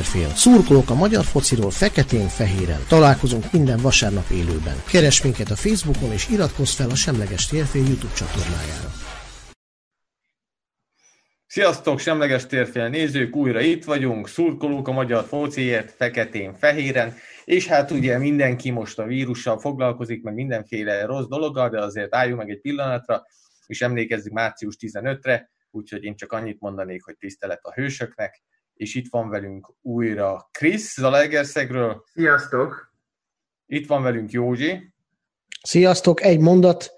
Férfél. Szurkolók a magyar fociról feketén-fehéren. Találkozunk minden vasárnap élőben. Keres minket a Facebookon és iratkozz fel a Semleges Térfél YouTube csatornájára. Sziasztok, Semleges Térfél nézők, újra itt vagyunk, szurkolók a magyar fociért feketén-fehéren, és hát ugye mindenki most a vírussal foglalkozik, meg mindenféle rossz dologgal, de azért álljunk meg egy pillanatra, és emlékezzük március 15-re, úgyhogy én csak annyit mondanék, hogy tisztelet a hősöknek, és itt van velünk újra Krisz Zalaegerszegről. Sziasztok! Itt van velünk Józsi. Sziasztok, egy mondat.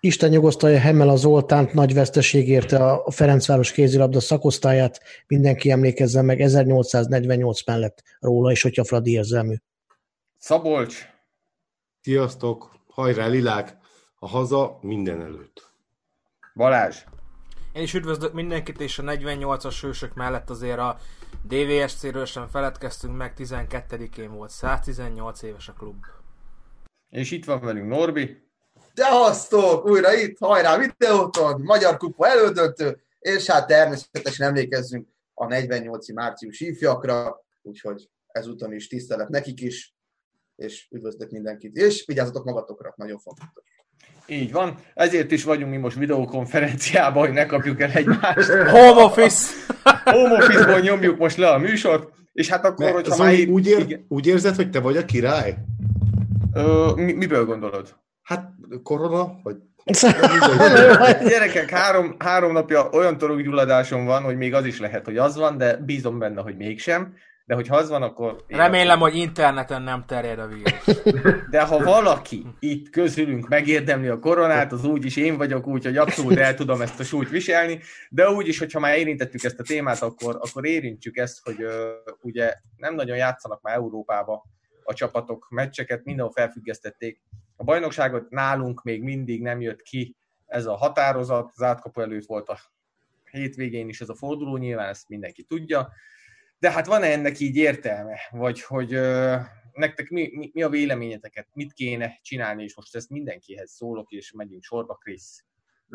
Isten nyugosztalja Hemmel a Zoltánt, nagy veszteség érte a Ferencváros kézilabda szakosztályát. Mindenki emlékezzen meg 1848 mellett róla, és hogyha Fradi érzelmű. Szabolcs. Sziasztok, hajrá Lilák, a haza minden előtt. Balázs. Én is üdvözlök mindenkit, és a 48-as hősök mellett azért a DVSC-ről sem feledkeztünk meg, 12-én volt, 118 éves a klub. És itt van velünk Norbi. Szevasztok! Újra itt, hajrá videóton, Magyar Kupa elődöntő, és hát természetesen emlékezzünk a 48. március ifjakra, úgyhogy ezúton is tisztelet nekik is, és üdvözlök mindenkit, és vigyázzatok magatokra, nagyon fontos. Így van, ezért is vagyunk mi most videokonferenciában, hogy ne kapjuk el egymást. Home office! Home office-ból nyomjuk most le a műsort, és hát akkor, Mert hogyha már... így- úgy, ér, igen. úgy érzed, hogy te vagy a király? Ö, mi, miből gondolod? Hát korona, vagy Gyerekek, három, három napja olyan torokgyulladásom van, hogy még az is lehet, hogy az van, de bízom benne, hogy mégsem. De hogyha az van, akkor... Remélem, hogy interneten nem terjed a vírus. De ha valaki itt közülünk megérdemli a koronát, az úgyis én vagyok, úgyhogy abszolút el tudom ezt a súlyt viselni, de úgyis, hogyha már érintettük ezt a témát, akkor, akkor érintsük ezt, hogy ö, ugye nem nagyon játszanak már Európába a csapatok meccseket, mindenhol felfüggesztették. A bajnokságot nálunk még mindig nem jött ki ez a határozat, az átkapu előtt volt a hétvégén is ez a forduló, nyilván ezt mindenki tudja, de hát van-e ennek így értelme? Vagy hogy nektek mi, mi, mi a véleményeteket? Mit kéne csinálni? És most ezt mindenkihez szólok, és megyünk sorba, Krisz.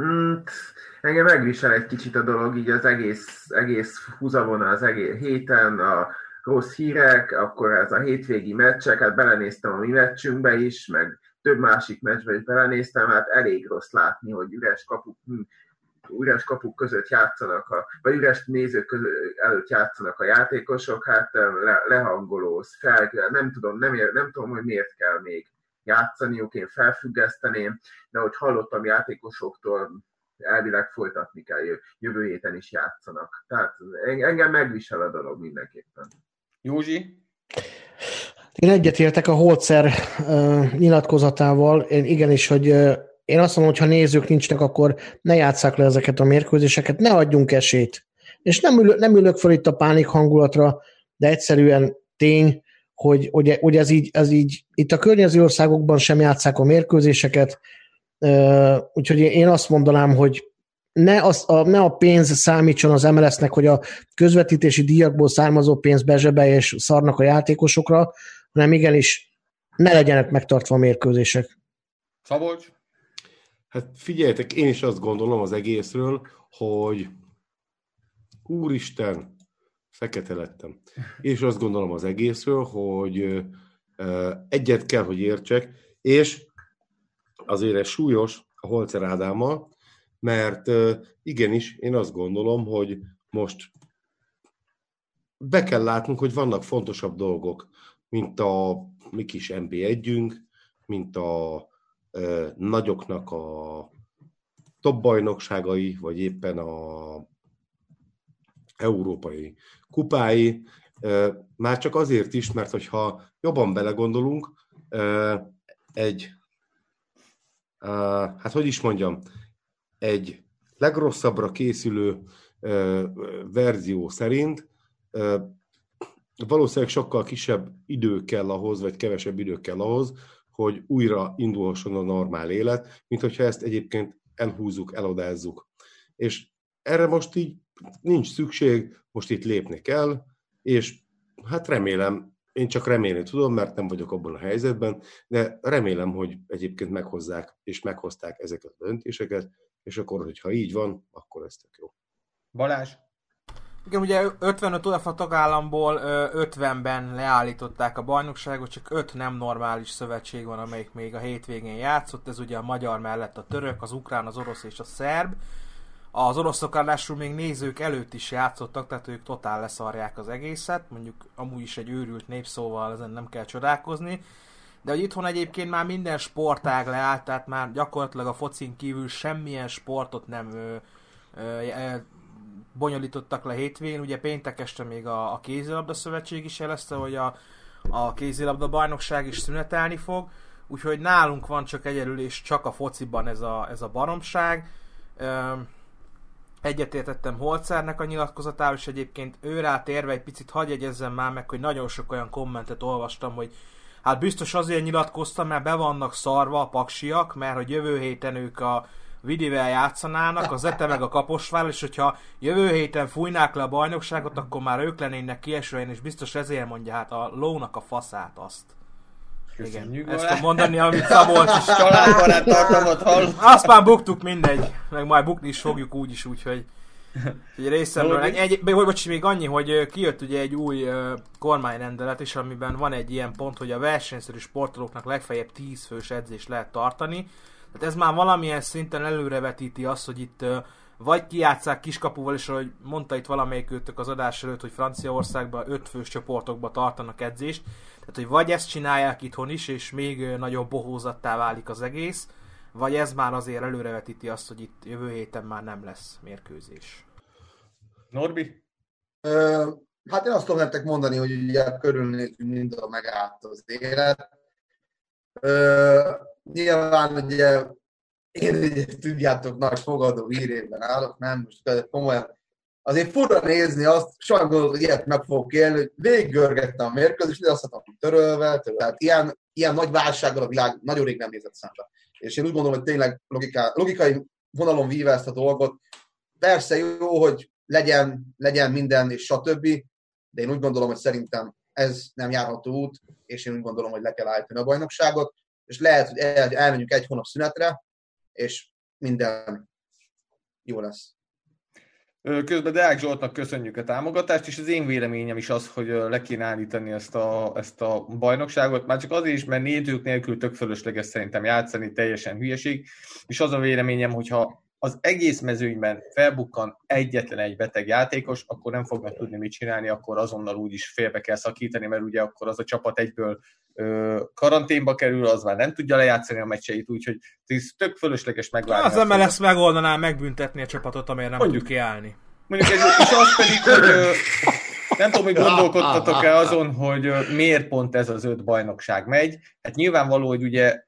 Mm, engem megvisel egy kicsit a dolog, így az egész, egész húzavona az egész héten, a rossz hírek, akkor ez a hétvégi meccsek, hát belenéztem a mi meccsünkbe is, meg több másik meccsbe is belenéztem, hát elég rossz látni, hogy üres kapuk, hm, üres kapuk között játszanak, a, vagy üres nézők között, előtt játszanak a játékosok, hát le, lehangolóz, fel, nem tudom, nem, ér, nem tudom, hogy miért kell még játszaniuk, én felfüggeszteném, de hogy hallottam játékosoktól, elvileg folytatni kell, jö- jövő héten is játszanak. Tehát en- engem megvisel a dolog mindenképpen. Józsi? Én egyetértek a Holzer uh, nyilatkozatával. Én igenis, hogy uh, én azt mondom, hogy ha nézők nincsnek, akkor ne játsszák le ezeket a mérkőzéseket, ne adjunk esélyt. És nem, ül, nem ülök fel itt a pánik hangulatra, de egyszerűen tény, hogy ugye, ugye ez, így, ez így, itt a környező országokban sem játszák a mérkőzéseket, úgyhogy én azt mondanám, hogy ne, az, a, ne a pénz számítson az MLS-nek, hogy a közvetítési díjakból származó pénz bezsebelje és szarnak a játékosokra, hanem igenis ne legyenek megtartva a mérkőzések. Szabolcs? Hát figyeljetek, én is azt gondolom az egészről, hogy úristen, fekete lettem. Én is azt gondolom az egészről, hogy egyet kell, hogy értsek, és azért ez súlyos a Holzer Ádámmal, mert igenis, én azt gondolom, hogy most be kell látnunk, hogy vannak fontosabb dolgok, mint a mi kis NB1-ünk, mint a nagyoknak a top bajnokságai, vagy éppen a európai kupái, már csak azért is, mert hogyha jobban belegondolunk, egy, hát hogy is mondjam, egy legrosszabbra készülő verzió szerint valószínűleg sokkal kisebb idő kell ahhoz, vagy kevesebb idő kell ahhoz, hogy újra indulhasson a normál élet, mint hogyha ezt egyébként elhúzzuk, elodázzuk. És erre most így nincs szükség, most itt lépni kell, és hát remélem, én csak remélni tudom, mert nem vagyok abban a helyzetben, de remélem, hogy egyébként meghozzák, és meghozták ezeket a döntéseket, és akkor, hogyha így van, akkor ez tök jó. Balázs? Igen, ugye 55 UEFA tagállamból 50-ben leállították a bajnokságot, csak 5 nem normális szövetség van, amelyik még a hétvégén játszott, ez ugye a magyar mellett a török, az ukrán, az orosz és a szerb. Az oroszok ráadásul még nézők előtt is játszottak, tehát ők totál leszarják az egészet, mondjuk amúgy is egy őrült népszóval ezen nem kell csodálkozni. De hogy itthon egyébként már minden sportág leállt, tehát már gyakorlatilag a focin kívül semmilyen sportot nem ö, ö, bonyolítottak le hétvégén. Ugye péntek este még a, a kézilabda szövetség is jelezte, hogy a, a kézilabda bajnokság is szünetelni fog. Úgyhogy nálunk van csak egyelül és csak a fociban ez a, ez a baromság. Egyetértettem Holcernek a nyilatkozatával, és egyébként ő rá térve egy picit hagyj egyezzem már meg, hogy nagyon sok olyan kommentet olvastam, hogy hát biztos azért nyilatkoztam, mert be vannak szarva a paksiak, mert hogy jövő héten ők a Vidivel játszanának, az Ete meg a Kaposvár, és hogyha jövő héten fújnák le a bajnokságot, akkor már ők lennének kiesően, és biztos ezért mondja hát a lónak a faszát azt. Igen, ezt tudom mondani, amit Szabolcs is. Családbarát tartalmat hall. Azt már buktuk, mindegy. Meg majd bukni is fogjuk úgy is, úgyhogy egy részemről. Egy, egy, bocs, még annyi, hogy kijött ugye egy új uh, kormányrendelet is, amiben van egy ilyen pont, hogy a versenyszerű sportolóknak legfeljebb 10 fős edzést lehet tartani. Tehát ez már valamilyen szinten előrevetíti azt, hogy itt vagy kijátszák kiskapuval, és ahogy mondta itt valamelyik őtök az adás előtt, hogy Franciaországban ötfős csoportokba tartanak edzést, tehát hogy vagy ezt csinálják itthon is, és még nagyobb bohózattá válik az egész, vagy ez már azért előrevetíti azt, hogy itt jövő héten már nem lesz mérkőzés. Norbi? Ö, hát én azt tudom nektek mondani, hogy ugye körülnézünk mind a megállt az élet. Ö, nyilván ugye én ugye, tudjátok, nagy fogadó hírében állok, nem most komolyan. Azért fura nézni azt, sajnos hogy ilyet meg fogok élni, hogy végiggörgettem a mérkőzést, de azt mondtam, törölve, törölve. Tehát ilyen, ilyen nagy válsággal a világ nagyon rég nem nézett szembe. És én úgy gondolom, hogy tényleg logiká, logikai vonalon víve ezt a dolgot. Persze jó, hogy legyen, legyen minden, és stb. De én úgy gondolom, hogy szerintem ez nem járható út, és én úgy gondolom, hogy le kell állítani a bajnokságot, és lehet, hogy el, elmenjünk egy hónap szünetre, és minden jó lesz. Közben Deák Zsoltnak köszönjük a támogatást, és az én véleményem is az, hogy le kéne állítani ezt a, ezt a bajnokságot, már csak azért is, mert nézők nélkül tök fölösleges szerintem játszani, teljesen hülyeség, és az a véleményem, hogyha az egész mezőnyben felbukkan egyetlen egy beteg játékos, akkor nem fognak tudni mit csinálni, akkor azonnal úgyis félbe kell szakítani, mert ugye akkor az a csapat egyből ö, karanténba kerül, az már nem tudja lejátszani a meccseit, úgyhogy ez tök fölösleges megvárni. Az MLS megoldaná megbüntetni a csapatot, amelyet nem mondjuk kiállni. Mondjuk ez, és az pedig, hogy ö, nem tudom, hogy gondolkodtatok-e azon, hogy miért pont ez az öt bajnokság megy. Hát nyilvánvaló, hogy ugye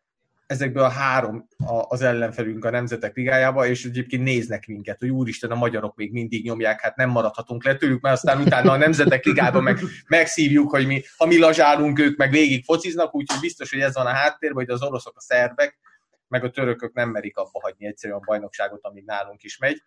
ezekből a három az ellenfelünk a Nemzetek Ligájába, és egyébként néznek minket, hogy úristen, a magyarok még mindig nyomják, hát nem maradhatunk le tőlük, mert aztán utána a Nemzetek Ligába meg megszívjuk, hogy mi, ha mi lazsálunk, ők meg végig fociznak, úgyhogy biztos, hogy ez van a háttérben, hogy az oroszok, a szerbek, meg a törökök nem merik abba hagyni egyszerűen a bajnokságot, amíg nálunk is megy.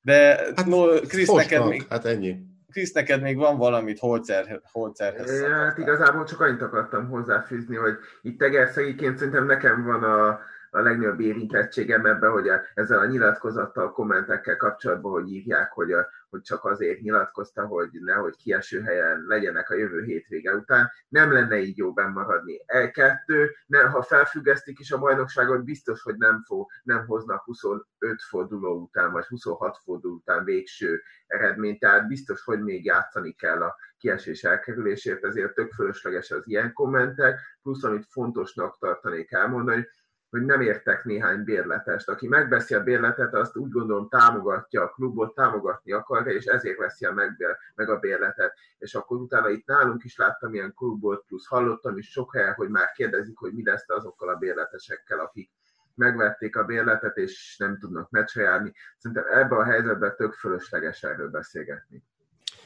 De hát, no, Krisz, neked még... Hát ennyi. Krisz, neked még van valamit Holzer, Holzerhez? Hát igazából csak annyit akartam hozzáfűzni, hogy itt tegerszegiként szerintem nekem van a, a legnagyobb érintettségem ebben, hogy ezzel a nyilatkozattal, kommentekkel kapcsolatban, hogy írják, hogy, a, hogy csak azért nyilatkozta, hogy nehogy kieső helyen legyenek a jövő hétvége után. Nem lenne így jó maradni. E kettő, ne, ha felfüggesztik is a bajnokságot, biztos, hogy nem, fog, nem hoznak 25 forduló után, vagy 26 forduló után végső eredményt, tehát biztos, hogy még játszani kell a kiesés elkerülésért, ezért tök fölösleges az ilyen kommentek, plusz amit fontosnak tartanék elmondani, hogy nem értek néhány bérletest. Aki megveszi a bérletet, azt úgy gondolom támogatja a klubot, támogatni akarja, és ezért veszi a meg, meg a bérletet. És akkor utána itt nálunk is láttam ilyen klubot, plusz hallottam is sok helyen, hogy már kérdezik, hogy mi lesz azokkal a bérletesekkel, akik megvették a bérletet, és nem tudnak meccsre járni. Szerintem ebben a helyzetben tök fölösleges erről beszélgetni.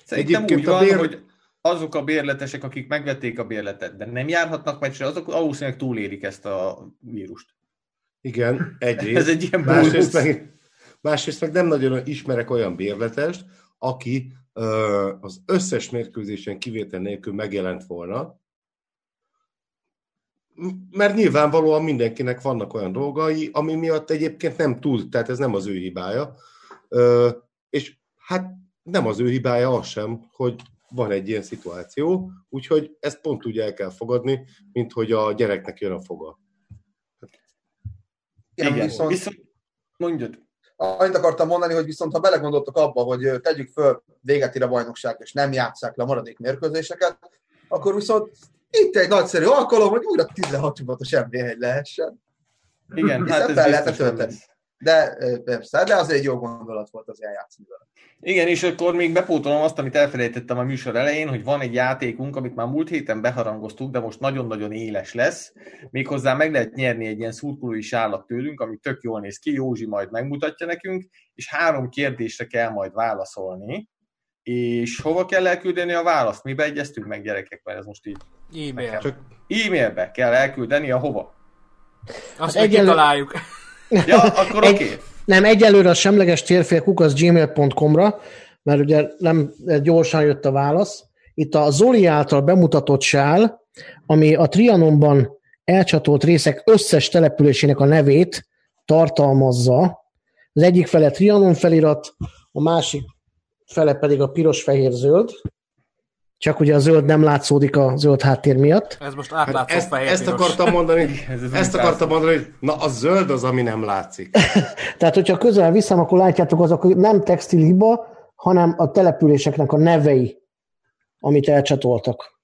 Szerintem Egyébként úgy van, bér... hogy azok a bérletesek, akik megvették a bérletet, de nem járhatnak meccsre, azok valószínűleg túlélik ezt a vírust. Igen, egyrészt. Ez egy ilyen másrészt meg, másrészt meg nem nagyon ismerek olyan bérletest, aki ö, az összes mérkőzésen kivétel nélkül megjelent volna, mert nyilvánvalóan mindenkinek vannak olyan dolgai, ami miatt egyébként nem túl, tehát ez nem az ő hibája. Ö, és hát nem az ő hibája az sem, hogy van egy ilyen szituáció, úgyhogy ezt pont úgy el kell fogadni, mint hogy a gyereknek jön a foga. Igen, Igen viszont... viszont mondjad. Annyit akartam mondani, hogy viszont ha belegondoltok abba, hogy tegyük föl véget a bajnokság, és nem játsszák le a maradék mérkőzéseket, akkor viszont itt egy nagyszerű alkalom, hogy újra 16 csapatos NB1 lehessen. Igen, hát ez lehetne tölteni. De persze, de azért egy jó gondolat volt az eljátszani vele. Igen, és akkor még bepótolom azt, amit elfelejtettem a műsor elején, hogy van egy játékunk, amit már múlt héten beharangoztuk, de most nagyon-nagyon éles lesz. Méghozzá meg lehet nyerni egy ilyen szurkolói sállat tőlünk, ami tök jól néz ki, Józsi majd megmutatja nekünk, és három kérdésre kell majd válaszolni. És hova kell elküldeni a választ? Mi beegyeztünk meg gyerekek, mert ez most így... E-mail. Csak e-mailbe kell elküldeni a hova? Azt hát egyelő... találjuk. Ja, akkor oké. Okay. Nem, egyelőre a semleges térfél kukasz gmail.com-ra, mert ugye nem gyorsan jött a válasz. Itt a Zoli által bemutatott sál, ami a Trianonban elcsatolt részek összes településének a nevét tartalmazza. Az egyik fele Trianon felirat, a másik fele pedig a piros-fehér-zöld. Csak ugye a zöld nem látszódik a zöld háttér miatt. Ez most átlátszó hát ezt, fehér ezt akartam mondani, ez ezt akartam mondani, hogy na a zöld az, ami nem látszik. Tehát, hogyha közel viszem, akkor látjátok, azok nem textil hiba, hanem a településeknek a nevei, amit elcsatoltak.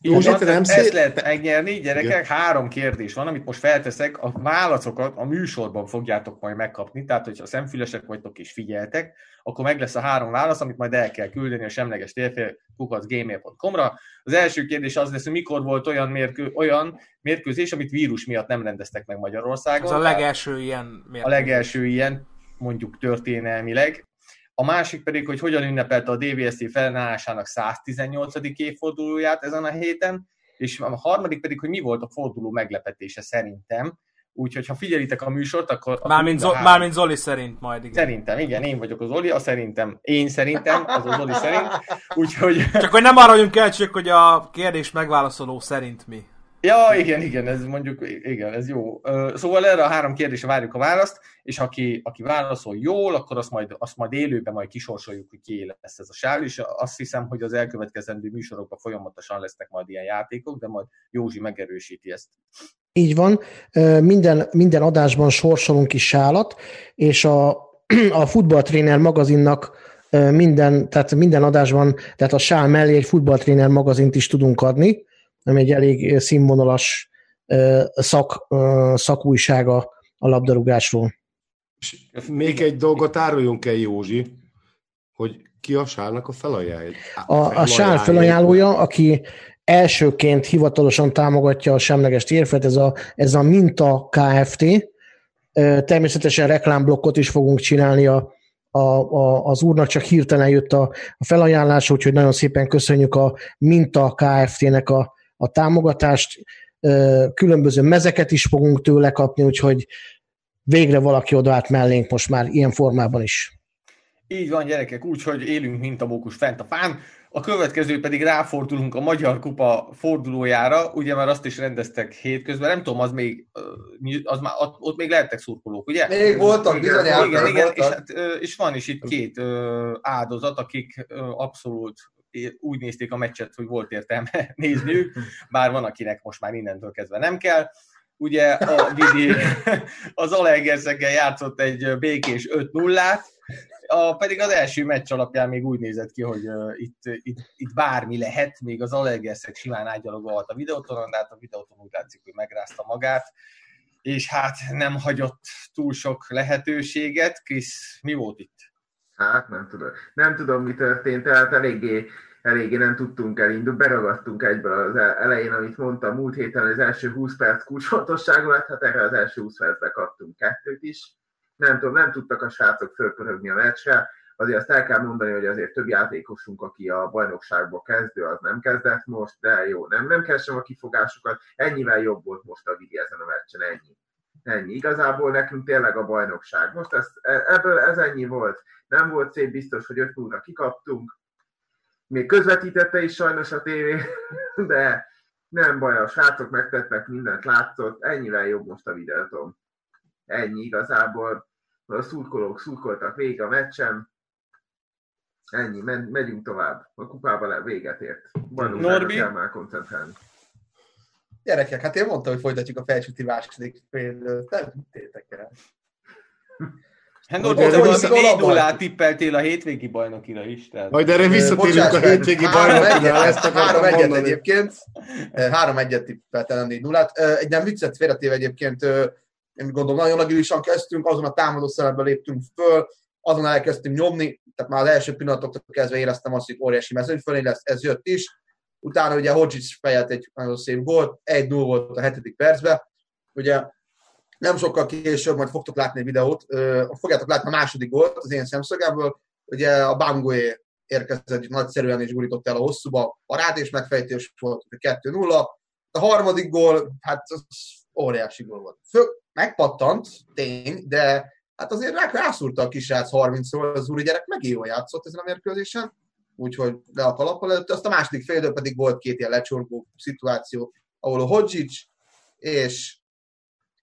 Nem szép... Ezt lehet megnyerni, gyerekek, Igen. három kérdés van, amit most felteszek, a válaszokat a műsorban fogjátok majd megkapni, tehát hogyha szemfülesek vagytok és figyeltek, akkor meg lesz a három válasz, amit majd el kell küldeni a semleges térfél kukacgmail.com-ra. Az első kérdés az lesz, hogy mikor volt olyan, mérkő, olyan mérkőzés, amit vírus miatt nem rendeztek meg Magyarországon. Ez a legelső ilyen mérkőzés. A legelső ilyen, mondjuk történelmileg. A másik pedig, hogy hogyan ünnepelte a DVST felállásának 118. évfordulóját ezen a héten, és a harmadik pedig, hogy mi volt a forduló meglepetése szerintem. Úgyhogy ha figyelitek a műsort, akkor... Mármint, Zo- mármint Zoli szerint majd, igen. Szerintem, igen, én vagyok az Zoli, a szerintem, én szerintem, az a Zoli szerint. Úgyhogy... Csak hogy nem arra vagyunk el, csak hogy a kérdés megválaszoló szerint mi. Ja, igen, igen, ez mondjuk, igen, ez jó. Szóval erre a három kérdésre várjuk a választ, és aki, aki válaszol jól, akkor azt majd, azt majd élőben majd kisorsoljuk, hogy ki lesz ez a sál, és azt hiszem, hogy az elkövetkezendő műsorokban folyamatosan lesznek majd ilyen játékok, de majd Józsi megerősíti ezt. Így van, minden, minden adásban sorsolunk is sálat, és a, a futballtréner magazinnak minden, tehát minden adásban, tehát a sál mellé egy futballtréner magazint is tudunk adni, ami egy elég színvonalas szak, szakújsága a labdarúgásról. Még egy dolgot áruljunk el, Józsi, hogy ki a sálnak a felajánlója? A, a sál felajánlója, aki elsőként hivatalosan támogatja a semleges térfet, ez a, ez a Minta Kft. Természetesen reklámblokkot is fogunk csinálni a, a, a, az úrnak, csak hirtelen jött a, a felajánlás, úgyhogy nagyon szépen köszönjük a Minta Kft-nek a, a támogatást, különböző mezeket is fogunk tőle kapni, úgyhogy végre valaki odaállt mellénk most már ilyen formában is. Így van, gyerekek, úgyhogy élünk, mint a mókus fent a fán. A következő pedig ráfordulunk a Magyar Kupa fordulójára, ugye már azt is rendeztek hétközben, nem tudom, az még, az már, ott még lehettek szurkolók, ugye? Még voltak, bizony. Igen, igen, igen és, hát, és van is itt két áldozat, akik abszolút úgy nézték a meccset, hogy volt értelme nézniük, bár van, akinek most már innentől kezdve nem kell. Ugye a Vidi az Alegerszeggel játszott egy békés 5-0-át, a, pedig az első meccs alapján még úgy nézett ki, hogy uh, itt, itt, itt bármi lehet, még az Alegerszeg simán ágyalogolhat a videótoron, de hát a videóton úgy látszik, hogy megrázta magát, és hát nem hagyott túl sok lehetőséget. Krisz, mi volt itt? Hát nem tudom. Nem tudom, mi történt, tehát eléggé, eléggé nem tudtunk elindulni. Beragadtunk egyből az elején, amit mondtam múlt héten, az első 20 perc kulcsfontosságú lett, hát erre az első 20 percben kaptunk kettőt is. Nem tudom, nem tudtak a srácok fölpörögni a meccsre. Azért azt el kell mondani, hogy azért több játékosunk, aki a bajnokságba kezdő, az nem kezdett most, de jó, nem, nem keresem a kifogásukat. Ennyivel jobb volt most a Vidi ezen a meccsen, ennyi. Ennyi. Igazából nekünk tényleg a bajnokság. Most ez, ebből ez ennyi volt nem volt szép, biztos, hogy 5 0 kikaptunk. Még közvetítette is sajnos a tévé, de nem baj, a srácok megtettek mindent, látszott, ennyivel jobb most a videótom. Ennyi igazából. A szurkolók szurkoltak végig a meccsen. Ennyi, men, megyünk tovább. A kupába le, véget ért. Norbi? kell már koncentrálni. Gyerekek, hát én mondtam, hogy folytatjuk a felsőti második fél. Nem hittétek el. Hát Hogy Norbi, 4 0 tippeltél a hétvégi bajnokira is. Tehát... Majd erre visszatérünk a hétvégi egyet- ezt akartam Három egyet egyébként. Három egyet tippeltem 4 0 Egy nem viccet félretéve egyébként, én gondolom, nagyon agilisan kezdtünk, azon a támadó szerepbe léptünk föl, azon elkezdtünk nyomni, tehát már az első pillanatoktól kezdve éreztem azt, hogy óriási mezőny fölé lesz, ez jött is. Utána ugye Hodzic fejelt egy nagyon szép gólt, egy 0 volt a hetedik percben. Ugye nem sokkal később, majd fogtok látni egy videót, fogjátok látni a második gólt az én szemszögemből, ugye a Bangoé érkezett nagyszerűen és gurított el a hosszúba, parát és megfejtés volt, 2-0. A harmadik gól, hát az óriási gól volt. Fő, megpattant, tény, de hát azért rá, rászúrta a kisrác 30-ról, az úri gyerek megint jól játszott ezen a mérkőzésen, úgyhogy le a kalappal előtt. Azt a második fél időben pedig volt két ilyen lecsorgó szituáció, ahol a Hodzic és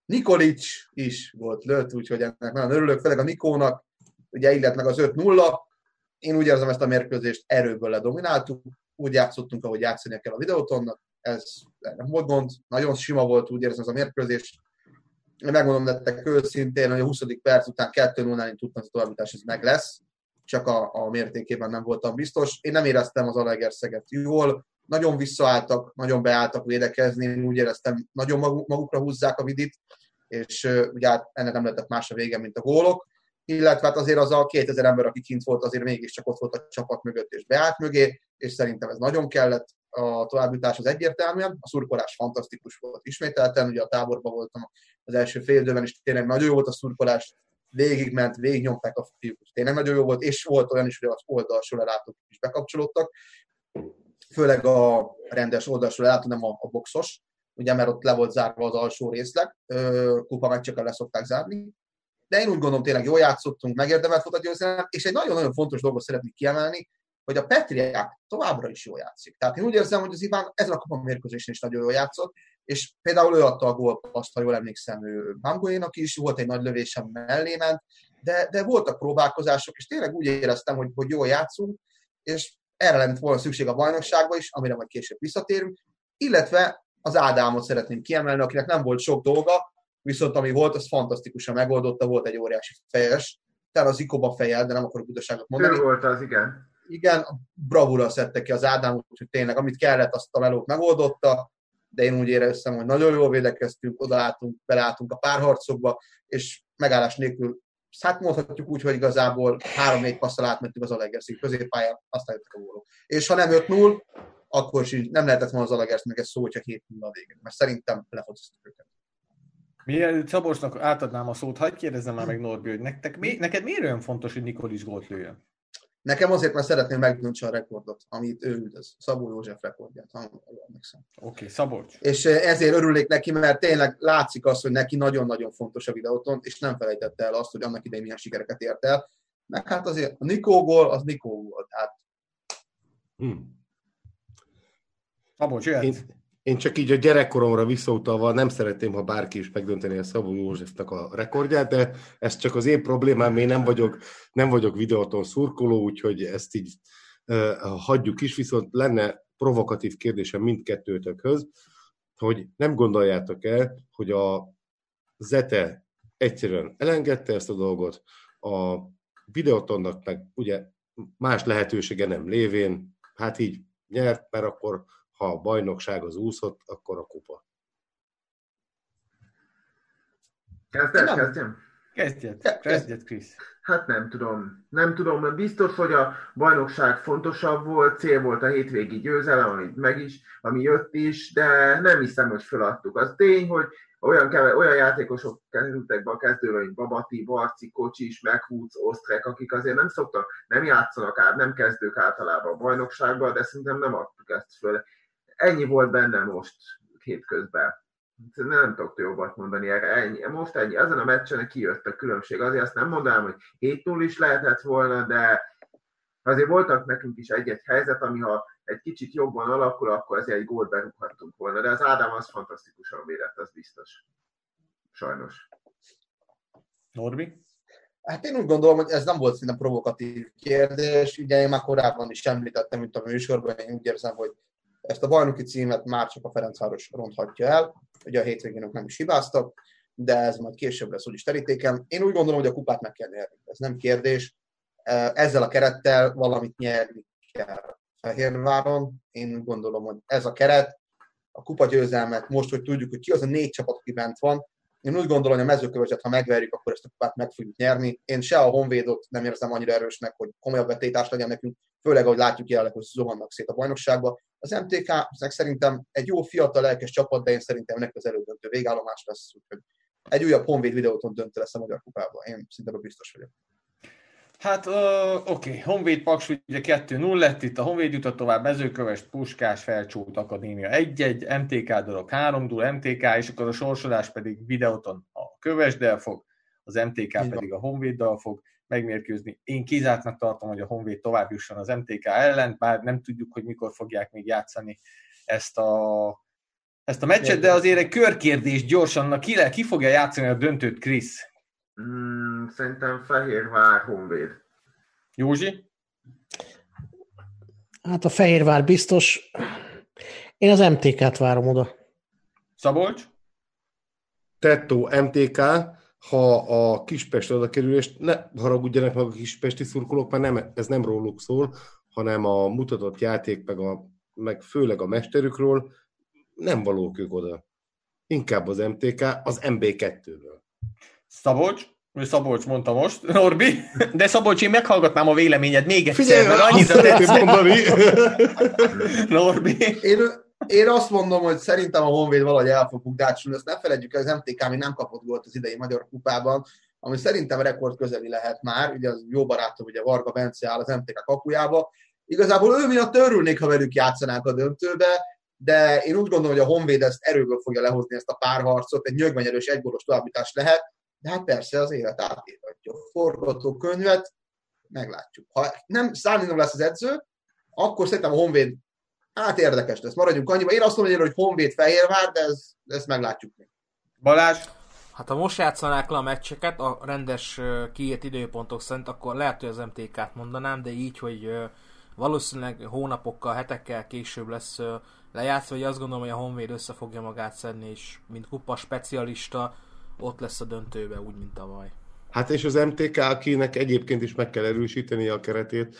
Nikolic is volt lőtt, úgyhogy ennek nagyon örülök, főleg a Nikónak, ugye illet meg az 5-0. Én úgy érzem ezt a mérkőzést erőből ledomináltuk, úgy játszottunk, ahogy játszani kell a videótonnak, ez nem volt gond, nagyon sima volt, úgy érzem ez a mérkőzés. Én megmondom nektek őszintén, hogy a 20. perc után 2 0 én tudtam, hogy a továbbítás ez meg lesz, csak a, a mértékében nem voltam biztos. Én nem éreztem az Alegerszeget jól, nagyon visszaálltak, nagyon beálltak védekezni, én úgy éreztem, nagyon maguk- magukra húzzák a vidit, és ugye hát ennek nem lehetett más a vége, mint a gólok, illetve hát azért az a 2000 ember, aki kint volt, azért mégiscsak ott volt a csapat mögött, és beállt mögé, és szerintem ez nagyon kellett, a továbbjutás az egyértelműen, a szurkolás fantasztikus volt ismételten, ugye a táborban voltam az első fél időben, és tényleg nagyon jó volt a szurkolás, végigment, végignyomták a fiúk, tényleg nagyon jó volt, és volt olyan is, hogy az oldalsó lelátók is bekapcsolódtak, főleg a rendes oldalsó lelátó, nem a, a boxos, ugye, mert ott le volt zárva az alsó részleg, kupa meccseket le szokták zárni, de én úgy gondolom tényleg jól játszottunk, megérdemelt volt a győzelem, és egy nagyon-nagyon fontos dolgot szeretnék kiemelni, hogy a Petriák továbbra is jól játszik. Tehát én úgy érzem, hogy az Iván ezen a kupa mérkőzésen is nagyon jól játszott, és például ő adta a gólpaszt, ha jól emlékszem, ő Bamboénak is, volt egy nagy lövésem mellé ment, de, de voltak próbálkozások, és tényleg úgy éreztem, hogy, hogy jól játszunk, és erre lett volna szükség a bajnokságban is, amire majd később visszatérünk, illetve az Ádámot szeretném kiemelni, akinek nem volt sok dolga, viszont ami volt, az fantasztikusan megoldotta, volt egy óriási fejes, tehát az Ikoba fejel, de nem akarok butaságot mondani. Ő volt az, igen. Igen, bravúra szedte ki az Ádámot, hogy tényleg amit kellett, azt a melót megoldotta, de én úgy éreztem, hogy nagyon jól védekeztünk, odaálltunk, beleálltunk a párharcokba, és megállás nélkül, hát mondhatjuk úgy, hogy igazából három-négy passzal átmentünk az Alegerszi középpályán, aztán jöttek a gólok. És ha nem 5-0, akkor is így nem lehetett volna az Alegersznek ez szó, hogyha 7 0 a végén, mert szerintem lefotoztuk őket. Mielőtt Szabolcsnak átadnám a szót, hagyd kérdezzem már meg Norbi, hogy nektek, mi, neked miért olyan fontos, hogy Nikolic gólt lőjön? Nekem azért, mert szeretném megdöntse a rekordot, amit ő üldöz. Szabó József rekordját, ha emlékszem. Oké, okay, Szabolcs. És eh, ezért örülnék neki, mert tényleg látszik az, hogy neki nagyon-nagyon fontos a videóton, és nem felejtette el azt, hogy annak idején milyen sikereket ért el. Meg hát azért a Nikó gól, az Nikó gól. Tehát Hm. Szabolcs, jöhet. Én, én csak így a gyerekkoromra visszautalva nem szeretném, ha bárki is megdönteni a Szabó Józsefnek a rekordját, de ez csak az én problémám, én nem vagyok, nem vagyok videóton szurkoló, úgyhogy ezt így uh, hagyjuk is, viszont lenne provokatív kérdésem mindkettőtökhöz, hogy nem gondoljátok el, hogy a Zete egyszerűen elengedte ezt a dolgot, a videótonnak meg ugye más lehetősége nem lévén, hát így nyert, mert akkor ha a bajnokság az úszott, akkor a kupa. Kezded, kezdjem? Kezdjed, kezdjed, Krisz. Hát nem tudom. Nem tudom, mert biztos, hogy a bajnokság fontosabb volt, cél volt a hétvégi győzelem, ami meg is, ami jött is, de nem hiszem, hogy feladtuk. Az tény, hogy olyan, keve, olyan játékosok kerültek be a kezdőre, mint Babati, Barci, Kocsis, Meghúz, Osztrek, akik azért nem szoktak, nem játszanak át, nem kezdők általában a bajnokságban, de szerintem nem adtuk ezt föl. Ennyi volt benne most hétközben. Nem tudok jobbat mondani erre. Ennyi. Most ennyi. Ezen a meccsen kijött a különbség. Azért azt nem mondanám, hogy 7-0 is lehetett volna, de azért voltak nekünk is egy-egy helyzet, ami ha egy kicsit jobban alakul, akkor azért egy gólt berúghattunk volna. De az Ádám az fantasztikusan védett, az biztos. Sajnos. Norbi? Hát én úgy gondolom, hogy ez nem volt szinte provokatív kérdés. Ugye én már korábban is említettem, mint a műsorban, én úgy érzem, hogy ezt a bajnoki címet már csak a Ferencváros ronthatja el. Ugye a hétvégén nem is hibáztak, de ez majd később lesz úgyis terítéken. Én úgy gondolom, hogy a kupát meg kell nyerni. Ez nem kérdés. Ezzel a kerettel valamit nyerni kell Fehérváron. Én úgy gondolom, hogy ez a keret, a kupa győzelmet, most, hogy tudjuk, hogy ki az a négy csapat, aki bent van, én úgy gondolom, hogy a mezőköveset, ha megverjük, akkor ezt a kupát meg fogjuk nyerni. Én se a Honvédot nem érzem annyira erősnek, hogy komolyabb betétás legyen nekünk, főleg, ahogy látjuk jelenleg, hogy zuhannak szét a bajnokságba. Az MTK szerintem egy jó fiatal lelkes csapat, de én szerintem ennek az elődöntő végállomás lesz, úgyhogy egy újabb Honvéd videóton döntő lesz a Magyar Kupában. Én szinte biztos vagyok. Hát uh, oké, okay. Honvéd Paks ugye 2-0 lett, itt a Honvéd jutott tovább, Mezőköves, Puskás, Felcsút Akadémia 1-1, MTK dolog 3 0 MTK, és akkor a sorsolás pedig videóton a Kövesdel fog, az MTK Igen. pedig a Honvéddal fog megmérkőzni. Én kizártnak tartom, hogy a Honvéd tovább jusson az MTK ellen, bár nem tudjuk, hogy mikor fogják még játszani ezt a, ezt a meccset, de azért egy körkérdés gyorsan, ki, le, ki fogja játszani a döntőt, Krisz? Mm, szerintem Fehérvár Honvéd. Józsi? Hát a Fehérvár biztos. Én az MTK-t várom oda. Szabolcs? Tettó MTK, ha a Kispest oda kerül, és ne haragudjanak meg a kispesti szurkolók, mert nem, ez nem róluk szól, hanem a mutatott játék, meg, a, meg főleg a mesterükről, nem valók ők oda. Inkább az MTK, az MB2-ből. Szabolcs, Szabolcs mondta most, Norbi, de Szabolcs, én meghallgatnám a véleményed még egyszer, Figyelj, mert annyira tetszett. mondani. Norbi. Én, én azt mondom, hogy szerintem a Honvéd valahogy el fog bukdácsolni, ezt ne felejtjük el, az MTK ami nem kapott gólt az idei Magyar Kupában, ami szerintem rekord közeli lehet már, ugye az jó barátom, ugye Varga Bence áll az MTK kapujába. Igazából ő miatt örülnék, ha velük játszanánk a döntőbe, de én úgy gondolom, hogy a Honvéd ezt erőből fogja lehozni ezt a párharcot, egy nyögvenyerős egyboros továbbítás lehet, de hát persze az élet átírhatja. A forgatókönyvet meglátjuk. Ha nem Szálinom lesz az edző, akkor szerintem a Honvéd hát érdekes lesz. Maradjunk annyiba. Én azt mondom, hogy Honvéd Fehérvár, de ez, ezt meglátjuk még. Balázs? Hát ha most játszanák le a meccseket a rendes kiírt időpontok szerint, akkor lehet, hogy az MTK-t mondanám, de így, hogy valószínűleg hónapokkal, hetekkel később lesz lejátszva, hogy azt gondolom, hogy a Honvéd össze fogja magát szedni, és mint kupa specialista ott lesz a döntőbe, úgy, mint tavaly. Hát és az MTK, akinek egyébként is meg kell erősíteni a keretét,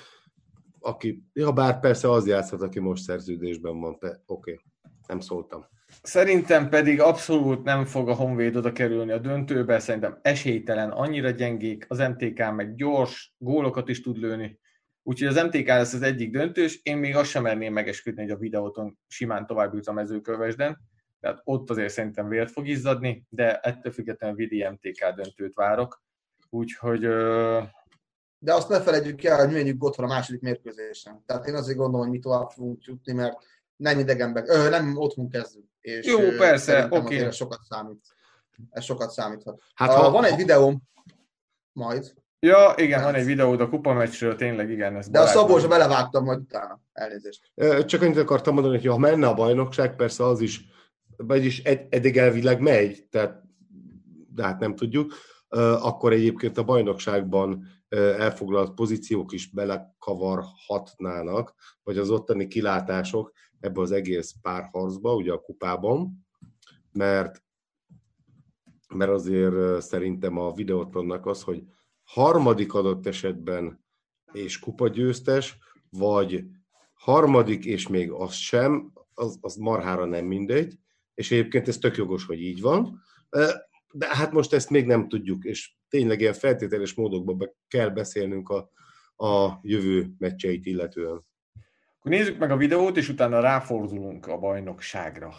aki, ja bár persze az játszhat, aki most szerződésben van, oké, okay. nem szóltam. Szerintem pedig abszolút nem fog a Honvéd oda kerülni a döntőbe, szerintem esélytelen, annyira gyengék, az MTK meg gyors, gólokat is tud lőni, úgyhogy az MTK lesz az egyik döntős, én még azt sem merném megesküdni, hogy a videóton simán tovább jut a mezőkövesden, tehát ott azért szerintem vért fog izzadni, de ettől függetlenül Vidi MTK döntőt várok. Úgyhogy... De azt ne felejtjük el, hogy menjünk ott van a második mérkőzésen. Tehát én azért gondolom, hogy mi tovább fogunk jutni, mert nem idegenben, ö, nem otthon kezdünk. És Jó, persze, oké. Okay. Sokat számít. Ez sokat számíthat. Hát, ha, van egy videóm, majd. Ja, igen, van egy videó a kupa meccsről, tényleg igen. Ez De a Szabolcsra belevágtam majd utána. Elnézést. Csak annyit akartam mondani, hogy ha menne a bajnokság, persze az is vagyis ed- eddig elvileg megy, tehát, de hát nem tudjuk, akkor egyébként a bajnokságban elfoglalt pozíciók is belekavarhatnának, vagy az ottani kilátások ebbe az egész párharcba, ugye a kupában, mert, mert azért szerintem a videótonnak az, hogy harmadik adott esetben és kupagyőztes, vagy harmadik és még az sem, az, az marhára nem mindegy, és egyébként ez tök jogos, hogy így van, de hát most ezt még nem tudjuk, és tényleg ilyen feltételes módokban be kell beszélnünk a, a jövő meccseit illetően. Akkor nézzük meg a videót, és utána ráfordulunk a bajnokságra.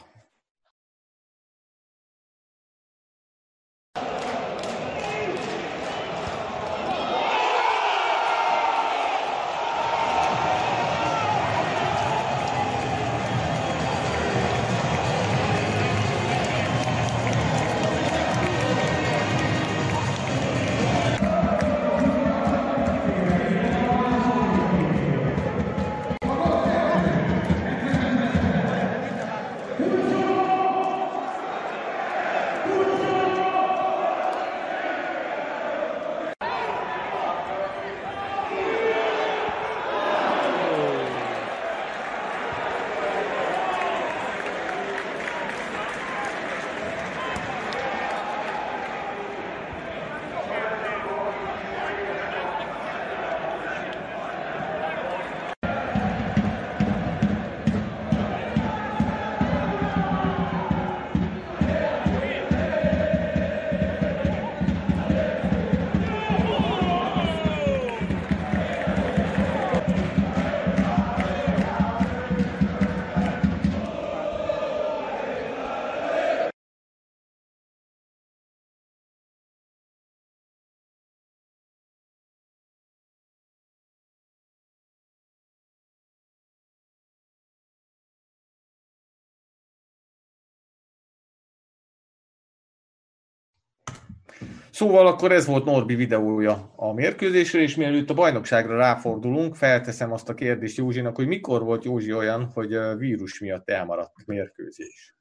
Szóval akkor ez volt Norbi videója a mérkőzésről, és mielőtt a bajnokságra ráfordulunk, felteszem azt a kérdést Józsinak, hogy mikor volt Józsi olyan, hogy a vírus miatt elmaradt mérkőzés?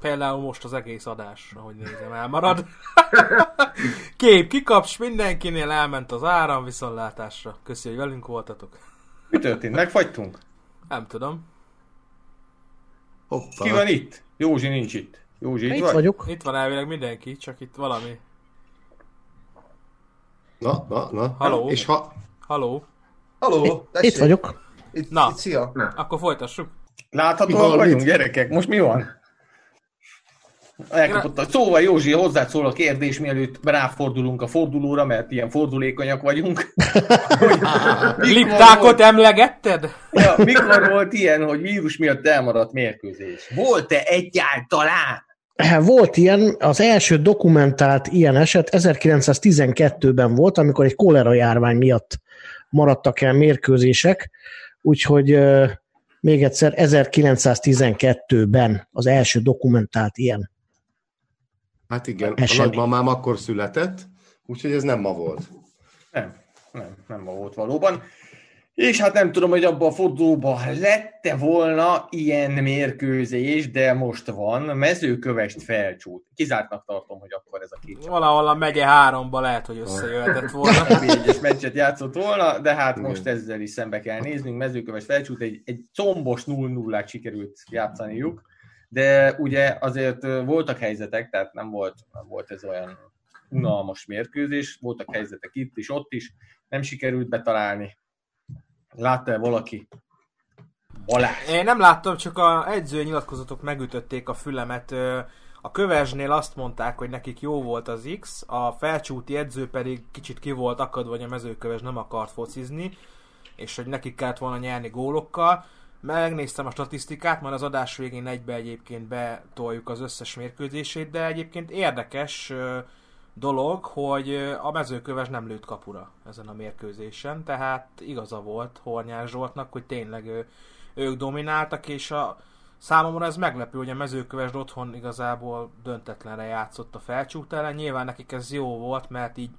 Például most az egész adás, ahogy nézem, elmarad. Kép kikaps, mindenkinél elment az áram viszontlátásra. Köszi, hogy velünk voltatok. Mi történt? Megfagytunk? Nem tudom. Hoppá. Ki van itt? Józsi nincs itt. Józsi itt, Itt vagy? vagyok. Itt van elvileg mindenki, csak itt valami. Na, na, na. Halló? És ha... Haló? Haló, tessék. Itt vagyok. Itt, Na. itt, szia. Akkor folytassuk. Láthatóak vagyunk, gyerekek? Most mi van? Elkapott a... Szóval Józsi, hozzád szól a kérdés, mielőtt ráfordulunk a fordulóra, mert ilyen fordulékonyak vagyunk. Liptákot volt- emlegetted? Ja, mikor volt ilyen, hogy vírus miatt elmaradt mérkőzés? Volt-e egyáltalán? Volt ilyen, az első dokumentált ilyen eset 1912-ben volt, amikor egy kolera járvány miatt maradtak el mérkőzések, úgyhogy még egyszer 1912-ben az első dokumentált ilyen. Hát igen, Esemény. a nagymamám akkor született, úgyhogy ez nem ma volt. Nem, nem, nem ma volt valóban. És hát nem tudom, hogy abban a fordulóban lette volna ilyen mérkőzés, de most van. Mezőkövest felcsút. Kizártnak tartom, hogy akkor ez a két csapat Valahol a megye háromba lehet, hogy összejöhetett volna. egyes meccset játszott volna, de hát Igen. most ezzel is szembe kell néznünk. Mezőköves felcsút egy, egy combos 0-0-át sikerült játszaniuk, de ugye azért voltak helyzetek, tehát nem volt, nem volt ez olyan unalmas mérkőzés, voltak helyzetek itt is, ott is, nem sikerült betalálni. Látta-e valaki? Balázs. Én nem láttam, csak a edzői nyilatkozatok megütötték a fülemet. A kövesnél azt mondták, hogy nekik jó volt az X, a felcsúti edző pedig kicsit ki volt akadva, hogy a mezőköves nem akart focizni, és hogy nekik kellett volna nyerni gólokkal. Megnéztem a statisztikát, majd az adás végén egybe egyébként betoljuk az összes mérkőzését, de egyébként érdekes dolog, hogy a mezőköves nem lőtt kapura ezen a mérkőzésen, tehát igaza volt Hornyás Zsoltnak, hogy tényleg ö, ők domináltak, és a számomra ez meglepő, hogy a mezőköves otthon igazából döntetlenre játszott a felcsút ellen. Nyilván nekik ez jó volt, mert így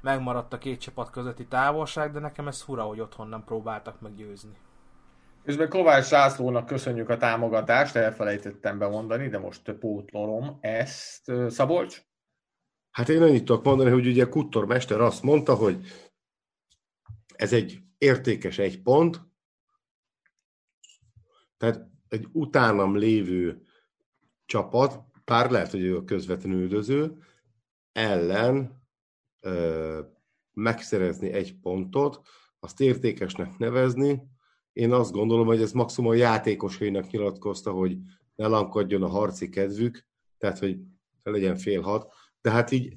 megmaradt a két csapat közötti távolság, de nekem ez fura, hogy otthon nem próbáltak meggyőzni. Közben Kovács Lászlónak köszönjük a támogatást, elfelejtettem bemondani, de most pótlolom ezt. Szabolcs? Hát én annyit tudok mondani, hogy ugye Kuttor mester azt mondta, hogy ez egy értékes egy pont, tehát egy utánam lévő csapat, pár lehet, hogy ő a közvetlen üldöző, ellen ö, megszerezni egy pontot, azt értékesnek nevezni. Én azt gondolom, hogy ez maximum a játékosainak nyilatkozta, hogy ne lankadjon a harci kedvük, tehát, hogy legyen fél hat. De hát így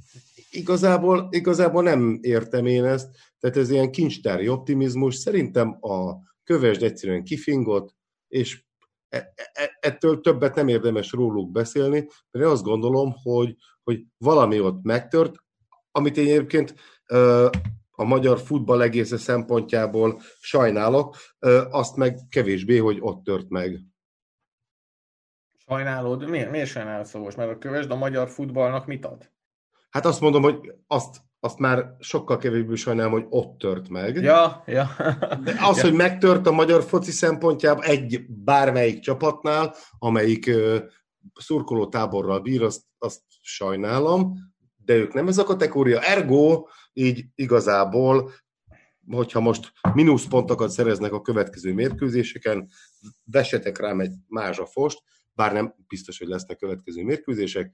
igazából, igazából nem értem én ezt, tehát ez ilyen kincstári optimizmus. Szerintem a kövesd egyszerűen kifingott, és e- e- ettől többet nem érdemes róluk beszélni, mert én azt gondolom, hogy, hogy valami ott megtört, amit én egyébként a magyar futball egésze szempontjából sajnálok, azt meg kevésbé, hogy ott tört meg. Sajnálod? Miért, miért sajnálod Szabolcs? Mert a kövesd a magyar futballnak mit ad? Hát azt mondom, hogy azt, azt már sokkal kevésbé sajnálom, hogy ott tört meg. Ja, ja. De az, ja. hogy megtört a magyar foci szempontjából egy bármelyik csapatnál, amelyik ö, szurkoló táborral bír, azt, azt sajnálom, de ők nem ez a kategória. Ergo, így igazából, hogyha most mínuszpontokat szereznek a következő mérkőzéseken, vessetek rám egy mázsafost, bár nem biztos, hogy lesznek következő mérkőzések.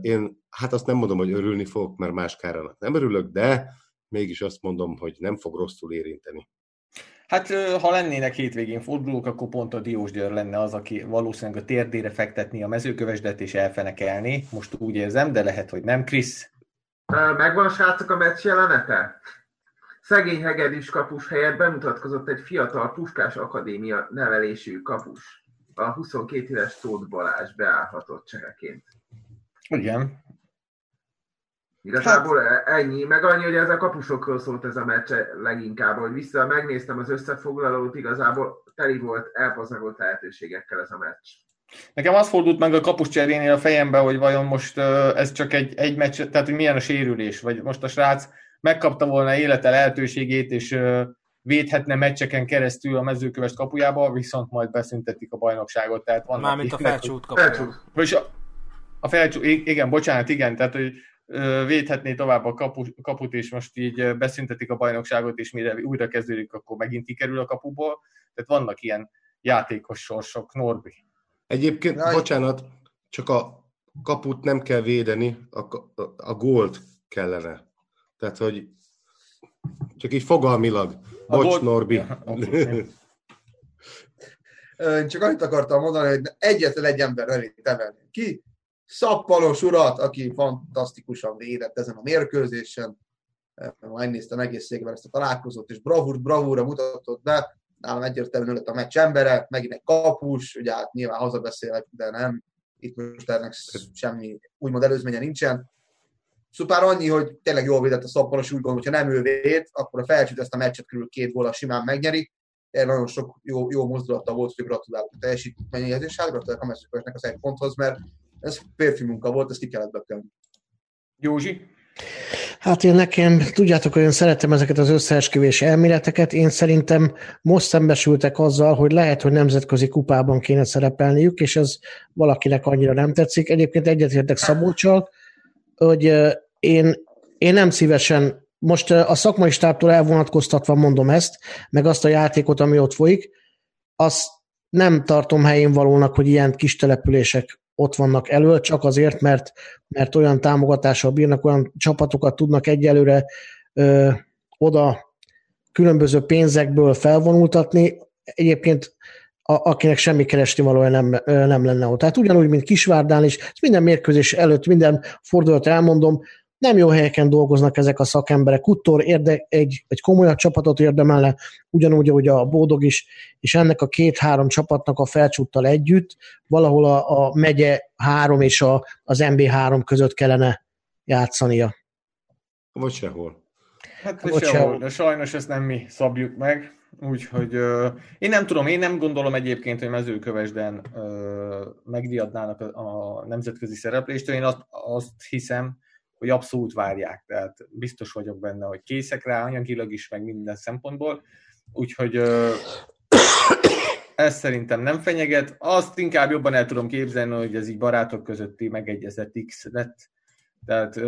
Én hát azt nem mondom, hogy örülni fogok, mert más kárának nem örülök, de mégis azt mondom, hogy nem fog rosszul érinteni. Hát ha lennének hétvégén fordulók, akkor pont a Diós Győr lenne az, aki valószínűleg a térdére fektetni a mezőkövesdet és elfenekelni. Most úgy érzem, de lehet, hogy nem. Krisz? Megvan srácok a meccs jelenete? Szegény hegedűs kapus helyett bemutatkozott egy fiatal Puskás Akadémia nevelésű kapus. A 22 éves Tóth Balázs beállhatott csereként. Igen. Igazából ennyi, meg annyi, hogy ez a kapusokról szólt ez a meccs leginkább, hogy vissza megnéztem az összefoglalót, igazából teli volt, elpazarolt lehetőségekkel ez a meccs. Nekem az fordult meg a kapus cserénél a fejembe, hogy vajon most ez csak egy, egy meccs, tehát hogy milyen a sérülés, vagy most a srác megkapta volna élete lehetőségét, és védhetne meccseken keresztül a mezőkövest kapujába, viszont majd beszüntetik a bajnokságot. Tehát van Mármint a felcsút kapujába. Vagyis a, a felcsút, igen, bocsánat, igen, tehát hogy védhetné tovább a kapu, kaput, és most így beszüntetik a bajnokságot, és mire újra kezdődik, akkor megint kikerül a kapuból. Tehát vannak ilyen játékos sorsok, Norbi. Egyébként, Raj. bocsánat, csak a kaput nem kell védeni, a, a, a gólt kellene. Tehát, hogy csak így fogalmilag. A Bocs, gólt... Norbi. Ja, Én csak annyit akartam mondani, hogy egyetlen egy ember elé temelni. Ki? Szappalos urat, aki fantasztikusan védett ezen a mérkőzésen. Megnéztem egészségben ezt a találkozót, és bravúr, bravúra mutatott be nálam egyértelműen lett a meccs embere, megint egy kapus, ugye hát nyilván hazabeszélek, de nem, itt most ennek semmi úgymond előzménye nincsen. Szupár annyi, hogy tényleg jól védett a szappanos, úgy gondolom, hogyha nem ő véd, akkor a felcsült ezt a meccset körül két góla simán megnyeri. Erre nagyon sok jó, jó mozdulata volt, hogy gratulálok a teljesítményéhez, és hát gratulálok a mezőkövesnek az egy ponthoz, mert ez férfi munka volt, ezt ki kellett bekelni. Józsi? Hát én nekem, tudjátok, hogy én szeretem ezeket az összeesküvés elméleteket. Én szerintem most szembesültek azzal, hogy lehet, hogy nemzetközi kupában kéne szerepelniük, és ez valakinek annyira nem tetszik. Egyébként egyetértek Szabolcsal, hogy én, én nem szívesen, most a szakmai stábtól elvonatkoztatva mondom ezt, meg azt a játékot, ami ott folyik, azt nem tartom helyén valónak, hogy ilyen kis települések ott vannak elől, csak azért, mert, mert olyan támogatással bírnak, olyan csapatokat tudnak egyelőre ö, oda különböző pénzekből felvonultatni. Egyébként a, akinek semmi keresni valója nem, nem lenne ott. Tehát ugyanúgy, mint Kisvárdán is, minden mérkőzés előtt, minden fordulat elmondom, nem jó helyeken dolgoznak ezek a szakemberek. Uttor érde, egy, egy komolyabb csapatot érdemelne, ugyanúgy, ahogy a Bódog is, és ennek a két-három csapatnak a felcsúttal együtt valahol a, a megye három és a, az MB3 között kellene játszania. Vagy sehol. Hát vagy sehol, sehol, de sajnos ezt nem mi szabjuk meg, úgyhogy uh, én nem tudom, én nem gondolom egyébként, hogy mezőkövesden uh, megdiadnának a, a nemzetközi szereplést, én azt, azt hiszem, hogy abszolút várják, tehát biztos vagyok benne, hogy készek rá anyagilag is, meg minden szempontból, úgyhogy ez szerintem nem fenyeget. Azt inkább jobban el tudom képzelni, hogy ez így barátok közötti megegyezett X lett, tehát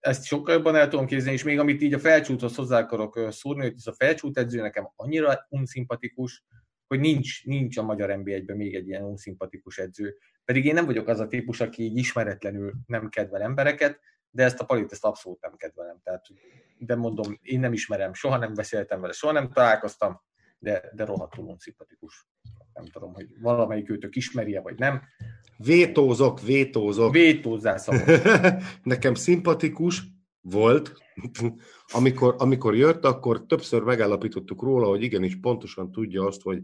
ezt sokkal jobban el tudom képzelni, és még amit így a felcsúthoz hozzá akarok szúrni, hogy ez a felcsút edző nekem annyira unszimpatikus, hogy nincs, nincs a magyar NB1-ben még egy ilyen unszimpatikus edző. Pedig én nem vagyok az a típus, aki így ismeretlenül nem kedvel embereket, de ezt a palit ezt abszolút nem kedvelem. Tehát, de mondom, én nem ismerem, soha nem beszéltem vele, soha nem találkoztam, de, de rohadtul unszimpatikus. Nem tudom, hogy valamelyik őtök ismerje, vagy nem. Vétózok, vétózok. Vétózzál Nekem szimpatikus volt, amikor, amikor jött, akkor többször megállapítottuk róla, hogy igenis pontosan tudja azt, hogy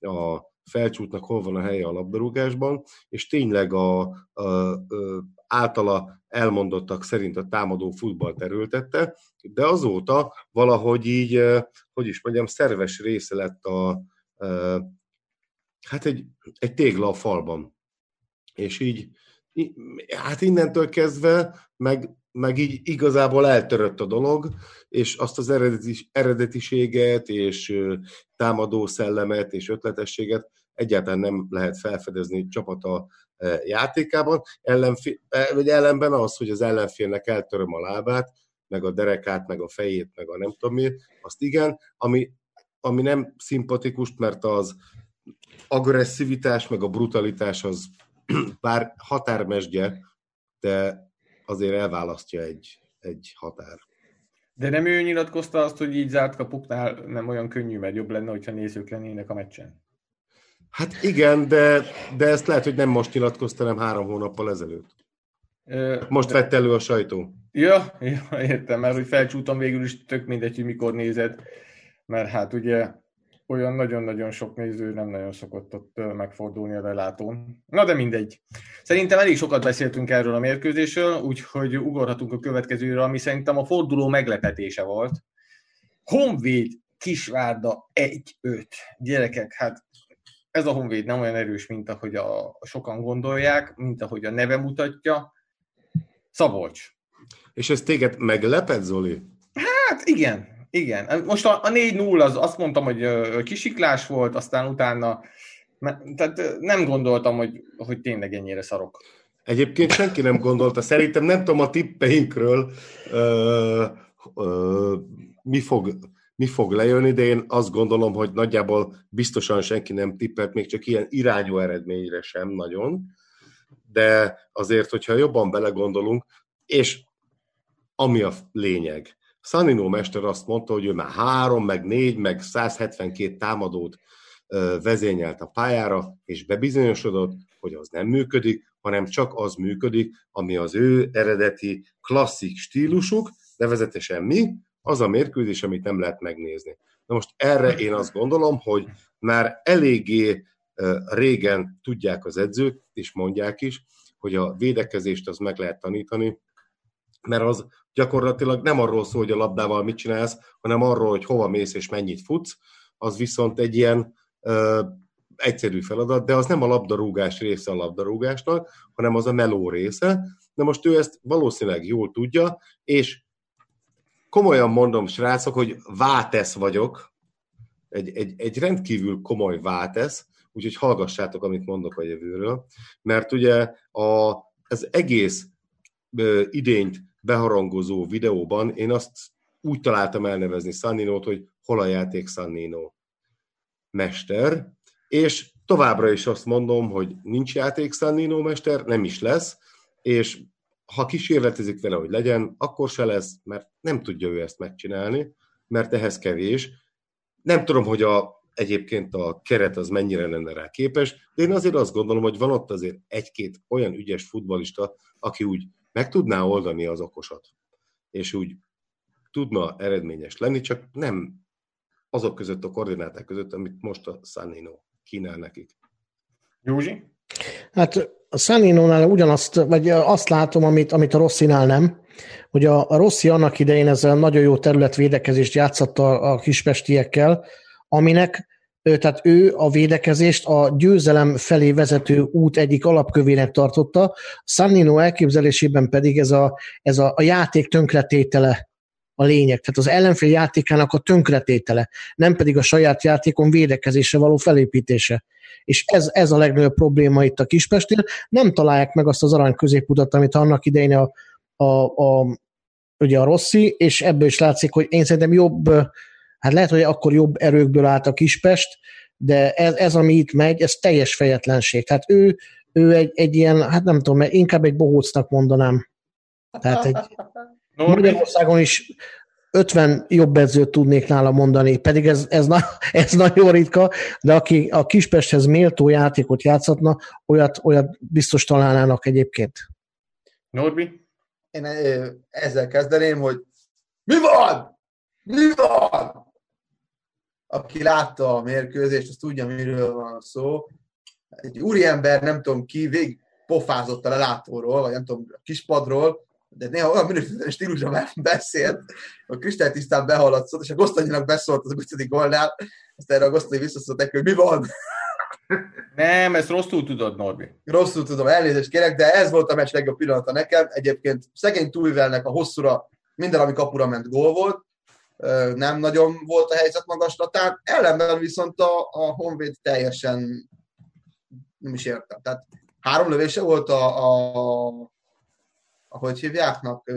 a felcsútnak hol van a helye a labdarúgásban, és tényleg a, a, a általa elmondottak szerint a támadó futballt erőltette, de azóta valahogy így, hogy is mondjam, szerves része lett a, a hát egy, egy tégla a falban. És így, hát innentől kezdve, meg meg így igazából eltörött a dolog, és azt az eredetis, eredetiséget, és támadó szellemet, és ötletességet egyáltalán nem lehet felfedezni csapata játékában. Ellenfé, vagy ellenben az, hogy az ellenfélnek eltöröm a lábát, meg a derekát, meg a fejét, meg a nem tudom miért, azt igen, ami, ami nem szimpatikus, mert az agresszivitás, meg a brutalitás az bár határmesdje, de azért elválasztja egy, egy határ. De nem ő nyilatkozta azt, hogy így zárt kapuknál nem olyan könnyű, mert jobb lenne, hogyha nézők lennének a meccsen? Hát igen, de, de ezt lehet, hogy nem most nyilatkozta, nem három hónappal ezelőtt. Ö, most de... vett elő a sajtó. Ja, ja, értem, mert hogy felcsútam végül is tök mindegy, hogy mikor nézed, mert hát ugye olyan nagyon-nagyon sok néző nem nagyon szokott ott megfordulni a lelátón. Na de mindegy. Szerintem elég sokat beszéltünk erről a mérkőzésről, úgyhogy ugorhatunk a következőre, ami szerintem a forduló meglepetése volt. Honvéd Kisvárda 1-5. Gyerekek, hát ez a Honvéd nem olyan erős, mint ahogy a sokan gondolják, mint ahogy a neve mutatja. Szabolcs. És ez téged meglepett, Zoli? Hát igen, igen. Most a, a 4-0 az azt mondtam, hogy kisiklás volt, aztán utána tehát nem gondoltam, hogy, hogy tényleg ennyire szarok. Egyébként senki nem gondolta. Szerintem nem tudom a tippeinkről ö, ö, mi, fog, mi fog lejönni, de én azt gondolom, hogy nagyjából biztosan senki nem tippelt, még csak ilyen irányú eredményre sem nagyon. De azért, hogyha jobban belegondolunk, és ami a lényeg, Sanino mester azt mondta, hogy ő már három, meg négy, meg 172 támadót vezényelt a pályára, és bebizonyosodott, hogy az nem működik, hanem csak az működik, ami az ő eredeti klasszik stílusuk, nevezetesen mi, az a mérkőzés, amit nem lehet megnézni. Na most erre én azt gondolom, hogy már eléggé régen tudják az edzők, és mondják is, hogy a védekezést az meg lehet tanítani, mert az gyakorlatilag nem arról szól, hogy a labdával mit csinálsz, hanem arról, hogy hova mész és mennyit futsz, az viszont egy ilyen ö, egyszerű feladat, de az nem a labdarúgás része a labdarúgásnak, hanem az a meló része. De most ő ezt valószínűleg jól tudja, és komolyan mondom, srácok, hogy vátesz vagyok, egy, egy, egy rendkívül komoly vátesz, úgyhogy hallgassátok, amit mondok a jövőről, mert ugye a, az egész ö, idényt beharangozó videóban én azt úgy találtam elnevezni Sanninót, hogy hol a játék Sannino? Mester, és továbbra is azt mondom, hogy nincs játék Sannino mester, nem is lesz, és ha kísérletezik vele, hogy legyen, akkor se lesz, mert nem tudja ő ezt megcsinálni, mert ehhez kevés. Nem tudom, hogy a, egyébként a keret az mennyire lenne rá képes, de én azért azt gondolom, hogy van ott azért egy-két olyan ügyes futbalista, aki úgy meg tudná oldani az okosat, és úgy tudna eredményes lenni, csak nem azok között a koordináták között, amit most a Sanino kínál nekik. Józsi? Hát a Saninónál ugyanazt, vagy azt látom, amit, amit a Rosszinál nem, hogy a, a Rossi annak idején ezzel nagyon jó területvédekezést játszott a, a kispestiekkel, aminek tehát ő a védekezést a győzelem felé vezető út egyik alapkövének tartotta, Sannino elképzelésében pedig ez a, ez a, a játék tönkretétele a lényeg. Tehát az ellenfél játékának a tönkretétele, nem pedig a saját játékon védekezésre való felépítése. És ez, ez a legnagyobb probléma itt a Kispestnél. Nem találják meg azt az arany középutat, amit annak idején a, a, a, ugye a Rossi, és ebből is látszik, hogy én szerintem jobb Hát lehet, hogy akkor jobb erőkből állt a Kispest, de ez, ez ami itt megy, ez teljes fejetlenség. Tehát ő, ő egy, egy ilyen, hát nem tudom, inkább egy bohócnak mondanám. Tehát egy Magyarországon is 50 jobb edzőt tudnék nála mondani, pedig ez, ez, na, ez nagyon ritka, de aki a Kispesthez méltó játékot játszhatna, olyat, olyat biztos találnának egyébként. Norbi? Én ezzel kezdeném, hogy mi van? Mi van? Aki látta a mérkőzést, az tudja, miről van szó. Egy úriember, nem tudom ki, végig pofázott a lelátóról, vagy nem tudom, a kispadról, de néha olyan minősítően stílusra beszélt, a kristálytisztán behaladszott, és a Gosztanyinak beszólt az ötödik golnál, azt erre a Gosztanyi visszaszólt neki, hogy mi van? Nem, ezt rosszul tudod, Norbi. Rosszul tudom, elnézést kérek, de ez volt a meccs legjobb pillanata nekem. Egyébként szegény túlvelnek a hosszúra, minden, ami kapura ment gól volt, nem nagyon volt a helyzet magaslatán, ellenben viszont a, a Honvéd teljesen nem is értem. Tehát három lövése volt a, a, a hogy hívjáknak,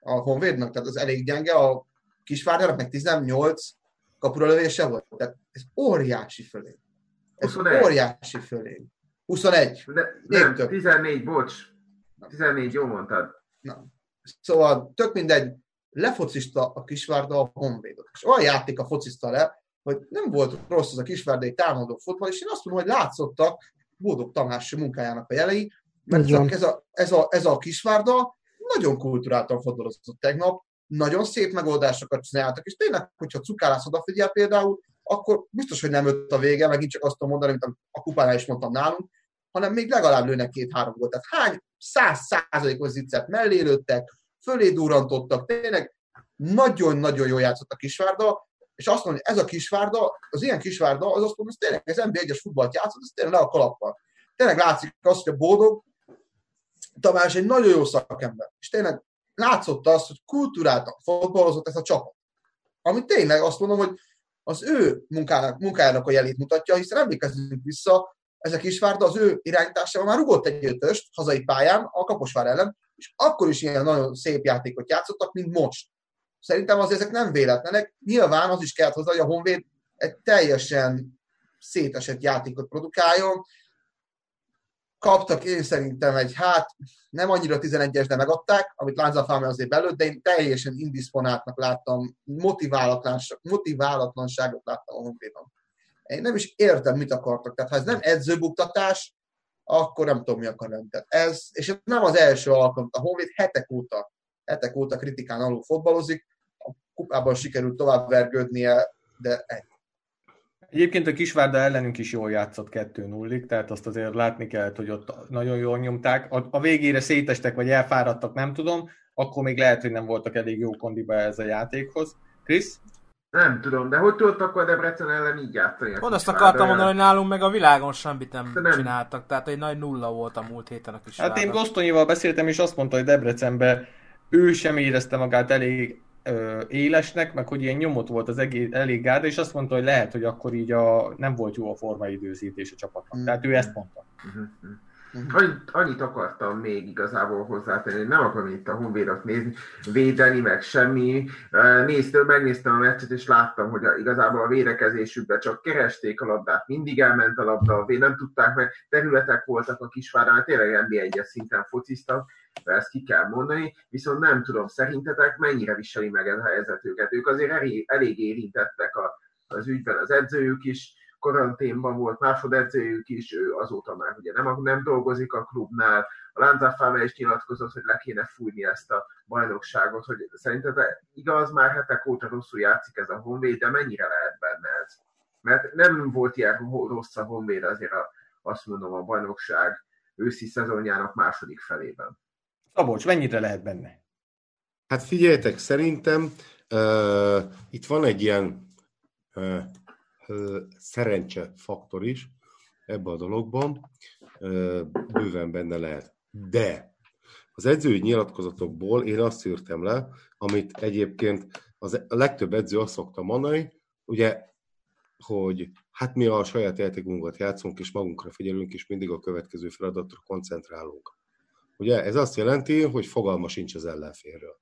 a Honvédnak, tehát az elég gyenge, a Kisvárdának meg 18 kapura lövése volt. Tehát ez óriási fölé. Ez 21. óriási fölé. 21. De, nem, 14, bocs. 14, jó mondtad. Na. Szóval tök mindegy, lefocista a Kisvárda a Honvédot. És olyan játék a focista le, hogy nem volt rossz az a Kisvárdai támadó futball, és én azt mondom, hogy látszottak Bódog Tamás munkájának a jelei, mert ez a, ez, a, ez, a, ez a Kisvárda nagyon kulturáltan fotbalozott tegnap, nagyon szép megoldásokat csináltak, és tényleg, hogyha Cukálász odafigyel például, akkor biztos, hogy nem öt a vége, megint csak azt tudom mondani, mint a kupánál is mondtam nálunk, hanem még legalább lőnek két-három volt. Tehát hány száz százalékos ziccet mellé lőttek, fölé durrantottak, tényleg nagyon-nagyon jól játszott a Kisvárda, és azt hogy ez a kisvárda, az ilyen kisvárda, az azt mondom, hogy tényleg ez NB1-es futballt játszott, ez tényleg le a kalappal. Tényleg látszik azt, hogy a boldog Tamás egy nagyon jó szakember, és tényleg látszott azt, hogy kultúráltan fotballozott ez a csapat. Ami tényleg azt mondom, hogy az ő munkának, munkájának a jelét mutatja, hiszen emlékezzünk vissza, ez a Kisvárda az ő irányításával már rugott egy ötöst hazai pályán a Kaposvár ellen, és akkor is ilyen nagyon szép játékot játszottak, mint most. Szerintem az ezek nem véletlenek. Nyilván az is kellett hozzá, hogy a Honvéd egy teljesen szétesett játékot produkáljon. Kaptak én szerintem egy, hát nem annyira 11-es, de megadták, amit Lánza Fáme azért belőtt, de én teljesen indisponáltnak láttam, motiválatlanságot láttam a Honvédon. Én nem is értem, mit akartak. Tehát ha ez nem edzőbuktatás, akkor nem tudom, mi akar lenni. Tehát ez, és ez nem az első alkalom. A Honvéd hetek óta, hetek óta kritikán alul fotbalozik, a kupában sikerült tovább vergődnie, de egy. Egyébként a Kisvárda ellenünk is jól játszott 2-0-ig, tehát azt azért látni kellett, hogy ott nagyon jól nyomták. A, a végére szétestek, vagy elfáradtak, nem tudom, akkor még lehet, hogy nem voltak elég jó kondiba ez a játékhoz. Krisz? Nem tudom, de hogy tudott akkor Debrecen ellen így játszani? Pont azt akartam mondani, hogy nálunk meg a világon semmit nem, nem csináltak, tehát egy nagy nulla volt a múlt héten a kis Hát én Gostonyival beszéltem, és azt mondta, hogy Debrecenben ő sem érezte magát elég ö, élesnek, meg hogy ilyen nyomot volt az egész, elég gárda, és azt mondta, hogy lehet, hogy akkor így a, nem volt jó a formaidőzítés a csapatnak. Tehát ő ezt mondta. Uh-huh. Uh-huh. Annyit, annyit akartam még igazából hozzátenni, nem akarom itt a Honvédot nézni, védeni, meg semmi. Néztem, megnéztem a meccset, és láttam, hogy a, igazából a védekezésükben csak keresték a labdát, mindig elment a labda, nem tudták meg, területek voltak a kisvárán, tényleg NB1-es szinten fociztak, ezt ki kell mondani, viszont nem tudom, szerintetek mennyire viseli meg ez a helyzet őket. Ők azért elég, elég érintettek a, az ügyben, az edzőjük is, karanténban volt másodedzőjük is, ő azóta már ugye nem, nem dolgozik a klubnál. A Lánzáfáme is nyilatkozott, hogy le kéne fújni ezt a bajnokságot, hogy szerinted igaz, már hetek óta rosszul játszik ez a Honvéd, de mennyire lehet benne ez? Mert nem volt ilyen rossz a Honvéd azért a, azt mondom a bajnokság őszi szezonjának második felében. Szabolcs, mennyire lehet benne? Hát figyeljetek, szerintem uh, itt van egy ilyen uh, szerencse faktor is ebbe a dologban, bőven benne lehet. De az edzői nyilatkozatokból én azt írtam le, amit egyébként az, a legtöbb edző azt szokta mondani, ugye, hogy hát mi a saját játékunkat játszunk, és magunkra figyelünk, és mindig a következő feladatra koncentrálunk. Ugye ez azt jelenti, hogy fogalma sincs az ellenfélről.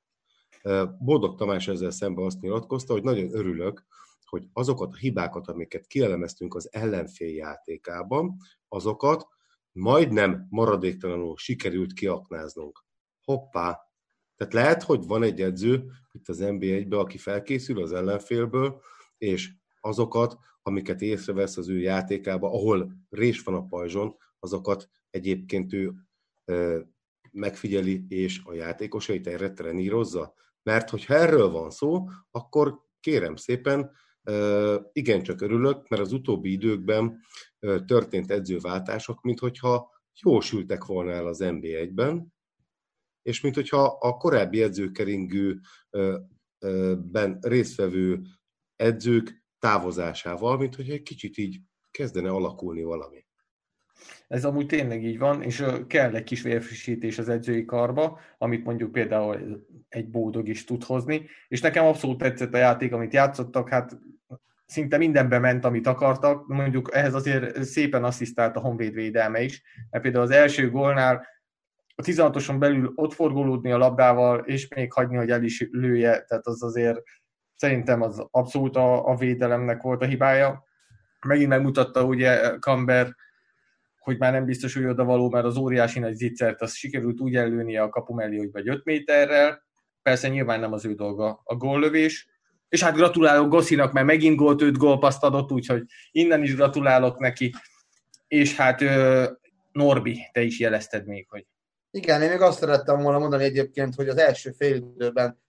Boldog Tamás ezzel szemben azt nyilatkozta, hogy nagyon örülök, hogy azokat a hibákat, amiket kielemeztünk az ellenfél játékában, azokat majdnem maradéktalanul sikerült kiaknáznunk. Hoppá! Tehát lehet, hogy van egy edző itt az NBA-ben, aki felkészül az ellenfélből, és azokat, amiket észrevesz az ő játékába, ahol rés van a pajzson, azokat egyébként ő ö, megfigyeli, és a játékosait erre trenírozza. Mert hogyha erről van szó, akkor kérem szépen, igen, csak örülök, mert az utóbbi időkben történt edzőváltások, mint hogyha jól sültek volna el az NB1-ben, és mint hogyha a korábbi edzőkeringőben résztvevő edzők távozásával, mint hogy egy kicsit így kezdene alakulni valami. Ez amúgy tényleg így van, és kell egy kis vérfrissítés az edzői karba, amit mondjuk például egy bódog is tud hozni, és nekem abszolút tetszett a játék, amit játszottak, hát szinte mindenbe ment, amit akartak, mondjuk ehhez azért szépen asszisztált a Honvéd védelme is, mert például az első gólnál a 16-oson belül ott forgolódni a labdával, és még hagyni, hogy el is lője, tehát az azért szerintem az abszolút a, a védelemnek volt a hibája. Megint megmutatta ugye Kamber, hogy már nem biztos, hogy oda való, mert az óriási nagy zicsert az sikerült úgy ellőnie a kapu mellé, hogy vagy 5 méterrel. Persze nyilván nem az ő dolga a góllövés, és hát gratulálok Gosszinak, mert megint gólt, öt gólpaszt adott, úgyhogy innen is gratulálok neki. És hát Norbi, te is jelezted még, hogy... Igen, én még azt szerettem volna mondani egyébként, hogy az első fél időben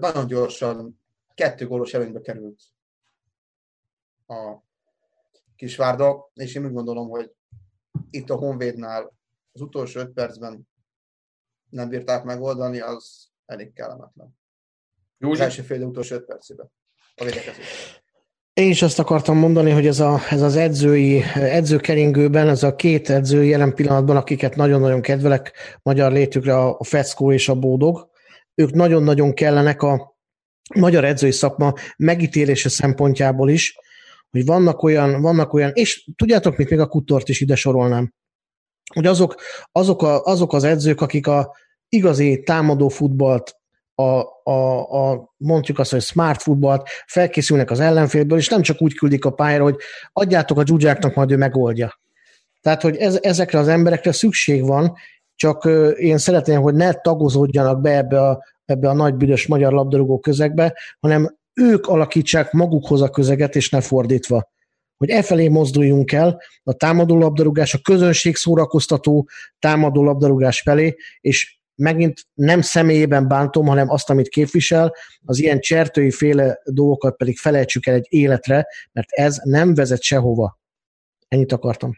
nagyon gyorsan kettő gólos előnybe került a Kisvárda, és én úgy gondolom, hogy itt a Honvédnál az utolsó öt percben nem bírták megoldani, az elég kellemetlen. Józsi? Az első fél utolsó öt percében. a. Én is azt akartam mondani, hogy ez, a, ez az edzői, edzőkeringőben, ez a két edző jelen pillanatban, akiket nagyon-nagyon kedvelek magyar létükre, a Feckó és a Bódog, ők nagyon-nagyon kellenek a magyar edzői szakma megítélése szempontjából is, hogy vannak olyan, vannak olyan, és tudjátok mit, még a Kuttort is ide sorolnám, hogy azok, azok, a, azok az edzők, akik a igazi támadó futballt a, a, a, mondjuk azt, hogy smart futballt, felkészülnek az ellenfélből, és nem csak úgy küldik a pályára, hogy adjátok a dzsúdzsáknak, majd ő megoldja. Tehát, hogy ez, ezekre az emberekre szükség van, csak én szeretném, hogy ne tagozódjanak be ebbe a, ebbe a nagy büdös magyar labdarúgó közegbe, hanem ők alakítsák magukhoz a közeget, és ne fordítva. Hogy e felé mozduljunk el a támadó labdarúgás, a közönség szórakoztató támadó labdarúgás felé, és megint nem személyében bántom, hanem azt, amit képvisel, az ilyen csertői féle dolgokat pedig felejtsük el egy életre, mert ez nem vezet sehova. Ennyit akartam.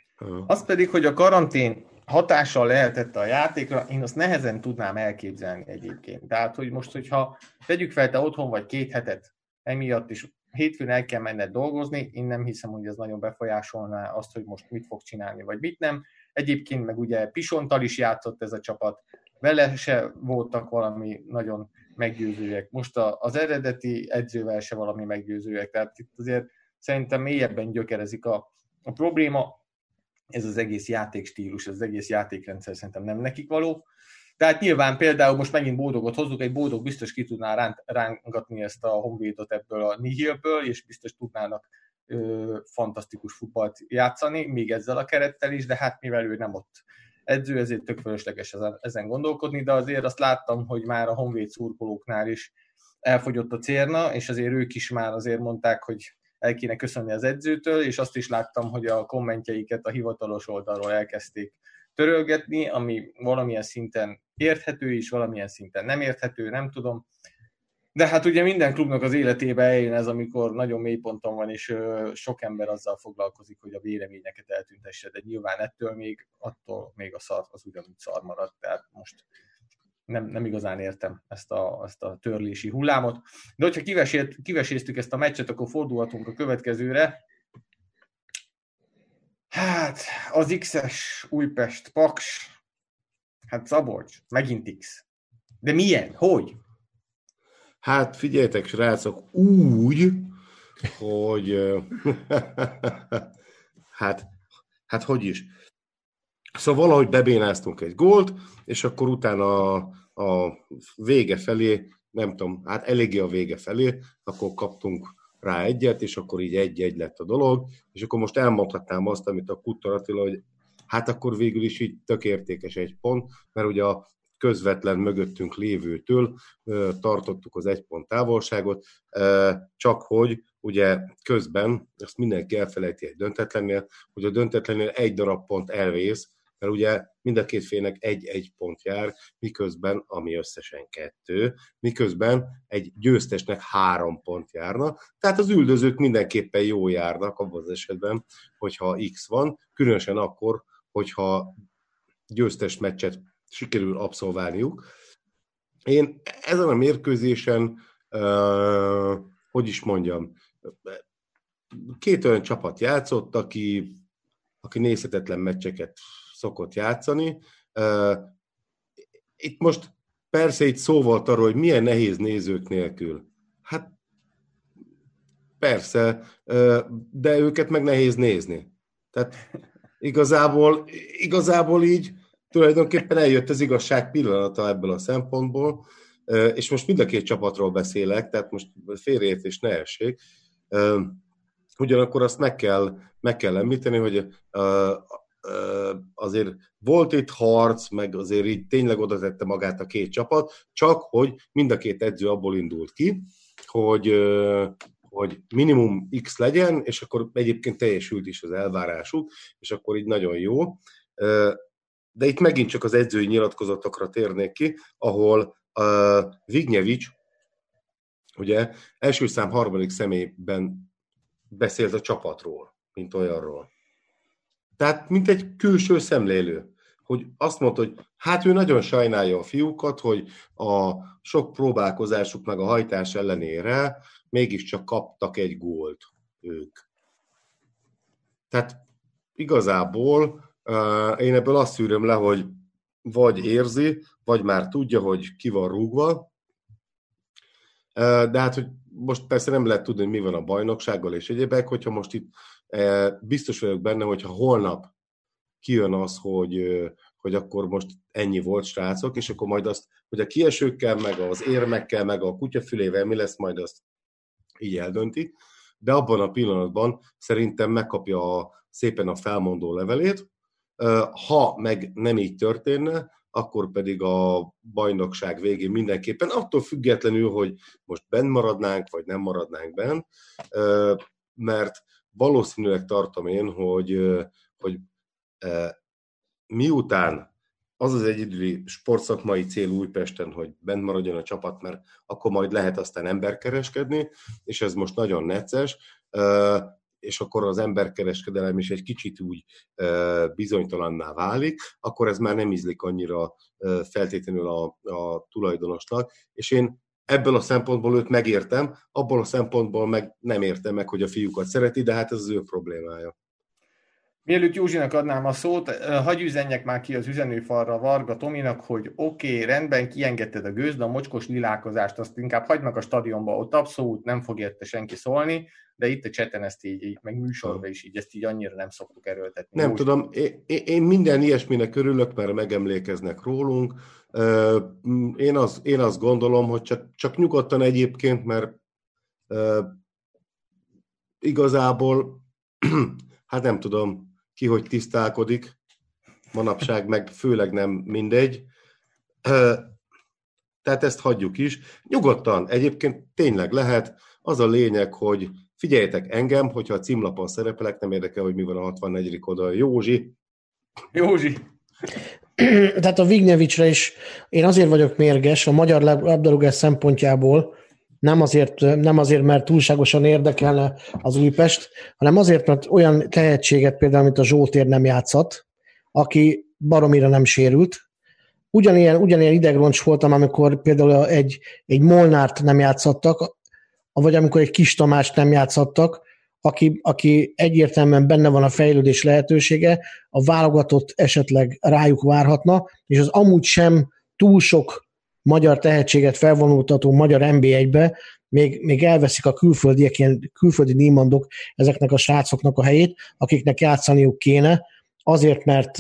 Az pedig, hogy a karantén hatással lehetett a játékra, én azt nehezen tudnám elképzelni egyébként. Tehát, hogy most, hogyha tegyük fel, te otthon vagy két hetet emiatt is hétfőn el kell menned dolgozni, én nem hiszem, hogy ez nagyon befolyásolná azt, hogy most mit fog csinálni, vagy mit nem. Egyébként meg ugye Pisontal is játszott ez a csapat, vele se voltak valami nagyon meggyőzőek. Most az eredeti edzővel se valami meggyőzőek, tehát itt azért szerintem mélyebben gyökerezik a, a probléma, ez az egész játékstílus, ez az egész játékrendszer szerintem nem nekik való. Tehát nyilván például most megint bódogot hozzuk, egy bódog biztos ki tudná rángatni ezt a honvédot ebből a Nihilből, és biztos tudnának ö, fantasztikus futballt játszani, még ezzel a kerettel is, de hát mivel ő nem ott edző, ezért tök fölösleges ezen, gondolkodni, de azért azt láttam, hogy már a honvéd szurkolóknál is elfogyott a cérna, és azért ők is már azért mondták, hogy el kéne köszönni az edzőtől, és azt is láttam, hogy a kommentjeiket a hivatalos oldalról elkezdték törölgetni, ami valamilyen szinten érthető is, valamilyen szinten nem érthető, nem tudom. De hát ugye minden klubnak az életébe eljön ez, amikor nagyon mély ponton van, és sok ember azzal foglalkozik, hogy a véleményeket eltüntesse, de nyilván ettől még, attól még a szar az ugyanúgy szar maradt. Tehát most nem, nem igazán értem ezt a, ezt a törlési hullámot. De hogyha kivesét, kiveséztük ezt a meccset, akkor fordulhatunk a következőre. Hát, az X-es Újpest, Paks, hát Szabolcs, megint X. De milyen? Hogy? Hát figyeljetek, srácok, úgy, hogy hát, hát hogy is. Szóval valahogy bebénáztunk egy gólt, és akkor utána a, a vége felé, nem tudom, hát eléggé a vége felé, akkor kaptunk rá egyet, és akkor így egy-egy lett a dolog, és akkor most elmondhatnám azt, amit a Kuttor Attila, hogy hát akkor végül is így tök értékes egy pont, mert ugye a közvetlen mögöttünk lévőtől tartottuk az egy pont távolságot, csak hogy ugye közben, ezt mindenki elfelejti egy döntetlennél, hogy a döntetlennél egy darab pont elvész, mert ugye mind a két félnek egy-egy pont jár, miközben, ami összesen kettő, miközben egy győztesnek három pont járna, tehát az üldözők mindenképpen jó járnak abban az esetben, hogyha X van, különösen akkor, hogyha győztes meccset sikerül abszolválniuk. Én ezen a mérkőzésen, hogy is mondjam, két olyan csapat játszott, aki, aki nézhetetlen meccseket szokott játszani. Itt most persze itt szó volt arról, hogy milyen nehéz nézők nélkül. Hát persze, de őket meg nehéz nézni. Tehát igazából, igazából így tulajdonképpen eljött az igazság pillanata ebből a szempontból, és most mind a két csapatról beszélek, tehát most félreértés ne essék. Ugyanakkor azt meg kell, meg kell említeni, hogy azért volt itt harc, meg azért így tényleg oda tette magát a két csapat, csak hogy mind a két edző abból indult ki, hogy, hogy minimum X legyen, és akkor egyébként teljesült is az elvárásuk, és akkor így nagyon jó de itt megint csak az edzői nyilatkozatokra térnék ki, ahol uh, Vignyevics ugye első szám harmadik személyben beszélt a csapatról, mint olyanról. Tehát, mint egy külső szemlélő, hogy azt mondta, hogy hát ő nagyon sajnálja a fiúkat, hogy a sok próbálkozásuk meg a hajtás ellenére mégiscsak kaptak egy gólt ők. Tehát igazából én ebből azt szűröm le, hogy vagy érzi, vagy már tudja, hogy ki van rúgva, de hát, hogy most persze nem lehet tudni, hogy mi van a bajnoksággal és egyébek, hogyha most itt biztos vagyok benne, hogyha holnap kijön az, hogy, hogy akkor most ennyi volt, srácok, és akkor majd azt, hogy a kiesőkkel, meg az érmekkel, meg a kutyafülével mi lesz, majd azt így eldönti. De abban a pillanatban szerintem megkapja a, szépen a felmondó levelét. Ha meg nem így történne, akkor pedig a bajnokság végén mindenképpen, attól függetlenül, hogy most benn maradnánk, vagy nem maradnánk benn, mert valószínűleg tartom én, hogy, hogy miután az az egyedüli sportszakmai cél Újpesten, hogy bent maradjon a csapat, mert akkor majd lehet aztán emberkereskedni, és ez most nagyon necces, és akkor az emberkereskedelem is egy kicsit úgy bizonytalanná válik, akkor ez már nem ízlik annyira feltétlenül a, a tulajdonosnak, és én ebből a szempontból őt megértem, abból a szempontból meg nem értem meg, hogy a fiúkat szereti, de hát ez az ő problémája. Mielőtt Józsinak adnám a szót, hagyj üzenjek már ki az üzenőfalra Varga Tominak, hogy oké, okay, rendben, kiengedted a gőz, de a mocskos lilákozást azt inkább hagyd meg a stadionba, ott abszolút nem fog érte senki szólni, de itt a cseten ezt így, így meg műsorban is így, ezt így annyira nem szoktuk erőltetni. Nem Józsi. tudom, én, én minden ilyesminek örülök, mert megemlékeznek rólunk. Én, az, én azt gondolom, hogy csak, csak nyugodtan egyébként, mert igazából, hát nem tudom, ki hogy tisztálkodik, manapság meg főleg nem mindegy. Tehát ezt hagyjuk is. Nyugodtan, egyébként tényleg lehet. Az a lényeg, hogy figyeljetek engem, hogyha a címlapon szerepelek, nem érdekel, hogy mi van a 64. oldal. Józsi. Józsi. Tehát a Vignevicsre is én azért vagyok mérges a magyar labdarúgás szempontjából, nem azért, nem azért, mert túlságosan érdekelne az Újpest, hanem azért, mert olyan tehetséget például, mint a Zsótér nem játszat, aki baromira nem sérült. Ugyanilyen, ugyanilyen idegroncs voltam, amikor például egy, egy Molnárt nem játszottak, vagy amikor egy Kis Tamást nem játszottak, aki, aki egyértelműen benne van a fejlődés lehetősége, a válogatott esetleg rájuk várhatna, és az amúgy sem túl sok magyar tehetséget felvonultató magyar NB1-be, még, még elveszik a külföldiek, ilyen külföldi nímandok ezeknek a srácoknak a helyét, akiknek játszaniuk kéne, azért, mert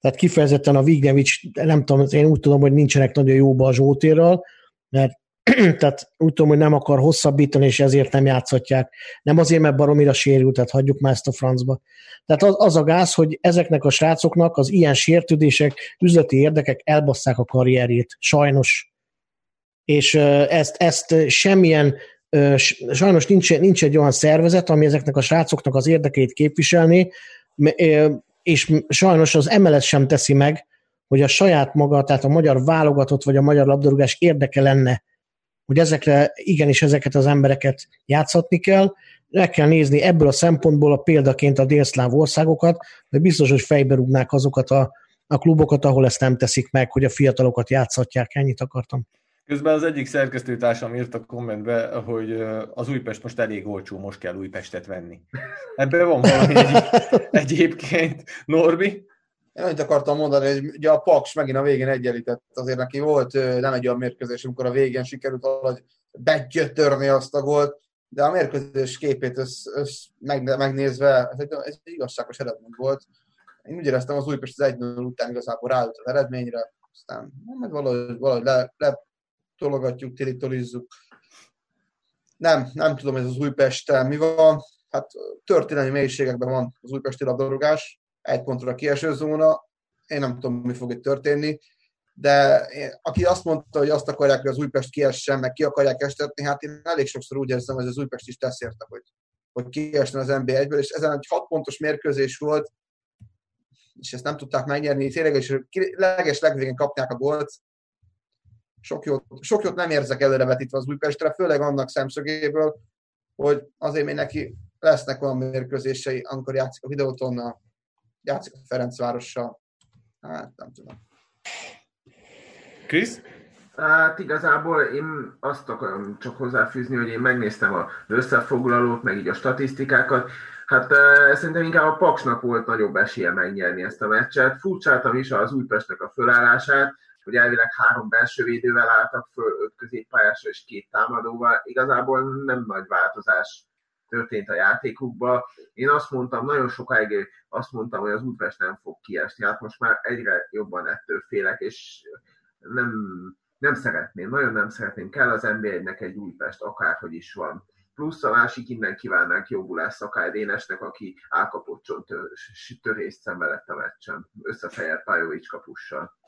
tehát kifejezetten a Vignevics, nem tudom, én úgy tudom, hogy nincsenek nagyon jóba a Zsótérral, mert tehát úgy tudom, hogy nem akar hosszabbítani, és ezért nem játszhatják. Nem azért, mert baromira sérült, tehát hagyjuk már ezt a francba. Tehát az, az a gáz, hogy ezeknek a srácoknak az ilyen sértődések, üzleti érdekek elbasszák a karrierjét. Sajnos. És ezt, ezt semmilyen sajnos nincs, nincs egy olyan szervezet, ami ezeknek a srácoknak az érdekeit képviselni, és sajnos az MLS sem teszi meg, hogy a saját maga, tehát a magyar válogatott vagy a magyar labdarúgás érdeke lenne hogy ezekre, igenis ezeket az embereket játszatni kell, meg kell nézni ebből a szempontból a példaként a délszláv országokat, hogy biztos, hogy fejbe rúgnák azokat a, a klubokat, ahol ezt nem teszik meg, hogy a fiatalokat játszhatják. Ennyit akartam. Közben az egyik szerkesztőtársam írt a kommentbe, hogy az Újpest most elég olcsó, most kell Újpestet venni. Ebben van valami egy, egyébként. Norbi? Én annyit akartam mondani, hogy ugye a Paks megint a végén egyenlített, azért neki volt nem egy olyan mérkőzés, amikor a végén sikerült valahogy begyötörni azt a gólt, de a mérkőzés képét össz, össz meg, megnézve, ez egy, ez egy igazságos eredmény volt. Én úgy éreztem, az Újpest az 1 után igazából ráült az eredményre, aztán meg valahogy, valahogy le, le tologatjuk, tolízzuk. Nem, nem tudom, ez az Újpesten mi van. Hát történelmi mélységekben van az újpesti labdarúgás, egy pontra kieső zóna, én nem tudom, mi fog itt történni, de én, aki azt mondta, hogy azt akarják, hogy az Újpest kiessen, meg ki akarják estetni, hát én elég sokszor úgy érzem, hogy az Újpest is tesz érte, hogy, hogy kiesne az NB1-ből, és ezen egy hat pontos mérkőzés volt, és ezt nem tudták megnyerni, tényleg, és leges legvégén kapták a gólt. Sok jót, sok jót nem érzek előrevetítve az Újpestre, főleg annak szemszögéből, hogy azért még neki lesznek olyan mérkőzései, amikor játszik a videótonnal, játszik a Ferencvárossal, Hát nem tudom. Krisz? Hát igazából én azt akarom csak hozzáfűzni, hogy én megnéztem az összefoglalót, meg így a statisztikákat. Hát szerintem inkább a Paksnak volt nagyobb esélye megnyerni ezt a meccset. Furcsáltam is az Újpestnek a fölállását, hogy elvileg három belső védővel álltak föl, öt középpályásra és két támadóval. Igazából nem nagy változás történt a játékukba. Én azt mondtam, nagyon sokáig azt mondtam, hogy az Újpest nem fog kiesni. Hát most már egyre jobban ettől félek, és nem, nem szeretném, nagyon nem szeretném. Kell az NBA-nek egy Újpest, akárhogy is van. Plusz a másik innen kívánnánk jobbulás Szakály Dénesnek, aki álkapott törést szenvedett a meccsen. Összefejelt Pajovics kapussal.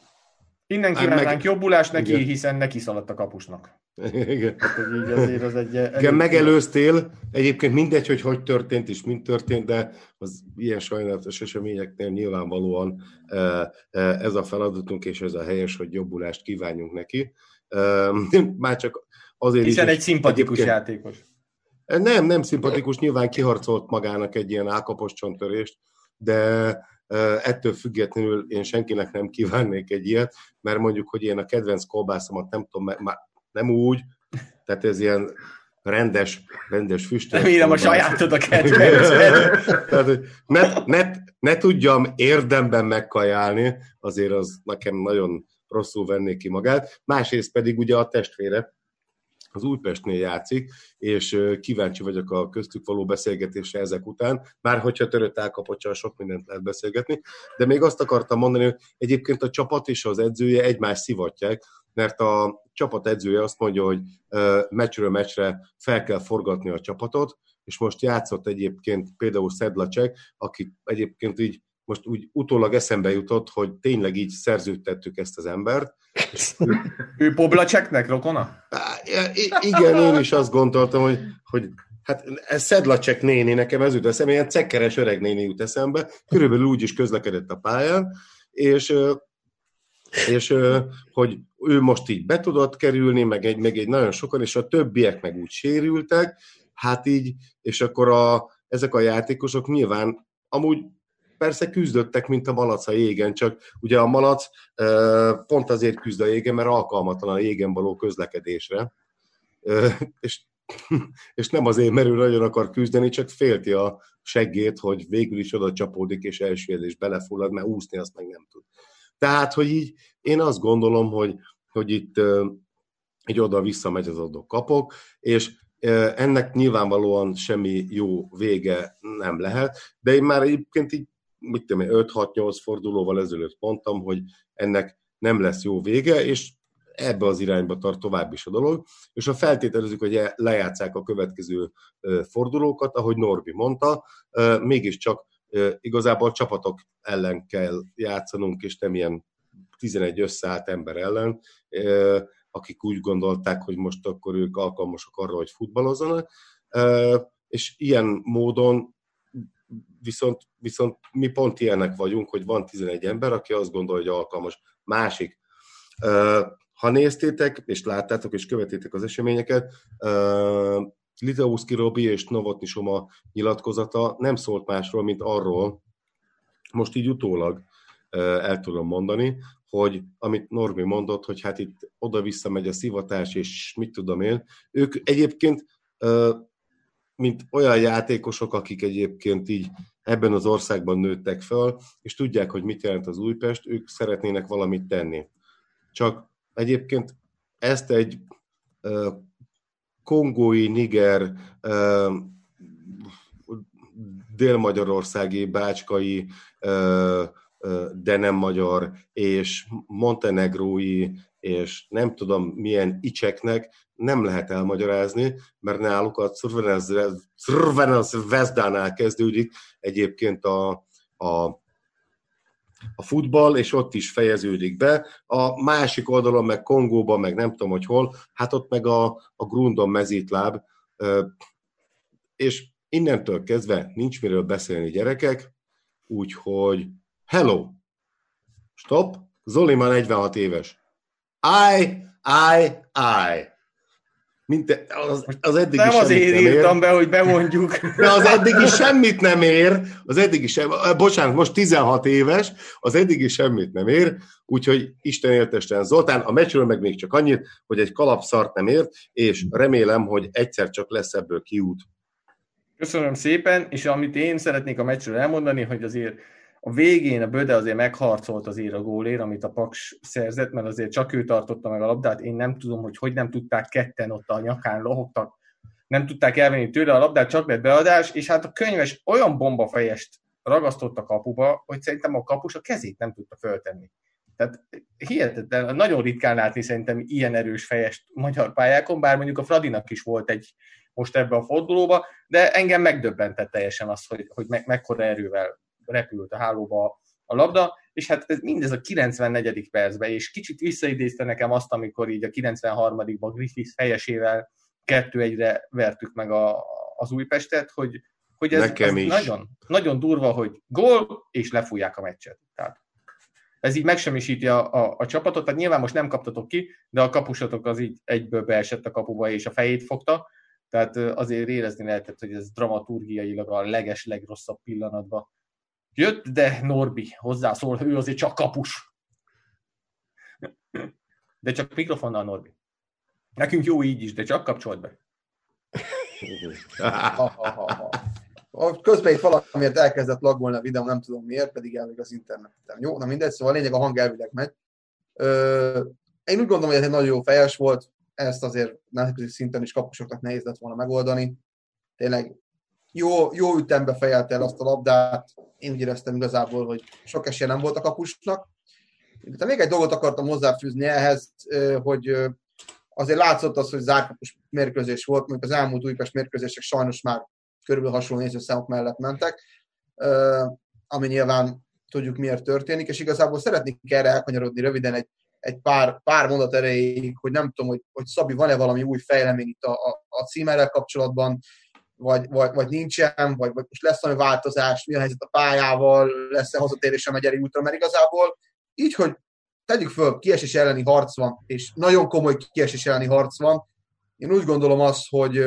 Innen kívánnánk meg... jobbulást neki, Igen. hiszen neki szaladt a kapusnak. Igen. Hát, így azért az egy, Igen, megelőztél. Egyébként mindegy, hogy hogy történt és mint történt, de az ilyen sajnálatos eseményeknél nyilvánvalóan ez a feladatunk, és ez a helyes, hogy jobbulást kívánjunk neki. Már csak azért Hiszen is, egy szimpatikus játékos. Nem, nem szimpatikus, nyilván kiharcolt magának egy ilyen álkapos csonttörést, de ettől függetlenül én senkinek nem kívánnék egy ilyet, mert mondjuk, hogy én a kedvenc kolbászomat nem tudom, már nem úgy, tehát ez ilyen rendes, rendes füstös. Remélem a sajátod a kedvenc. tehát, ne, ne, ne tudjam érdemben megkajálni, azért az nekem nagyon rosszul vennék ki magát. Másrészt pedig ugye a testvére, az Újpestnél játszik, és kíváncsi vagyok a köztük való beszélgetésre ezek után, már hogyha törött elkapocsal sok mindent lehet beszélgetni, de még azt akartam mondani, hogy egyébként a csapat és az edzője egymás szivatják, mert a csapat edzője azt mondja, hogy meccsről meccsre fel kell forgatni a csapatot, és most játszott egyébként például Szedlacsek, aki egyébként így most úgy utólag eszembe jutott, hogy tényleg így szerződtettük ezt az embert. ő Poblacseknek rokona? Igen, én is azt gondoltam, hogy, hogy hát ez Szedlacsek néni, nekem ez jut eszembe, ilyen cekkeres öreg néni jut eszembe, körülbelül úgy is közlekedett a pályán, és és hogy ő most így be tudott kerülni, meg egy, meg egy nagyon sokan, és a többiek meg úgy sérültek, hát így, és akkor a, ezek a játékosok nyilván amúgy persze küzdöttek, mint a malac a jégen, csak ugye a malac pont azért küzd a jégen, mert alkalmatlan a jégen való közlekedésre, és, és nem azért, mert ő nagyon akar küzdeni, csak félti a seggét, hogy végül is oda csapódik, és elsüllyed, és belefullad, mert úszni azt meg nem tud. Tehát, hogy így én azt gondolom, hogy, hogy itt egy oda-vissza megy az adó kapok, és ennek nyilvánvalóan semmi jó vége nem lehet, de én már egyébként így mit tudom 5-6-8 fordulóval ezelőtt mondtam, hogy ennek nem lesz jó vége, és ebbe az irányba tart tovább is a dolog, és ha feltételezzük, hogy lejátszák a következő fordulókat, ahogy Norbi mondta, mégiscsak igazából csapatok ellen kell játszanunk, és nem ilyen 11 összeállt ember ellen, akik úgy gondolták, hogy most akkor ők alkalmasak arra, hogy futballozzanak, és ilyen módon viszont, viszont mi pont ilyenek vagyunk, hogy van 11 ember, aki azt gondolja, hogy alkalmas. Másik, ha néztétek, és láttátok, és követétek az eseményeket, Litauszki Robi és Novotny Soma nyilatkozata nem szólt másról, mint arról, most így utólag el tudom mondani, hogy amit Norbi mondott, hogy hát itt oda-vissza megy a szivatás, és mit tudom én, ők egyébként mint olyan játékosok, akik egyébként így ebben az országban nőttek fel, és tudják, hogy mit jelent az Újpest, ők szeretnének valamit tenni. Csak egyébként ezt egy kongói, niger, dél-magyarországi, bácskai, de nem magyar, és montenegrói, és nem tudom milyen icseknek nem lehet elmagyarázni, mert náluk a Crvenaz Vezdánál kezdődik egyébként a, a a futball, és ott is fejeződik be. A másik oldalon, meg Kongóban, meg nem tudom, hogy hol, hát ott meg a, a Grundon mezítláb, és innentől kezdve nincs miről beszélni gyerekek, úgyhogy hello, stop, Zoli már 46 éves. I, I, I. mint az, az eddigi Nem semmit azért nem ér. írtam be, hogy bemondjuk. De az eddigi semmit nem ér, az eddigi sem, bocsánat, most 16 éves, az eddigi semmit nem ér, úgyhogy Isten éltesten Zoltán, a meccsről meg még csak annyit, hogy egy kalapszart nem ért, és remélem, hogy egyszer csak lesz ebből kiút. Köszönöm szépen, és amit én szeretnék a meccsről elmondani, hogy azért a végén a Böde azért megharcolt azért a gólért, amit a Paks szerzett, mert azért csak ő tartotta meg a labdát. Én nem tudom, hogy hogy nem tudták ketten ott a nyakán lohogtak, nem tudták elvenni tőle a labdát, csak lett beadás, és hát a könyves olyan bombafejest ragasztott a kapuba, hogy szerintem a kapus a kezét nem tudta föltenni. Tehát hihetetlen, nagyon ritkán látni szerintem ilyen erős fejest magyar pályákon, bár mondjuk a Fradinak is volt egy most ebbe a fordulóba, de engem megdöbbentett teljesen az, hogy, hogy me- mekkora erővel repült a hálóba a labda, és hát ez mindez a 94. percben, és kicsit visszaidézte nekem azt, amikor így a 93-ban Griffiths fejesével kettő egyre vertük meg a, az Újpestet, hogy, hogy ez, Nekem ez is. nagyon, nagyon durva, hogy gól, és lefújják a meccset. Tehát ez így megsemmisíti a, a, a csapatot, tehát nyilván most nem kaptatok ki, de a kapusatok az így egyből beesett a kapuba, és a fejét fogta, tehát azért érezni lehetett, hogy ez dramaturgiailag a leges, legrosszabb pillanatban jött, de Norbi hozzászól, ő azért csak kapus. De csak mikrofonnal, Norbi. Nekünk jó így is, de csak kapcsolt be. Ha, Közben itt valamiért elkezdett laggolni a videó, nem tudom miért, pedig elvég az interneten. Jó, na mindegy, szóval a lényeg a hang elvileg megy. Ö, én úgy gondolom, hogy ez egy nagyon jó fejes volt, ezt azért nemzetközi szinten is kapusoknak nehéz lett volna megoldani. Tényleg jó, jó ütembe fejelte el azt a labdát. Én úgy éreztem igazából, hogy sok esélye nem volt a kapusnak. De még egy dolgot akartam hozzáfűzni ehhez, hogy azért látszott az, hogy zárkapus mérkőzés volt, mondjuk az elmúlt Újpest mérkőzések sajnos már körülbelül hasonló nézőszámok mellett mentek, ami nyilván tudjuk miért történik, és igazából szeretnék erre elkanyarodni röviden egy, egy pár, pár mondat erejéig, hogy nem tudom, hogy, hogy Szabi, van-e valami új fejlemény itt a, a, a kapcsolatban, vagy, vagy, vagy nincsen, vagy, vagy most lesz valami változás, mi a helyzet a pályával, lesz-e hazatérés a Megyeri útra, mert igazából így, hogy tegyük föl, kiesés elleni harc van, és nagyon komoly kiesés elleni harc van, én úgy gondolom azt, hogy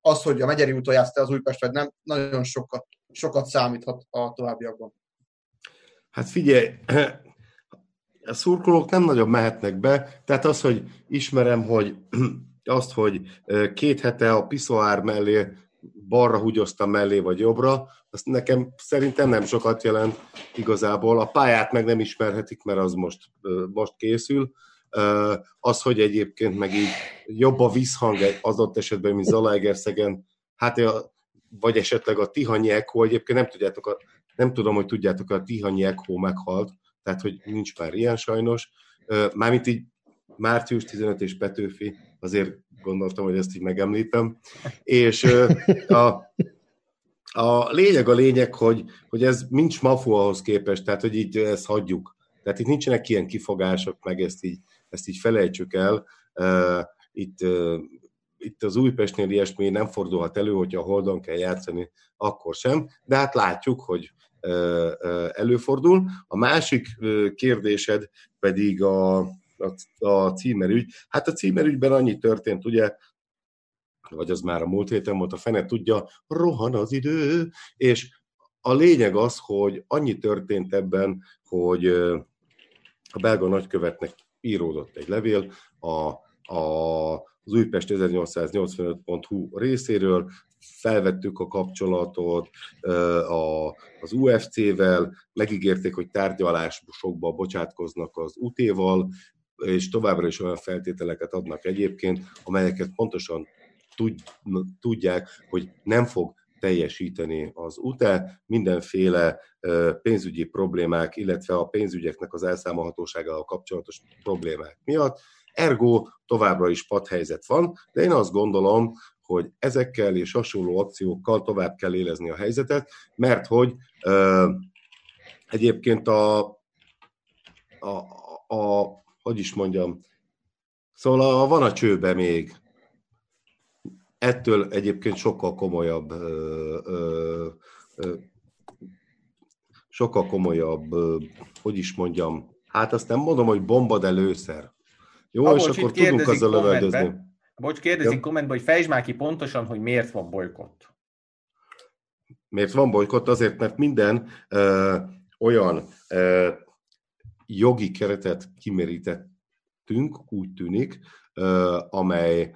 az, hogy a Megyeri úton jársz te az Újpest, vagy nem, nagyon sokat, sokat számíthat a továbbiakban. Hát figyelj, a szurkolók nem nagyon mehetnek be, tehát az, hogy ismerem, hogy azt, hogy két hete a piszoár mellé balra húgyoztam mellé vagy jobbra, azt nekem szerintem nem sokat jelent igazából. A pályát meg nem ismerhetik, mert az most, most készül. Az, hogy egyébként meg így jobb a vízhang adott esetben, mint Zalaegerszegen, hát vagy esetleg a Tihanyi Echo, egyébként nem tudjátok, a, nem tudom, hogy tudjátok, a Tihanyi Echo meghalt, tehát hogy nincs már ilyen sajnos. Mármint így március 15 és Petőfi, azért gondoltam, hogy ezt így megemlítem. És a, a lényeg a lényeg, hogy, hogy ez nincs mafu ahhoz képest, tehát hogy így ezt hagyjuk. Tehát itt nincsenek ilyen kifogások, meg ezt így, ezt így felejtsük el. Itt, itt az Újpestnél ilyesmi nem fordulhat elő, hogyha Holdon kell játszani, akkor sem, de hát látjuk, hogy előfordul. A másik kérdésed pedig a, a, a címerügy. Hát a címerügyben annyi történt, ugye, vagy az már a múlt héten volt, a fene tudja, rohan az idő, és a lényeg az, hogy annyi történt ebben, hogy a belga nagykövetnek íródott egy levél a, a, az Újpest 1885.hu részéről, felvettük a kapcsolatot a, az UFC-vel, megígérték, hogy tárgyalásokba bocsátkoznak az UT-val, és továbbra is olyan feltételeket adnak egyébként, amelyeket pontosan tud, tudják, hogy nem fog teljesíteni az UTE, mindenféle pénzügyi problémák, illetve a pénzügyeknek az elszámolhatóságával kapcsolatos problémák miatt. Ergo továbbra is padhelyzet van, de én azt gondolom, hogy ezekkel és hasonló akciókkal tovább kell élezni a helyzetet, mert hogy ö, egyébként a, a, a, hogy is mondjam, szóval a, van a csőbe még, ettől egyébként sokkal komolyabb ö, ö, ö, sokkal komolyabb, ö, hogy is mondjam, hát azt nem mondom, hogy bomba, de lőszer. Jó, Abos, és akkor tudunk azzal lövöldözni. Bocs, kérdezik kommentben, hogy fejtsd már ki pontosan, hogy miért van bolykott. Miért van bolykott? Azért, mert minden ö, olyan ö, jogi keretet kimerítettünk, úgy tűnik, amely,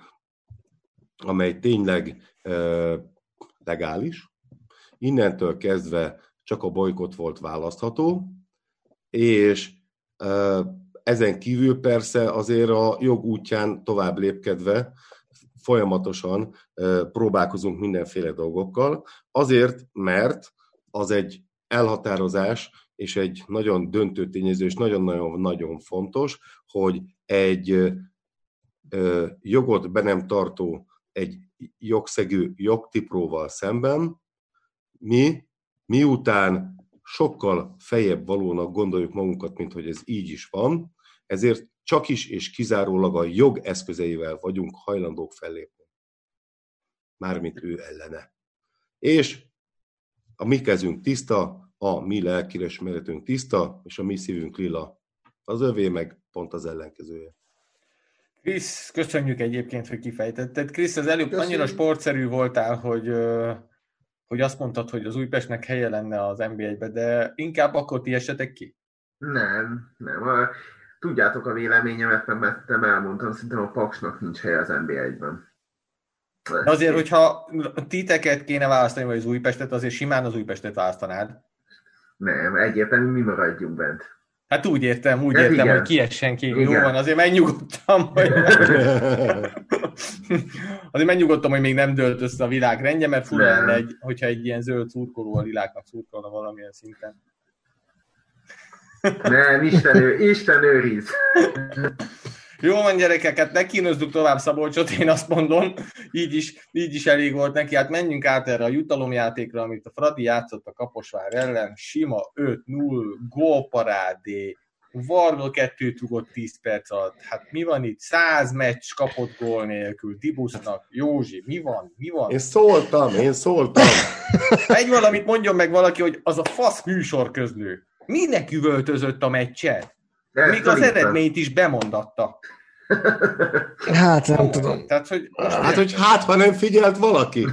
amely tényleg legális. Innentől kezdve csak a bolykott volt választható, és ezen kívül persze azért a jog útján tovább lépkedve folyamatosan próbálkozunk mindenféle dolgokkal, azért, mert az egy elhatározás, és egy nagyon döntő tényező, és nagyon-nagyon-nagyon fontos, hogy egy jogot be nem tartó, egy jogszegő jogtipróval szemben mi, miután sokkal fejebb valónak gondoljuk magunkat, mint hogy ez így is van, ezért csak is és kizárólag a jog eszközeivel vagyunk hajlandók fellépni. Mármint ő ellene. És a mi kezünk tiszta, a mi lelkiresmeretünk tiszta, és a mi szívünk lila. Az övé meg pont az ellenkezője. Krisz, köszönjük egyébként, hogy kifejtetted. Krisz, az előbb Köszönjük. annyira sportszerű voltál, hogy, hogy azt mondtad, hogy az Újpestnek helye lenne az NBA-be, de inkább akkor ti esetek ki? Nem, nem. Tudjátok a véleményemet, mert nem elmondtam, szerintem a Paksnak nincs helye az NBA-ben. De azért, hogyha titeket kéne választani, vagy az Újpestet, azért simán az Újpestet választanád. Nem, egyértelmű mi maradjunk bent. Hát úgy értem, úgy Ez értem, igen. hogy kiessen ki. Igen. Jó van, azért megnyugodtam, hogy... azért megnyugodtam, hogy még nem dölt össze a világ rendje, mert fura lenne, egy, hogyha egy ilyen zöld szurkoló a világnak szurkolna valamilyen szinten. Nem, Isten, ő, Isten őriz. Jó van gyerekeket, hát ne kínozzuk tovább Szabolcsot, én azt mondom, így is, így is elég volt neki. Hát menjünk át erre a jutalomjátékra, amit a Fradi játszott a Kaposvár ellen. Sima 5-0, gólparádé, Varga kettőt rugott 10 perc alatt. Hát mi van itt? 100 meccs kapott gól nélkül. Dibusznak, Józsi, mi van? Mi van? Én szóltam, én szóltam. Egy valamit mondjon meg valaki, hogy az a fasz műsor közlő. Minek üvöltözött a meccset? Még az eredményt is bemondatta. Hát nem tudom. Tehát, hogy hát, hogy hát, ha nem figyelt valaki.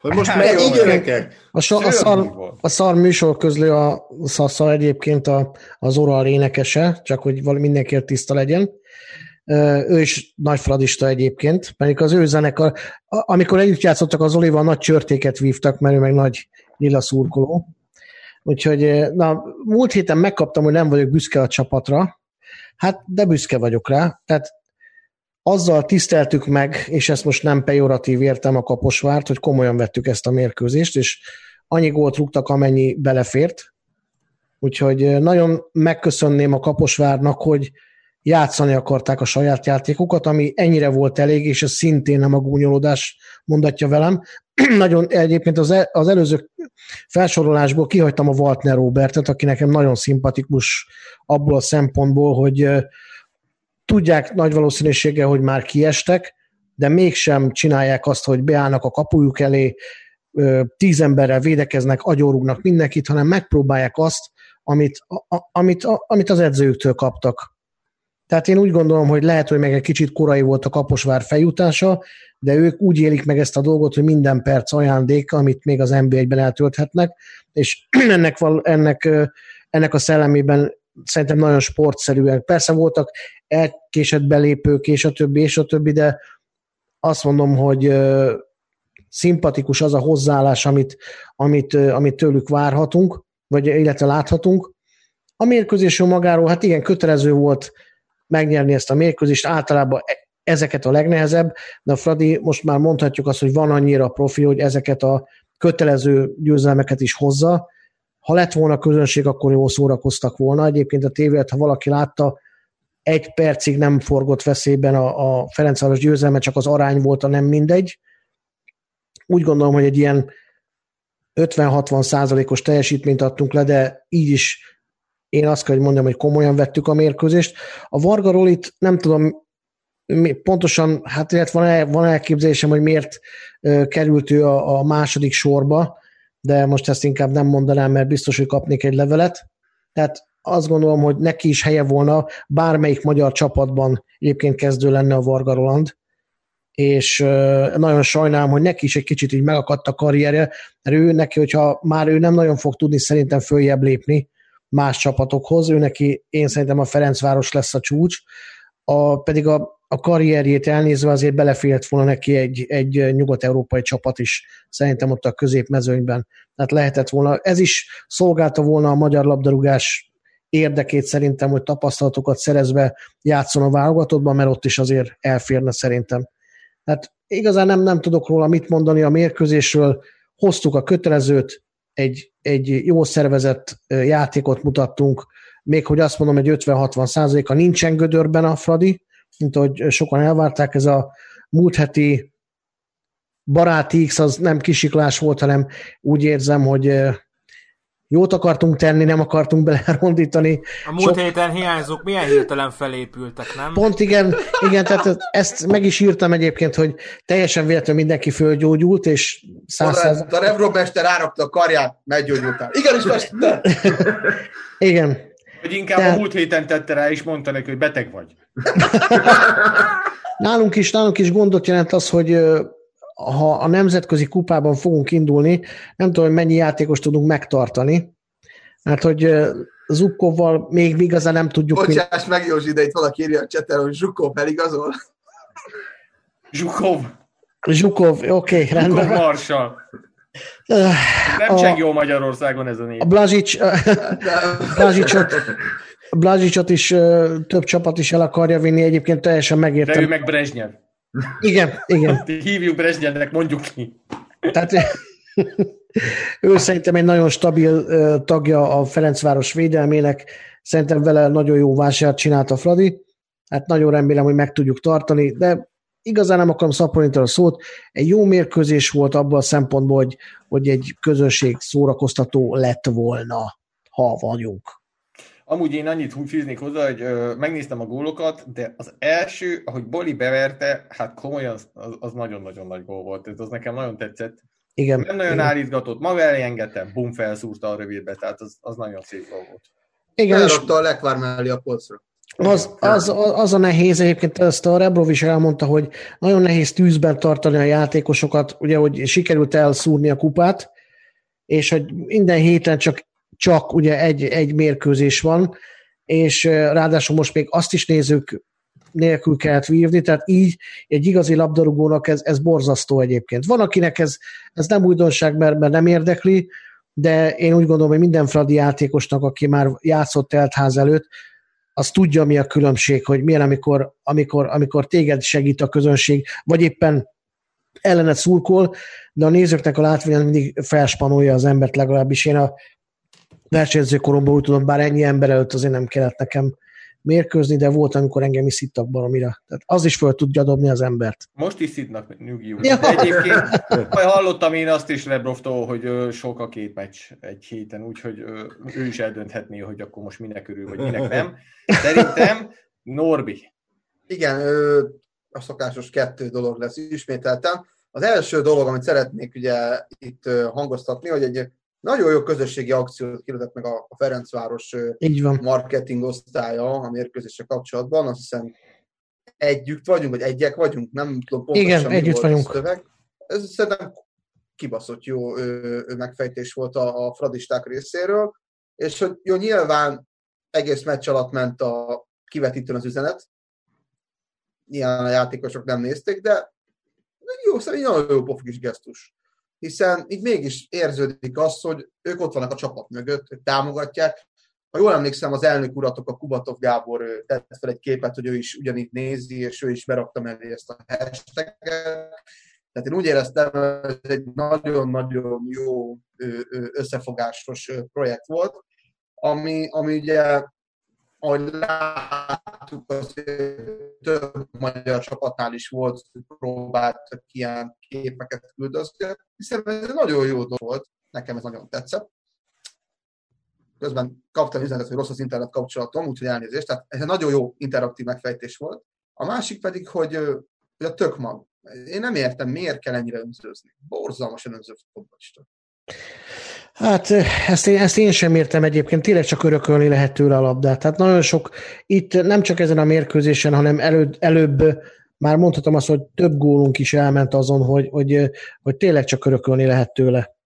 Hogy most hát, meg gyerekek. A, so, a, szar, a szar műsor közlő a Szassa egyébként a, az oral énekese, csak hogy mindenkiért tiszta legyen. Ő is nagy fradista egyébként, pedig az ő zenekar, amikor együtt játszottak az Olival, nagy csörtéket vívtak, mert ő meg nagy lila szurkoló. Úgyhogy na, múlt héten megkaptam, hogy nem vagyok büszke a csapatra, Hát, de büszke vagyok rá. Tehát azzal tiszteltük meg, és ezt most nem pejoratív értem a Kaposvárt, hogy komolyan vettük ezt a mérkőzést, és annyi gólt rúgtak, amennyi belefért. Úgyhogy nagyon megköszönném a Kaposvárnak, hogy játszani akarták a saját játékokat, ami ennyire volt elég, és ez szintén nem a gúnyolódás mondatja velem. nagyon egyébként az, el, az előző felsorolásból kihagytam a Waltner Robertet, aki nekem nagyon szimpatikus abból a szempontból, hogy tudják nagy valószínűséggel, hogy már kiestek, de mégsem csinálják azt, hogy beállnak a kapujuk elé, tíz emberrel védekeznek, agyórugnak mindenkit, hanem megpróbálják azt, amit, a, amit, a, amit az edzőktől kaptak. Tehát én úgy gondolom, hogy lehet, hogy meg egy kicsit korai volt a Kaposvár feljutása, de ők úgy élik meg ezt a dolgot, hogy minden perc ajándék, amit még az NB1-ben eltölthetnek, és ennek, ennek, ennek a szellemében szerintem nagyon sportszerűen. Persze voltak elkésett belépők, és a többi, és a többi, de azt mondom, hogy szimpatikus az a hozzáállás, amit, amit, amit tőlük várhatunk, vagy illetve láthatunk. A mérkőzés magáról, hát igen, kötelező volt megnyerni ezt a mérkőzést, általában e- ezeket a legnehezebb, de a Fradi most már mondhatjuk azt, hogy van annyira profi, hogy ezeket a kötelező győzelmeket is hozza. Ha lett volna közönség, akkor jól szórakoztak volna. Egyébként a tévét, ha valaki látta, egy percig nem forgott veszélyben a, a Ferencváros győzelme, csak az arány volt a nem mindegy. Úgy gondolom, hogy egy ilyen 50-60 százalékos teljesítményt adtunk le, de így is én azt kell, hogy mondjam, hogy komolyan vettük a mérkőzést. A Varga Rolit nem tudom pontosan, hát illetve van, el, van elképzelésem, hogy miért került ő a, a második sorba, de most ezt inkább nem mondanám, mert biztos, hogy kapnék egy levelet. Tehát azt gondolom, hogy neki is helye volna bármelyik magyar csapatban egyébként kezdő lenne a Varga Roland. és nagyon sajnálom, hogy neki is egy kicsit így megakadt a karrierje, mert ő neki, hogyha már ő nem nagyon fog tudni szerintem följebb lépni más csapatokhoz, ő neki én szerintem a Ferencváros lesz a csúcs, a, pedig a, a karrierjét elnézve azért belefért volna neki egy, egy nyugat-európai csapat is, szerintem ott a középmezőnyben. Tehát lehetett volna, ez is szolgálta volna a magyar labdarúgás érdekét szerintem, hogy tapasztalatokat szerezve játszon a válogatottban, mert ott is azért elférne szerintem. Hát igazán nem, nem tudok róla mit mondani a mérkőzésről. Hoztuk a kötelezőt, egy, egy jó szervezett játékot mutattunk, még hogy azt mondom, hogy 50-60 százaléka nincsen gödörben a Fradi, mint ahogy sokan elvárták, ez a múlt heti baráti X az nem kisiklás volt, hanem úgy érzem, hogy jót akartunk tenni, nem akartunk belerondítani. A múlt Sok... héten hiányzók milyen hirtelen felépültek, nem? Pont igen, igen, tehát ezt meg is írtam egyébként, hogy teljesen véletlenül mindenki fölgyógyult, és száz száz... A Revrov mester rárakta a karját, meggyógyultál. Igenis, mester! igen. Hogy inkább Tehát... a múlt héten tette rá, és mondta neki, hogy beteg vagy. nálunk is, nálunk is gondot jelent az, hogy ha a nemzetközi kupában fogunk indulni, nem tudom, hogy mennyi játékos tudunk megtartani, mert hogy Zubkovval még igazán nem tudjuk... Bocsáss meg, Józsi, de itt valaki írja a csetel, hogy Zsukov eligazol. Zsukov. Zsukov, oké, okay, rendben. Zsukov Marsal. Nem cseng jó Magyarországon ez a név. A Blazsics, Blazsicsot, Blazsicsot is több csapat is el akarja vinni, egyébként teljesen megértem. De ő meg Brezsnyev. Igen, igen. Hívjuk Brezsnyevnek, mondjuk ki. Tehát ő szerintem egy nagyon stabil tagja a Ferencváros védelmének, szerintem vele nagyon jó vásárt csinált a Fradi, hát nagyon remélem, hogy meg tudjuk tartani, de igazán nem akarom szaporítani a szót, egy jó mérkőzés volt abban a szempontból, hogy, hogy egy közönség szórakoztató lett volna, ha vagyunk. Amúgy én annyit fűznék hozzá, hogy ö, megnéztem a gólokat, de az első, ahogy Boli beverte, hát komolyan az, az nagyon-nagyon nagy gól volt. Ez az nekem nagyon tetszett. Igen. Nem nagyon igen. állítgatott, maga elé engedte, bum, felszúrta a rövidbe, tehát az, az nagyon szép gól volt. Igen, és a lekvár mellé a polcra. Az, az, az, a nehéz, egyébként ezt a Rebrov is elmondta, hogy nagyon nehéz tűzben tartani a játékosokat, ugye, hogy sikerült elszúrni a kupát, és hogy minden héten csak csak ugye egy, egy mérkőzés van, és ráadásul most még azt is nézzük, nélkül kellett vívni, tehát így egy igazi labdarúgónak ez, ez borzasztó egyébként. Van, akinek ez, ez nem újdonság, mert, mert nem érdekli, de én úgy gondolom, hogy minden fradi játékosnak, aki már játszott teltház előtt, az tudja, mi a különbség, hogy milyen, amikor, amikor, amikor téged segít a közönség, vagy éppen ellenet szurkol, de a nézőknek a látvány mindig felspanolja az embert, legalábbis én a versenyző koromban úgy tudom, bár ennyi ember előtt azért nem kellett nekem mérkőzni, de volt, amikor engem is szittak baromira. Tehát az is föl tudja dobni az embert. Most is szitnak, nyugi Ja. De egyébként hallottam én azt is Lebroftól, hogy sok a két meccs egy héten, úgyhogy ő is eldönthetné, hogy akkor most minek örül, vagy minek nem. Szerintem Norbi. Igen, a szokásos kettő dolog lesz ismételtem. Az első dolog, amit szeretnék ugye itt hangoztatni, hogy egy nagyon jó közösségi akciót kiadott meg a Ferencváros Így van. marketing osztálya a mérkőzésre kapcsolatban. Azt hiszem együtt vagyunk, vagy egyek vagyunk, nem tudom pontosan Igen, mi együtt vagyunk. szöveg. Ez szerintem kibaszott jó ö, ö, megfejtés volt a, a fradisták részéről, és hogy jó, nyilván egész meccs alatt ment a kivetítőn az üzenet, nyilván a játékosok nem nézték, de jó, szerintem nagyon jó pofogis gesztus hiszen így mégis érződik az, hogy ők ott vannak a csapat mögött, ők támogatják. Ha jól emlékszem, az elnök uratok, a Kubatov Gábor tett fel egy képet, hogy ő is ugyanígy nézi, és ő is berakta mellé ezt a hashtaget. Tehát én úgy éreztem, hogy ez egy nagyon-nagyon jó összefogásos projekt volt, ami, ami ugye ahogy láttuk, az több magyar csapatnál is volt, próbáltak ilyen képeket küldözgetni, hiszen ez nagyon jó dolog volt, nekem ez nagyon tetszett. Közben kaptam üzenetet, hogy rossz az internet kapcsolatom, úgyhogy elnézést, tehát ez egy nagyon jó interaktív megfejtés volt. A másik pedig, hogy, hogy a tök mag. Én nem értem, miért kell ennyire önzőzni. Borzalmasan önző futballista. Hát ezt én, ezt én sem értem egyébként, tényleg csak örökölni lehet tőle a labdát. Tehát nagyon sok, itt nem csak ezen a mérkőzésen, hanem előbb, előbb már mondhatom azt, hogy több gólunk is elment azon, hogy, hogy, hogy tényleg csak örökölni lehet tőle.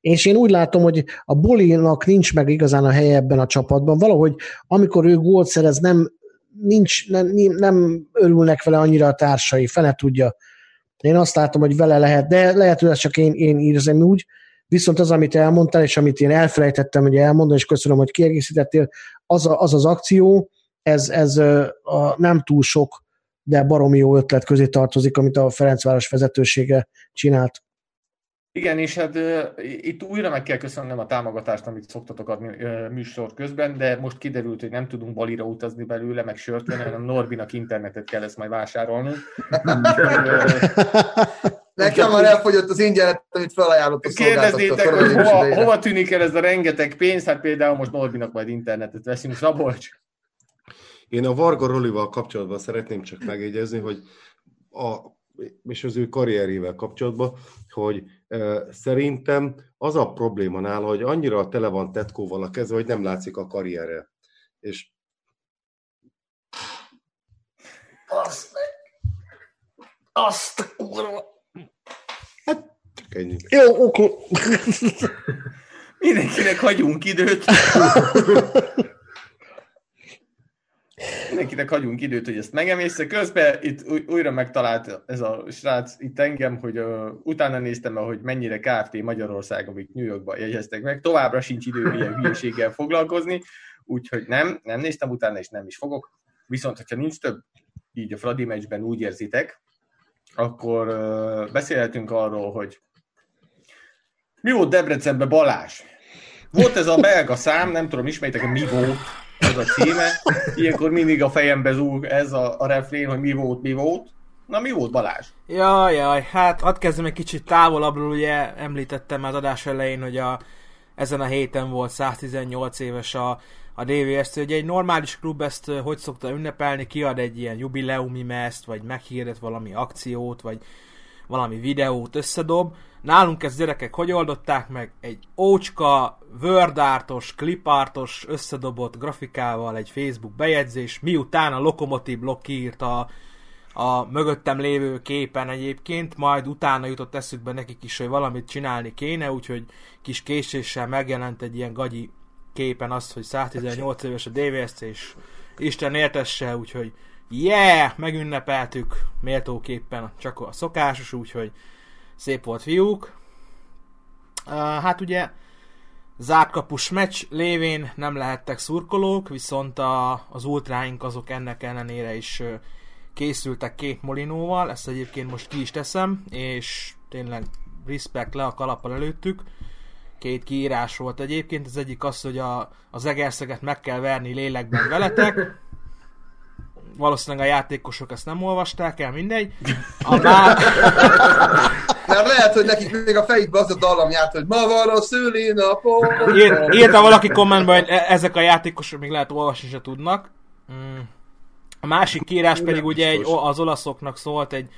És én úgy látom, hogy a Bolinak nincs meg igazán a helye ebben a csapatban. Valahogy amikor ő gólt szerez, nem, nincs, nem, nem örülnek vele annyira a társai, fele tudja. Én azt látom, hogy vele lehet, de lehet, hogy ez csak én, én érzem úgy. Viszont az, amit elmondtál, és amit én elfelejtettem, hogy elmondani, és köszönöm, hogy kiegészítettél, az a, az, az akció, ez, ez a nem túl sok, de baromi jó ötlet közé tartozik, amit a Ferencváros vezetősége csinált. Igen, és hát uh, itt újra meg kell köszönnem a támogatást, amit szoktatok adni uh, műsor közben, de most kiderült, hogy nem tudunk balira utazni belőle, meg sört venni, hanem Norbinak internetet kell ezt majd vásárolnunk. Nekem már elfogyott az ingyenet, amit felajánlott a Kérdezzétek, hogy hova, hova tűnik el ez a rengeteg pénz, hát például most Norbinak majd internetet veszünk, Szabolcs. Én a Varga Rolival kapcsolatban szeretném csak megjegyezni, hogy a, és az ő karrierével kapcsolatban, hogy e, szerintem az a probléma nála, hogy annyira tele van tetkóval a keze, hogy nem látszik a karrierre. És azt azt a kurva. Hát, csak ennyi. Jó, oké. Mindenkinek hagyunk időt. Mindenkinek hagyunk időt, hogy ezt megemészze. Közben itt újra megtalált ez a srác itt engem, hogy uh, utána néztem hogy mennyire Kft. Magyarország, amit New Yorkban jegyeztek meg. Továbbra sincs idő ilyen hülyeséggel foglalkozni, úgyhogy nem, nem néztem utána, és nem is fogok. Viszont, hogyha nincs több így a Fradi meccsben úgy érzitek, akkor uh, beszélhetünk arról, hogy mi volt Debrecenben Balázs? Volt ez a belga szám, nem tudom, ismeritek, mi volt az a címe. Ilyenkor mindig a fejembe zúg ez a, a refrén, hogy mi volt, mi volt. Na mi volt Balázs? Jaj, jaj, hát hadd kezdem egy kicsit távolabbról, ugye említettem az adás elején, hogy a, ezen a héten volt 118 éves a, a DVS, hogy egy normális klub ezt hogy szokta ünnepelni, kiad egy ilyen jubileumi meszt, vagy meghirdet valami akciót, vagy valami videót összedob. Nálunk ezt gyerekek hogy oldották meg? Egy ócska, wordártos, clipártos, összedobott grafikával egy Facebook bejegyzés, miután a Lokomotív blog kiírta a mögöttem lévő képen egyébként, majd utána jutott eszükbe nekik is, hogy valamit csinálni kéne, úgyhogy kis késéssel megjelent egy ilyen gagyi képen azt, hogy 118 éves a DVSC, és Isten értesse, úgyhogy yeah, megünnepeltük méltóképpen csak a szokásos, úgyhogy szép volt fiúk. Uh, hát ugye zártkapus meccs lévén nem lehettek szurkolók, viszont a, az ultráink azok ennek ellenére is készültek két molinóval, ezt egyébként most ki is teszem, és tényleg respect le a kalappal előttük. Két kiírás volt egyébként, az egyik az, hogy a, az egerszeget meg kell verni lélekben veletek, valószínűleg a játékosok ezt nem olvasták el, mindegy. A má... Mert lehet, hogy nekik még a fejükben az a dallam járt, hogy ma van a szülinapom. Ír, írta valaki kommentben, hogy e- ezek a játékosok még lehet olvasni se tudnak. Mm. A másik kiírás pedig ugye egy, az olaszoknak szólt egy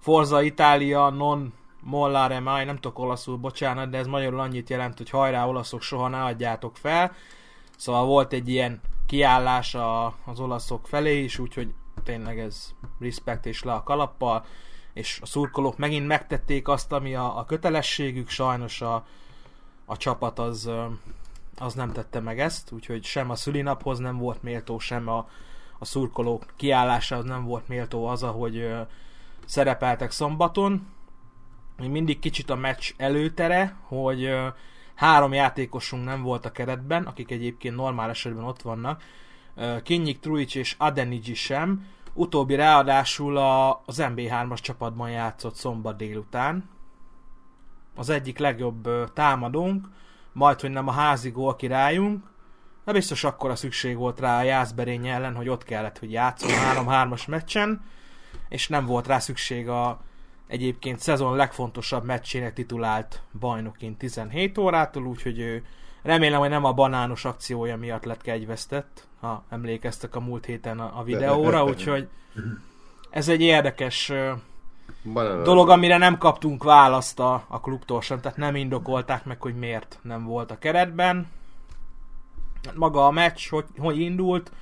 Forza Italia non mollare mai, nem tudok olaszul, bocsánat, de ez magyarul annyit jelent, hogy hajrá olaszok, soha ne adjátok fel. Szóval volt egy ilyen kiállás a, az olaszok felé is, úgyhogy tényleg ez respect és le a kalappal, és a szurkolók megint megtették azt, ami a, a kötelességük, sajnos a, a csapat az, az nem tette meg ezt, úgyhogy sem a szülinaphoz nem volt méltó, sem a, a szurkolók kiállásához nem volt méltó az, ahogy szerepeltek szombaton. Még mindig kicsit a meccs előtere, hogy Három játékosunk nem volt a keretben, akik egyébként normál esetben ott vannak. Kinyik, Truic és Adeniji sem. Utóbbi ráadásul az MB3-as csapatban játszott szombat délután. Az egyik legjobb támadónk, majd, hogy nem a házi gól királyunk, de biztos akkor a szükség volt rá a Jászberény ellen, hogy ott kellett, hogy játszon 3-3-as meccsen, és nem volt rá szükség a egyébként szezon legfontosabb meccsének titulált bajnokin 17 órától, úgyhogy ő remélem, hogy nem a banános akciója miatt lett kegyvesztett, ha emlékeztek a múlt héten a, videóra, úgyhogy ez egy érdekes Banana. dolog, amire nem kaptunk választ a, a klubtól sem, tehát nem indokolták meg, hogy miért nem volt a keretben. Maga a meccs, hogy, hogy indult,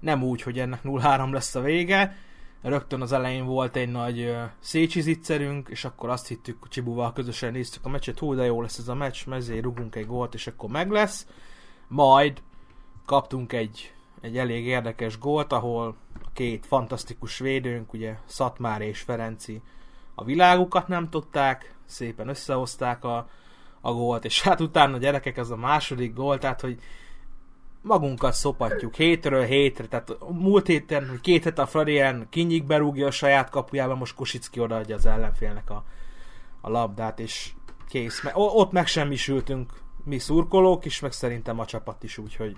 nem úgy, hogy ennek 0-3 lesz a vége, rögtön az elején volt egy nagy Szécsi zicserünk, és akkor azt hittük, Csibuval közösen néztük a meccset, hú, de jó lesz ez a meccs, mezé rugunk egy gólt, és akkor meg lesz. Majd kaptunk egy, egy elég érdekes gólt, ahol a két fantasztikus védőnk, ugye Szatmár és Ferenci a világukat nem tudták, szépen összehozták a, a gólt, és hát utána a gyerekek ez a második gól, tehát hogy magunkat szopatjuk hétről hétre, tehát múlt héten, hogy két hete a ilyen kinyik berúgja a saját kapujába, most Kosicki odaadja az ellenfélnek a, a labdát, és kész. Ott megsemmisültünk mi szurkolók is, meg szerintem a csapat is, úgyhogy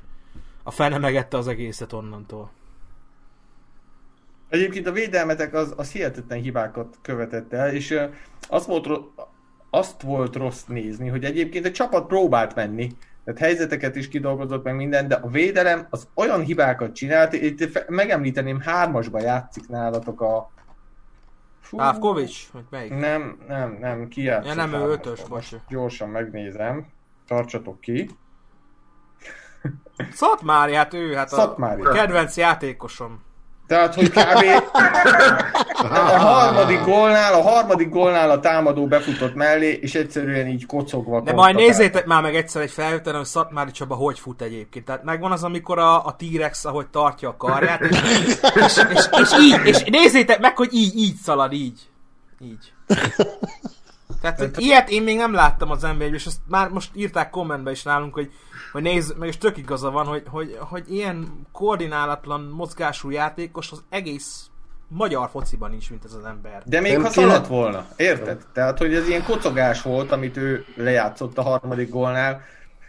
a fene megette az egészet onnantól. Egyébként a védelmetek az, az hihetetlen hibákat követett el, és azt volt, azt volt rossz nézni, hogy egyébként a csapat próbált menni, tehát helyzeteket is kidolgozott meg minden, de a védelem az olyan hibákat csinált, itt megemlíteném, hármasba játszik nálatok a... Fú, Ávkovics? Melyik? Nem, nem, nem, ki játszik Ja nem, ő ötös, bocs. Gyorsan megnézem. Tartsatok ki. Szatmári, hát ő, hát Szatmári. a kedvenc játékosom. Tehát, hogy kb. a harmadik gólnál, a harmadik gólnál a támadó befutott mellé, és egyszerűen így kocogva. De majd nézzétek már meg egyszer egy felvételen, hogy Szatmári Csaba hogy fut egyébként. Tehát megvan az, amikor a, a T-Rex, ahogy tartja a karját, és, és, és, és, így, és nézzétek meg, hogy így, így szalad, így. Így. Tehát, hogy ilyet én még nem láttam az nba és azt már most írták kommentbe is nálunk, hogy, hogy nézd, meg is tök igaza van, hogy, hogy, hogy ilyen koordinálatlan mozgású játékos az egész magyar fociban is, mint ez az ember. De még ha szaladt volna, érted? Tehát, hogy ez ilyen kocogás volt, amit ő lejátszott a harmadik gólnál,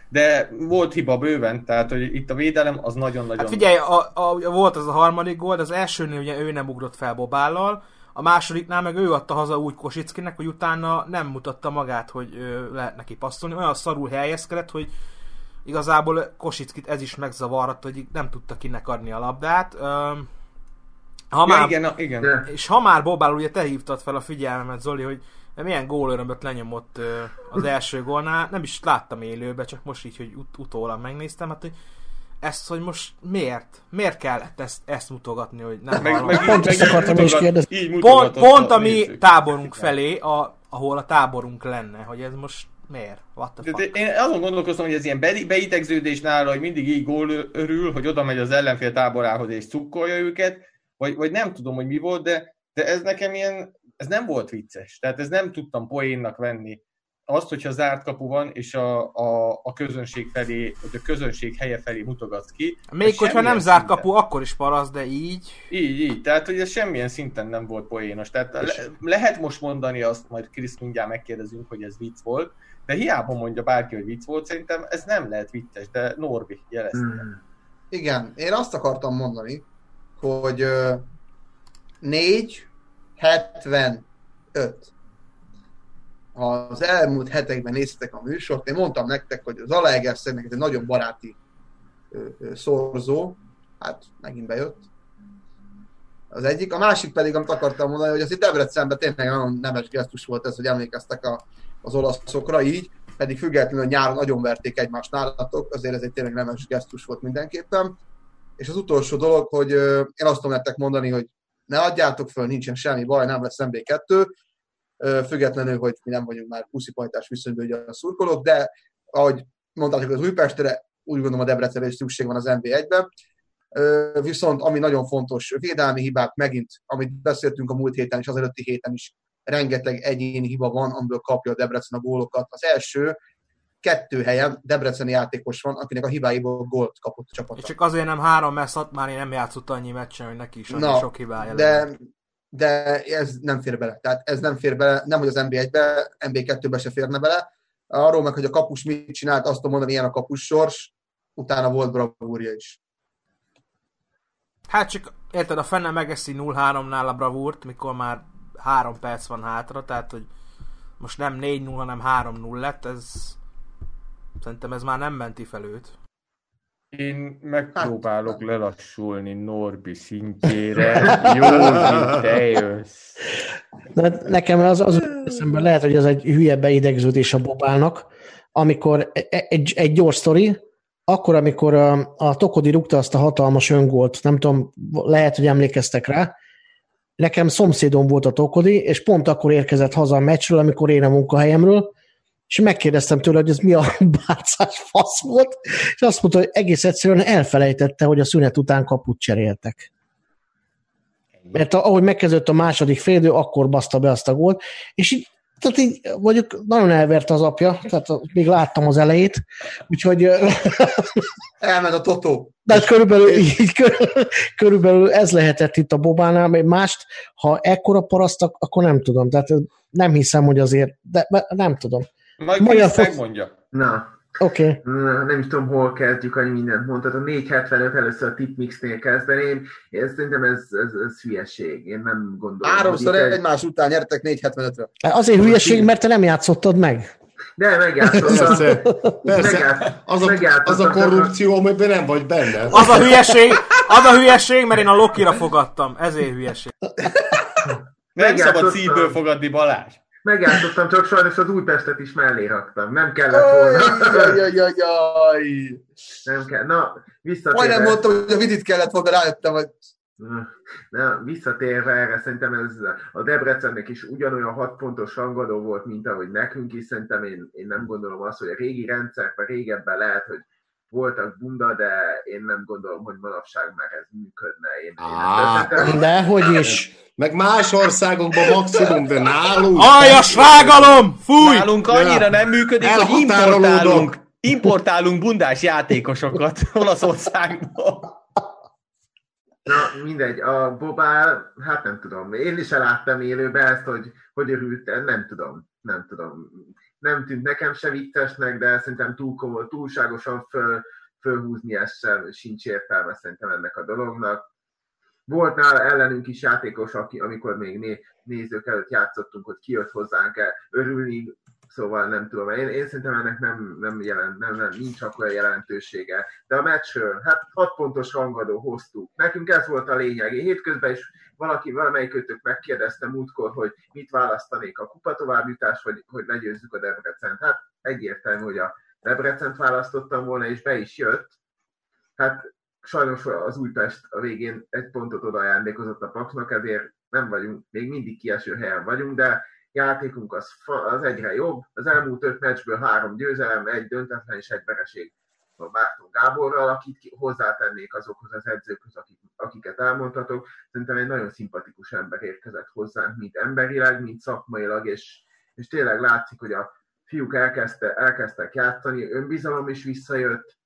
de volt hiba bőven, tehát hogy itt a védelem az nagyon-nagyon... Hát figyelj, a, a, volt az a harmadik gól, de az elsőnél ugye ő nem ugrott fel Bobállal, a másodiknál meg ő adta haza úgy Kosickinek, hogy utána nem mutatta magát, hogy ö, lehet neki passzolni. Olyan szarul helyezkedett, hogy igazából Kosickit ez is megzavarta, hogy nem tudta kinek adni a labdát. Ha ja, már, igen, igen. És ha már Bobál, ugye te hívtad fel a figyelmet, Zoli, hogy milyen gólörömböt lenyomott az első gólnál, nem is láttam élőbe, csak most így, hogy ut- utólag megnéztem, hát hogy ezt, hogy most miért? Miért kellett ezt, ezt mutogatni, hogy nem meg, meg, Pont ezt akartam is kérdezni. Pont, pont a mi táborunk felé, a, ahol a táborunk lenne, hogy ez most miért? What the fuck? De, én azon gondolkozom, hogy ez ilyen beidegződés nála, hogy mindig így gól örül, hogy oda megy az ellenfél táborához és cukkolja őket, vagy, vagy nem tudom, hogy mi volt, de, de ez nekem ilyen, ez nem volt vicces. Tehát ez nem tudtam poénnak venni azt, hogyha zárt kapu van, és a, a, a közönség felé, vagy a közönség helye felé mutogatsz ki. Még hogyha nem zárt szinten. kapu, akkor is parasz, de így. Így, így. Tehát, hogy ez semmilyen szinten nem volt poénos. Tehát le, lehet most mondani azt, majd Krisz mindjárt megkérdezünk, hogy ez vicc volt, de hiába mondja bárki, hogy vicc volt, szerintem ez nem lehet vicces, de Norbi jelezte. Hmm. Igen, én azt akartam mondani, hogy uh, 4, 75 ha az elmúlt hetekben néztetek a műsort, én mondtam nektek, hogy az Alegerszernek ez egy nagyon baráti ö, ö, szorzó, hát megint bejött. Az egyik. A másik pedig, amit akartam mondani, hogy az itt Debrecenben tényleg nagyon nemes gesztus volt ez, hogy emlékeztek a, az olaszokra így, pedig függetlenül nyáron nagyon verték egymást nálatok, azért ez egy tényleg nemes gesztus volt mindenképpen. És az utolsó dolog, hogy én azt tudom nektek mondani, hogy ne adjátok föl, nincsen semmi baj, nem lesz MB2, függetlenül, hogy mi nem vagyunk már puszipajtás viszonyban ugye a szurkolók, de ahogy mondtátok az Újpestre, úgy gondolom a Debrecenre is szükség van az NB1-ben. Viszont ami nagyon fontos, védelmi hibák megint, amit beszéltünk a múlt héten és az előtti héten is, rengeteg egyéni hiba van, amiből kapja a Debrecen a gólokat. Az első, kettő helyen Debreceni játékos van, akinek a hibáiból gólt kapott a csapat. És csak azért nem három, mert már nem játszott annyi meccsen, hogy neki is Na, sok hibája. De de ez nem fér bele. Tehát ez nem fér bele, nem hogy az NB1-be, NB2-be se férne bele. Arról meg, hogy a kapus mit csinált, azt tudom mondani, ilyen a kapus sors, utána volt bravúrja is. Hát csak érted, a fenne megeszi 0-3-nál a bravúrt, mikor már 3 perc van hátra, tehát hogy most nem 4-0, hanem 3-0 lett, ez szerintem ez már nem menti fel őt. Én megpróbálok hát, lelassulni Norbi szintjére. Jó, te jössz. De nekem az, az eszemben lehet, hogy ez egy hülye beidegződés a Bobának, amikor e- e- egy, egy gyors sztori, akkor, amikor a, a Tokodi rúgta azt a hatalmas öngolt, nem tudom, lehet, hogy emlékeztek rá, nekem szomszédom volt a Tokodi, és pont akkor érkezett haza a meccsről, amikor én a munkahelyemről, és megkérdeztem tőle, hogy ez mi a bárcás fasz volt, és azt mondta, hogy egész egyszerűen elfelejtette, hogy a szünet után kaput cseréltek. Mert ahogy megkezdődött a második félidő, akkor baszta be azt a gólt, és így, tehát így mondjuk nagyon elvert az apja, tehát még láttam az elejét, úgyhogy... Elment a totó. De hát körülbelül, így, körülbelül ez lehetett itt a Bobánál, mert mást, ha ekkora parasztak, akkor nem tudom, tehát nem hiszem, hogy azért, de nem tudom. Majd Magyar Krisz megmondja. Na, Oké. Okay. Nem is tudom, hol kezdjük, annyi mindent mondtad. A 475 először a tipmixnél kezdeném. Én szerintem ez, ez, ez hülyeség. Én nem gondolom. Háromszor egy... egymás után nyertek 475-re. Azért hülyeség, mert te nem játszottad meg. De megjátszottam. Persze, persze. Az, a, az a korrupció, amiben nem vagy benne. Az a hülyeség, az a hülyeség, mert én a Lokira fogadtam. Ezért hülyeség. Nem szabad szívből fogadni Balázs. Megjátszottam, csak sajnos az Újpestet is mellé raktam. Nem kellett volna. Jaj, Nem kell. Na, visszatérve. Majdnem mondtam, hogy a vidit kellett volna, rájöttem, hogy... Na, visszatérve erre, szerintem ez a Debrecennek is ugyanolyan hat pontos rangadó volt, mint ahogy nekünk is. Szerintem én, én nem gondolom azt, hogy a régi rendszerben régebben lehet, hogy voltak bunda, de én nem gondolom, hogy manapság már ez működne. Én, én ah, de hogy is. Meg más országokban maximum, de nálunk... Aljas rágalom! Fúj! Nálunk annyira nem működik, hogy importálunk, importálunk bundás játékosokat Olaszországból. Na, mindegy, a Bobál, hát nem tudom, én is eláttam élőben ezt, hogy hogy örült, nem tudom, nem tudom. Nem tűnt nekem se viccesnek, de szerintem túl komoly, túlságosan föl, fölhúzni ezt sem, sincs értelme szerintem ennek a dolognak volt nála ellenünk is játékos, aki, amikor még né, nézők előtt játszottunk, hogy kijött hozzánk el örülni, szóval nem tudom, én, én szerintem ennek nem, nem, jelent, nem, nem, nincs akkor jelentősége. De a meccsről, hát 6 pontos rangadó hoztuk. Nekünk ez volt a lényeg. Én hétközben is valaki, valamelyikőtök megkérdezte múltkor, hogy mit választanék a kupa továbbjutás, vagy hogy legyőzzük a Debrecent. Hát egyértelmű, hogy a Debrecent választottam volna, és be is jött. Hát sajnos az Újpest a végén egy pontot oda ajándékozott a Paksnak, ezért nem vagyunk, még mindig kieső helyen vagyunk, de játékunk az, az egyre jobb. Az elmúlt öt meccsből három győzelem, egy döntetlen és egy vereség a Márton Gáborral, akit hozzátennék azokhoz az edzőkhöz, akik, akiket elmondhatok. Szerintem egy nagyon szimpatikus ember érkezett hozzánk, mint emberileg, mint szakmailag, és, és tényleg látszik, hogy a fiúk elkezdte, elkezdtek játszani, önbizalom is visszajött,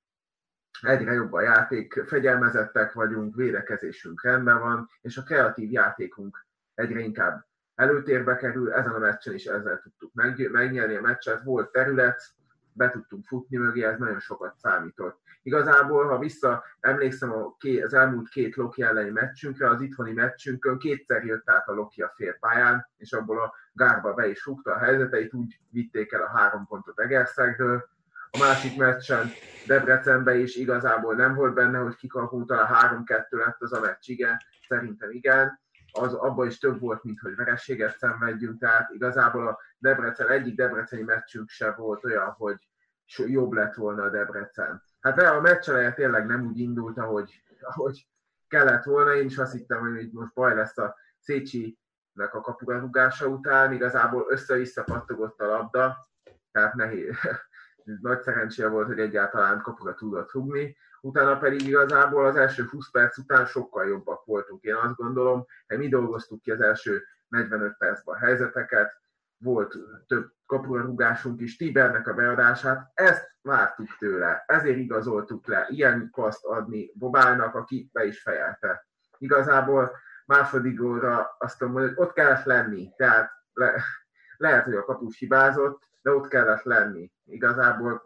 egyre jobb a játék, fegyelmezettek vagyunk, védekezésünk rendben van, és a kreatív játékunk egyre inkább előtérbe kerül, ezen a meccsen is ezzel tudtuk megnyerni a meccset, volt terület, be tudtunk futni mögé, ez nagyon sokat számított. Igazából, ha vissza emlékszem a ké, az elmúlt két Loki elleni meccsünkre, az itthoni meccsünkön kétszer jött át a Loki a félpályán, és abból a gárba be is rúgta a helyzeteit, úgy vitték el a három pontot Egerszegről, a másik meccsen Debrecenben is igazából nem volt benne, hogy kikapunk, talán 3-2 lett az a meccs, igen, szerintem igen. Az, abban is több volt, mint hogy verességet szenvedjünk, tehát igazából a Debrecen, egyik debreceni meccsünk se volt olyan, hogy jobb lett volna a Debrecen. Hát a meccs eleje tényleg nem úgy indult, ahogy, ahogy kellett volna. Én is azt hittem, hogy most baj lesz a Szécsi nek a kapurúgása után, igazából össze-vissza pattogott a labda, tehát nehéz, nagy szerencséje volt, hogy egyáltalán kapura tudott rugni. Utána pedig igazából az első 20 perc után sokkal jobbak voltunk. Én azt gondolom, hogy mi dolgoztuk ki az első 45 percben a helyzeteket, volt több kapurarugásunk is, Tibernek a beadását, ezt vártuk tőle, ezért igazoltuk le, ilyen paszt adni Bobának, aki be is fejelte. Igazából második óra azt mondom, hogy ott kellett lenni, tehát le, lehet, hogy a kapus hibázott, de ott kellett lenni. Igazából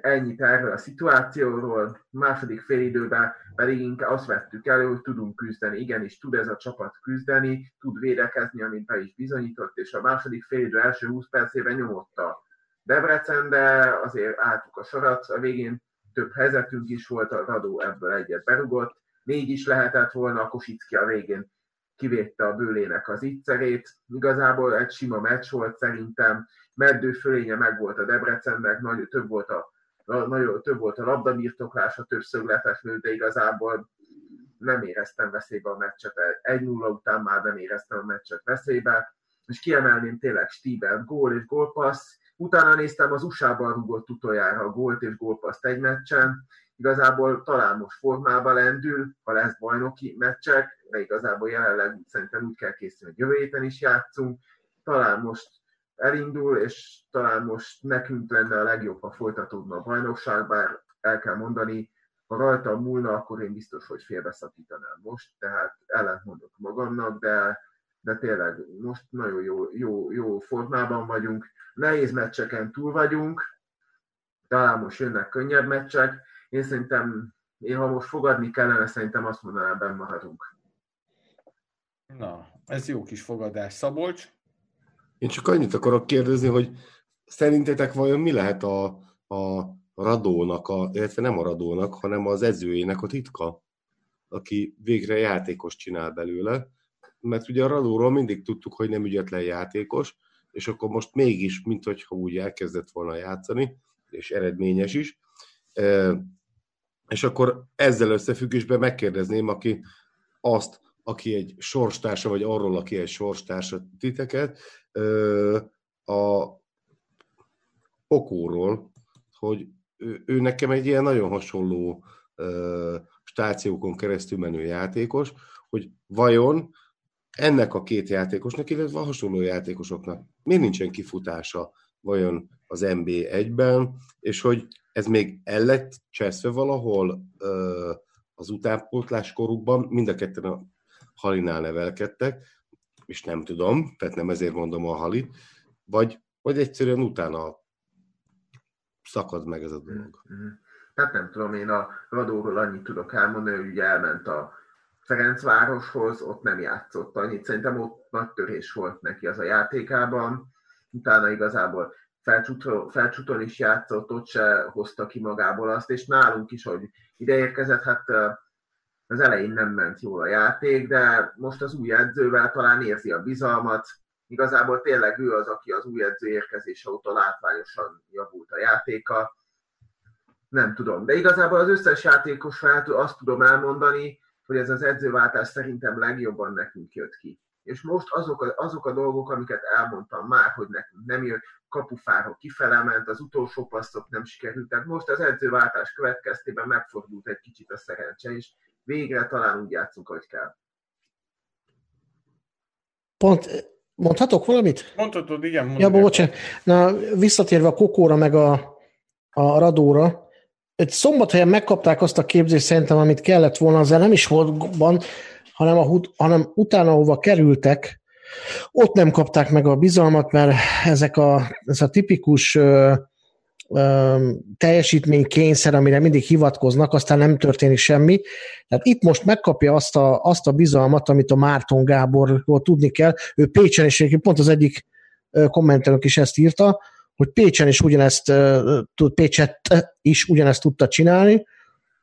ennyit erről a szituációról. Második félidőben pedig inkább azt vettük elő, hogy tudunk küzdeni. Igenis, tud ez a csapat küzdeni, tud védekezni, amit be is bizonyított, és a második félidő első 20 percében nyomotta Debrecen, de azért álltuk a sorat. A végén több helyzetünk is volt, a Radó ebből egyet berugott. Négy is lehetett volna, a Kosicki a végén kivédte a bőlének az ittszerét. Igazából egy sima meccs volt szerintem, meddő fölénye meg volt a Debrecennek, nagy, több volt a, nagyon több volt a labdabirtoklása, több szögletes lő, de igazából nem éreztem veszélybe a meccset, 1-0 után már nem éreztem a meccset veszélybe, és kiemelném tényleg Steven gól és gólpassz, utána néztem az USA-ban rúgott utoljára a gólt és gólpaszt egy meccsen, igazából talán most formában lendül, ha lesz bajnoki meccsek, de igazából jelenleg szerintem úgy kell készülni, hogy jövő héten is játszunk, talán most elindul, és talán most nekünk lenne a legjobb, ha folytatódna a bajnokság, bár el kell mondani, ha rajta múlna, akkor én biztos, hogy félbeszakítanám most, tehát ellent mondok magamnak, de, de tényleg most nagyon jó, jó, jó formában vagyunk, nehéz meccseken túl vagyunk, talán most jönnek könnyebb meccsek, én szerintem, én ha most fogadni kellene, szerintem azt mondanám, benn maradunk. Na, ez jó kis fogadás. Szabolcs? Én csak annyit akarok kérdezni, hogy szerintetek vajon mi lehet a, a Radónak, a, illetve nem a Radónak, hanem az edzőjének a titka, aki végre játékos csinál belőle, mert ugye a Radóról mindig tudtuk, hogy nem ügyetlen játékos, és akkor most mégis, mint hogyha úgy elkezdett volna játszani, és eredményes is. És akkor ezzel összefüggésben megkérdezném, aki azt, aki egy sorstársa, vagy arról, aki egy sorstársa titeket, a Okóról, hogy ő, nekem egy ilyen nagyon hasonló stációkon keresztül menő játékos, hogy vajon ennek a két játékosnak, illetve a hasonló játékosoknak miért nincsen kifutása vajon az NB1-ben, és hogy ez még el lett cseszve valahol az utánpótlás korukban, mind a ketten a Halinál nevelkedtek, és nem tudom, tehát nem ezért mondom a Halit, vagy, vagy egyszerűen utána szakad meg ez a dolog. Tehát nem tudom, én a Radóról annyit tudok elmondani, hogy ugye elment a Ferencvároshoz, ott nem játszott annyit, szerintem ott nagy törés volt neki az a játékában, utána igazából felcsúton, felcsúton is játszott, ott se hozta ki magából azt, és nálunk is, hogy ide érkezett, hát az elején nem ment jól a játék, de most az új edzővel talán érzi a bizalmat, igazából tényleg ő az, aki az új edző érkezése óta látványosan javult a játéka, nem tudom. De igazából az összes játékos azt tudom elmondani, hogy ez az edzőváltás szerintem legjobban nekünk jött ki. És most azok a, azok a dolgok, amiket elmondtam már, hogy nekünk nem jött, kapufáról kifele ment, az utolsó passzok nem sikerültek. Most az edzőváltás következtében megfordult egy kicsit a szerencse, és végre talán úgy játszunk, hogy kell. Pont, mondhatok valamit? Mondhatod, igen. Ja, bocsánat. Na, visszatérve a Kokóra meg a, a Radóra, egy szombathelyen megkapták azt a képzést szerintem, amit kellett volna, az nem is volt hanem, a, hanem utána, ahova kerültek, ott nem kapták meg a bizalmat, mert ezek a, ez a tipikus ö, teljesítménykényszer, amire mindig hivatkoznak, aztán nem történik semmi. Tehát itt most megkapja azt a, azt a bizalmat, amit a Márton Gáborról tudni kell. Ő Pécsen is, pont az egyik kommentelők is ezt írta, hogy Pécsen is ugyanezt, Pécset is ugyanezt tudta csinálni,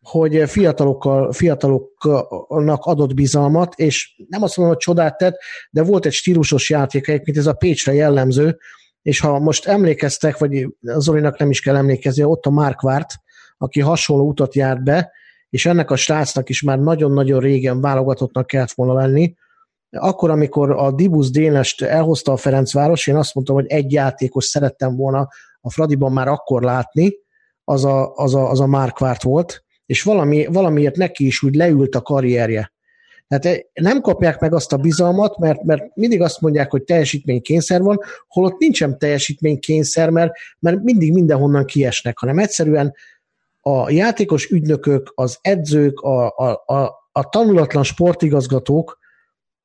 hogy fiatalokkal, fiataloknak adott bizalmat, és nem azt mondom, hogy csodát tett, de volt egy stílusos játék, mint ez a Pécsre jellemző, és ha most emlékeztek, vagy Zolinak nem is kell emlékezni, ott a Mark aki hasonló utat járt be, és ennek a srácnak is már nagyon-nagyon régen válogatottnak kellett volna lenni. Akkor, amikor a Dibus Dénest elhozta a Ferencváros, én azt mondtam, hogy egy játékos szerettem volna a Fradiban már akkor látni, az a, az a, az a Mark volt, és valami, valamiért neki is úgy leült a karrierje. Tehát eh, nem kapják meg azt a bizalmat, mert, mert mindig azt mondják, hogy teljesítménykényszer van, holott nincsen teljesítménykényszer, mert, mert mindig mindenhonnan kiesnek, hanem egyszerűen a játékos ügynökök, az edzők, a, a, a, a tanulatlan sportigazgatók,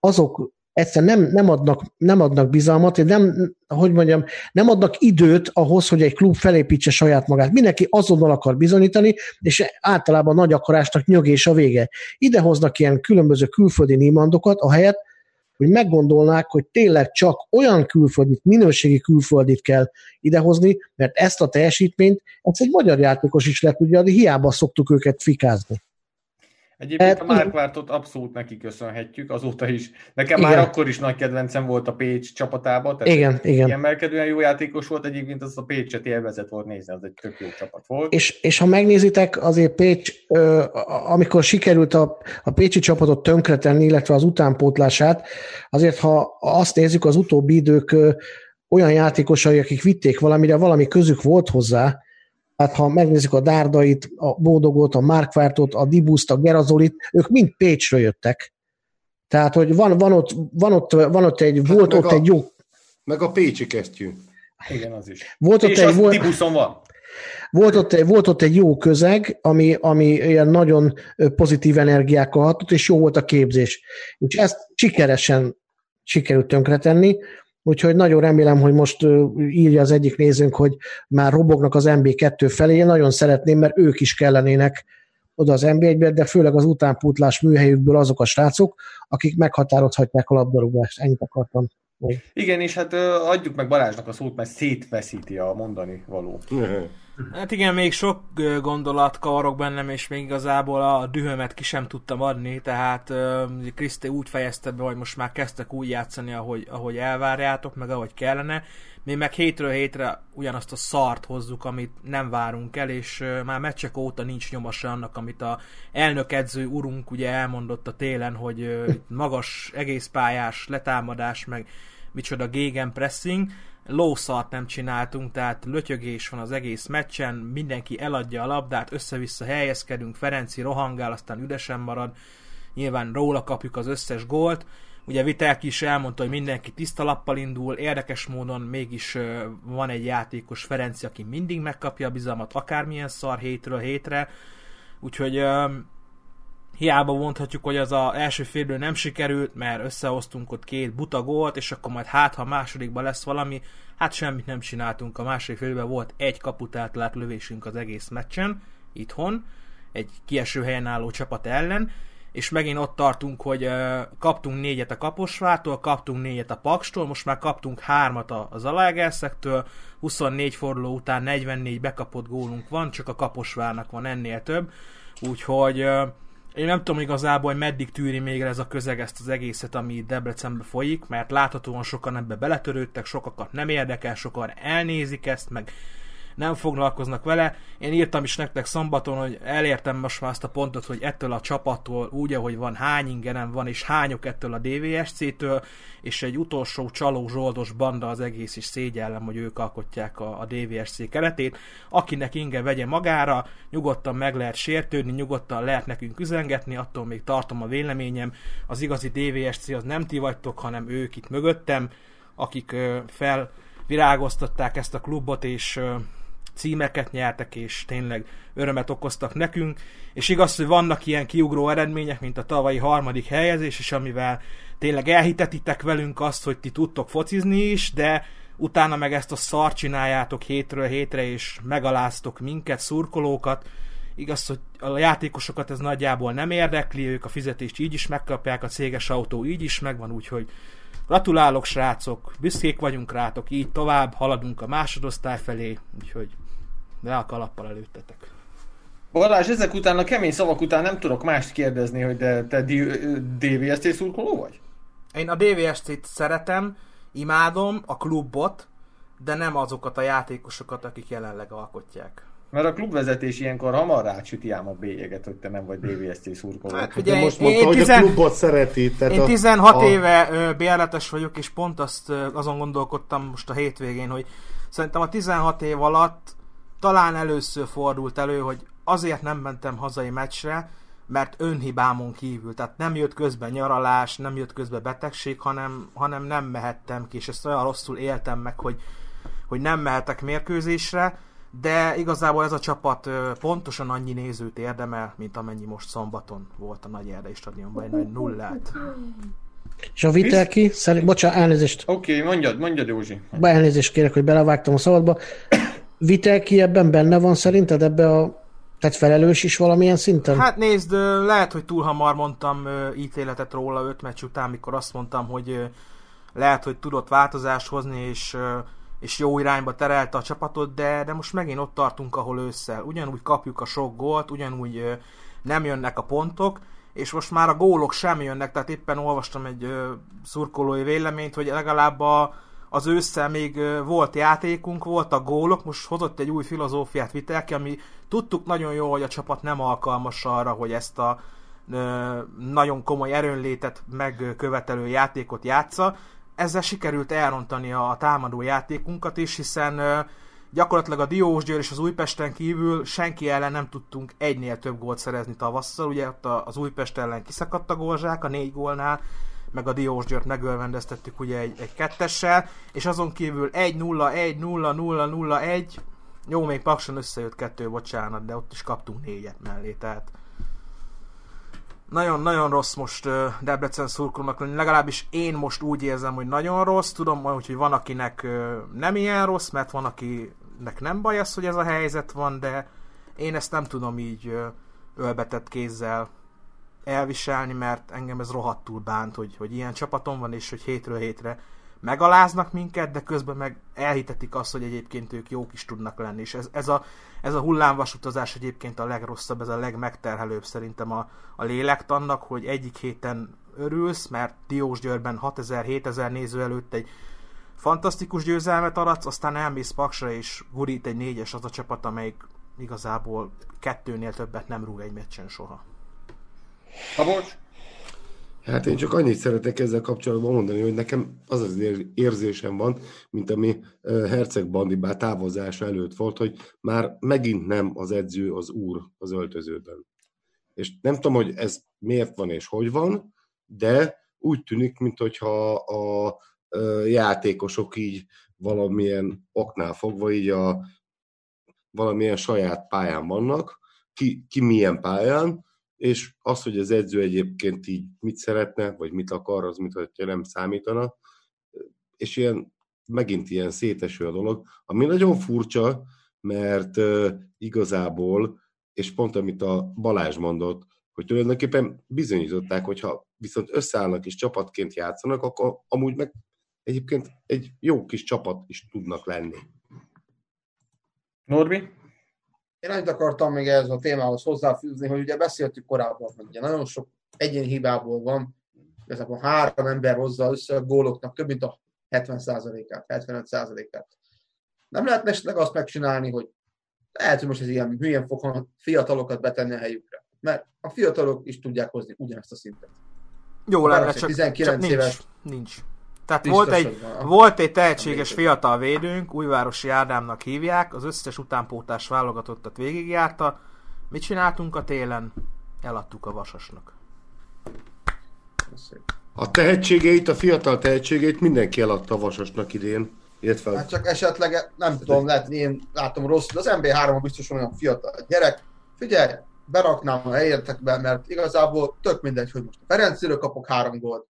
azok egyszerűen nem, nem, adnak, nem adnak bizalmat, nem, hogy mondjam, nem adnak időt ahhoz, hogy egy klub felépítse saját magát. Mindenki azonnal akar bizonyítani, és általában nagy akarásnak nyögés a vége. Ide hoznak ilyen különböző külföldi nímandokat, ahelyett, hogy meggondolnák, hogy tényleg csak olyan külföldit, minőségi külföldit kell idehozni, mert ezt a teljesítményt, ez egy magyar játékos is le tudja, de hiába szoktuk őket fikázni. Egyébként a Márkvártot abszolút neki köszönhetjük, azóta is. Nekem igen. már akkor is nagy kedvencem volt a Pécs csapatában, tehát igen, igen. emelkedően jó játékos volt, egyébként az a Pécset élvezet volt nézni, az egy tök jó csapat volt. És, és ha megnézitek, azért Pécs, amikor sikerült a, a Pécsi csapatot tönkretenni, illetve az utánpótlását, azért ha azt nézzük, az utóbbi idők olyan játékosai, akik vitték valamire, valami közük volt hozzá, Hát ha megnézzük a Dárdait, a Bódogot, a Márkvártot, a Dibuszt, a Gerazolit, ők mind Pécsről jöttek. Tehát, hogy van, van, ott, van, ott, van ott egy, hát volt ott a, egy jó... Meg a Pécsi kesztyű. Igen, az is. Volt ott egy, volt, Dibuszon van. Volt ott, egy, volt ott egy jó közeg, ami, ami ilyen nagyon pozitív energiákkal hatott, és jó volt a képzés. Úgyhogy ezt sikeresen sikerült tönkretenni. Úgyhogy nagyon remélem, hogy most írja az egyik nézőnk, hogy már robognak az MB2 felé. Én nagyon szeretném, mert ők is kellenének oda az MB1-be, de főleg az utánpótlás műhelyükből azok a srácok, akik meghatározhatják a labdarúgást. Ennyit akartam. Igen, és hát adjuk meg Balázsnak a szót, mert szétveszíti a mondani való. Hát igen, még sok gondolat kavarok bennem, és még igazából a dühömet ki sem tudtam adni, tehát Kriszté úgy fejezte be, hogy most már kezdtek úgy játszani, ahogy, ahogy elvárjátok, meg ahogy kellene. Mi meg hétről hétre ugyanazt a szart hozzuk, amit nem várunk el, és már meccsek óta nincs nyomasa annak, amit a elnökedző urunk ugye elmondott a télen, hogy magas egészpályás letámadás, meg micsoda gegenpressing, lószart nem csináltunk, tehát lötyögés van az egész meccsen, mindenki eladja a labdát, össze-vissza helyezkedünk, Ferenci rohangál, aztán üdesen marad, nyilván róla kapjuk az összes gólt, Ugye Vitelki is elmondta, hogy mindenki tiszta lappal indul, érdekes módon mégis van egy játékos Ferenci, aki mindig megkapja a bizalmat, akármilyen szar hétről hétre, úgyhogy hiába mondhatjuk, hogy az a első félből nem sikerült, mert összehoztunk ott két buta gólt, és akkor majd hát, ha a másodikban lesz valami, hát semmit nem csináltunk. A második félben volt egy kaputátlált lövésünk az egész meccsen, itthon, egy kieső helyen álló csapat ellen, és megint ott tartunk, hogy kaptunk négyet a Kaposvától, kaptunk négyet a Pakstól, most már kaptunk hármat a Zalaegerszektől, 24 forduló után 44 bekapott gólunk van, csak a Kaposvárnak van ennél több, úgyhogy uh, én nem tudom igazából, hogy meddig tűri még ez a közeg ezt az egészet, ami Debrecenbe folyik, mert láthatóan sokan ebbe beletörődtek, sokakat nem érdekel, sokan elnézik ezt, meg nem foglalkoznak vele. Én írtam is nektek szombaton, hogy elértem most már azt a pontot, hogy ettől a csapattól úgy, ahogy van, hány ingenem van, és hányok ettől a DVSC-től, és egy utolsó csaló zsoldos banda az egész is szégyellem, hogy ők alkotják a, a DVSC keretét. Akinek inge vegye magára, nyugodtan meg lehet sértődni, nyugodtan lehet nekünk üzengetni, attól még tartom a véleményem. Az igazi DVSC az nem ti vagytok, hanem ők itt mögöttem, akik felvirágoztatták ezt a klubot, és címeket nyertek, és tényleg örömet okoztak nekünk, és igaz, hogy vannak ilyen kiugró eredmények, mint a tavalyi harmadik helyezés, és amivel tényleg elhitetitek velünk azt, hogy ti tudtok focizni is, de utána meg ezt a szart csináljátok hétről hétre, és megaláztok minket, szurkolókat, igaz, hogy a játékosokat ez nagyjából nem érdekli, ők a fizetést így is megkapják, a céges autó így is megvan, úgyhogy gratulálok srácok, büszkék vagyunk rátok, így tovább haladunk a másodosztály felé, úgyhogy de a kalappal előttetek. Balázs, ezek után, a kemény szavak után nem tudok mást kérdezni, hogy de te DVST szurkoló vagy? Én a DVST-t szeretem, imádom, a klubot, de nem azokat a játékosokat, akik jelenleg alkotják. Mert a klubvezetés ilyenkor hamar rácsüti ám a bélyeget, hogy te nem vagy DVST szurkoló. Hát, ugye, most mondta, én, hogy tizen... a klubot szereti. Tehát én 16 a, éve bérletes vagyok, és pont azt azon gondolkodtam most a hétvégén, hogy szerintem a 16 év alatt talán először fordult elő, hogy azért nem mentem hazai meccsre, mert önhibámon kívül, tehát nem jött közben nyaralás, nem jött közben betegség, hanem, hanem nem mehettem ki, és ezt olyan rosszul éltem meg, hogy, hogy nem mehetek mérkőzésre, de igazából ez a csapat pontosan annyi nézőt érdemel, mint amennyi most szombaton volt a Nagy Erdei stadionban, egy nagy nullát. És a Vitelki, szerint, bocsánat, elnézést. Oké, okay, mondjad, mondjad Józsi. Elnézést kérek, hogy belevágtam a szabadba. Vitelki ebben benne van szerinted ebbe a tehát felelős is valamilyen szinten? Hát nézd, lehet, hogy túl hamar mondtam ítéletet róla öt meccs után, mikor azt mondtam, hogy lehet, hogy tudott változást hozni, és, és jó irányba terelte a csapatot, de, de most megint ott tartunk, ahol ősszel. Ugyanúgy kapjuk a sok gólt, ugyanúgy nem jönnek a pontok, és most már a gólok sem jönnek, tehát éppen olvastam egy szurkolói véleményt, hogy legalább a, az ősszel még volt játékunk, voltak gólok, most hozott egy új filozófiát Vitelki, ami tudtuk nagyon jó, hogy a csapat nem alkalmas arra, hogy ezt a nagyon komoly erőnlétet megkövetelő játékot játsza. Ezzel sikerült elrontani a, a támadó játékunkat is, hiszen gyakorlatilag a Diósgyőr és az Újpesten kívül senki ellen nem tudtunk egynél több gólt szerezni tavasszal, ugye ott az Újpest ellen kiszakadt a gólzsák a négy gólnál, meg a Diósgyőrt megölvendeztettük ugye egy, egy kettessel, és azon kívül 1-0, 1-0, 0-0, 1, jó, még Pakson összejött kettő, bocsánat, de ott is kaptunk négyet mellé, tehát nagyon-nagyon rossz most uh, Debrecen szurkolónak lenni, legalábbis én most úgy érzem, hogy nagyon rossz, tudom, hogy van akinek uh, nem ilyen rossz, mert van akinek nem baj az, hogy ez a helyzet van, de én ezt nem tudom így uh, ölbetett kézzel elviselni, mert engem ez rohadtul bánt, hogy, hogy ilyen csapatom van, és hogy hétről hétre megaláznak minket, de közben meg elhitetik azt, hogy egyébként ők jók is tudnak lenni. És ez, ez, a, ez a hullámvasutazás egyébként a legrosszabb, ez a legmegterhelőbb szerintem a, a lélektannak, hogy egyik héten örülsz, mert Diósgyőrben 6000-7000 néző előtt egy fantasztikus győzelmet aratsz, aztán elmész Paksra és gurít egy négyes az a csapat, amelyik igazából kettőnél többet nem rúg egy meccsen soha. Szabolcs? Hát én csak annyit szeretek ezzel kapcsolatban mondani, hogy nekem az az érzésem van, mint ami Herceg Bandibá távozása előtt volt, hogy már megint nem az edző az úr az öltözőben. És nem tudom, hogy ez miért van és hogy van, de úgy tűnik, mintha a játékosok így valamilyen oknál fogva így a valamilyen saját pályán vannak, ki, ki milyen pályán, és az, hogy az edző egyébként így mit szeretne, vagy mit akar, az mit, hogyha nem számítana, és ilyen, megint ilyen széteső a dolog, ami nagyon furcsa, mert igazából, és pont amit a Balázs mondott, hogy tulajdonképpen bizonyították, hogyha viszont összeállnak és csapatként játszanak, akkor amúgy meg egyébként egy jó kis csapat is tudnak lenni. Norbi? Én annyit akartam még ehhez a témához hozzáfűzni, hogy ugye beszéltük korábban, hogy ugye nagyon sok egyéni hibából van, igazából három ember hozza össze a góloknak több mint a 70%-át, 75%-át. Nem lehetne esetleg azt megcsinálni, hogy lehet, hogy most ez ilyen hülyen fog fiatalokat betenni a helyükre. Mert a fiatalok is tudják hozni ugyanezt a szintet. Jó lenne, csak, 19 csak nincs, éves. nincs. Tehát volt egy, volt egy tehetséges fiatal védőnk, Újvárosi Ádámnak hívják, az összes utánpótás válogatottat végigjárta. Mit csináltunk a télen? Eladtuk a vasasnak. A tehetségeit, a fiatal tehetségeit mindenki eladta a vasasnak idén. Illetve... Hát csak esetleg, nem tudom, lehet, én látom rossz, de az MB3 biztos olyan fiatal gyerek. Figyelj, beraknám a helyértekbe, mert igazából tök mindegy, hogy most a Ferencről kapok három gólt,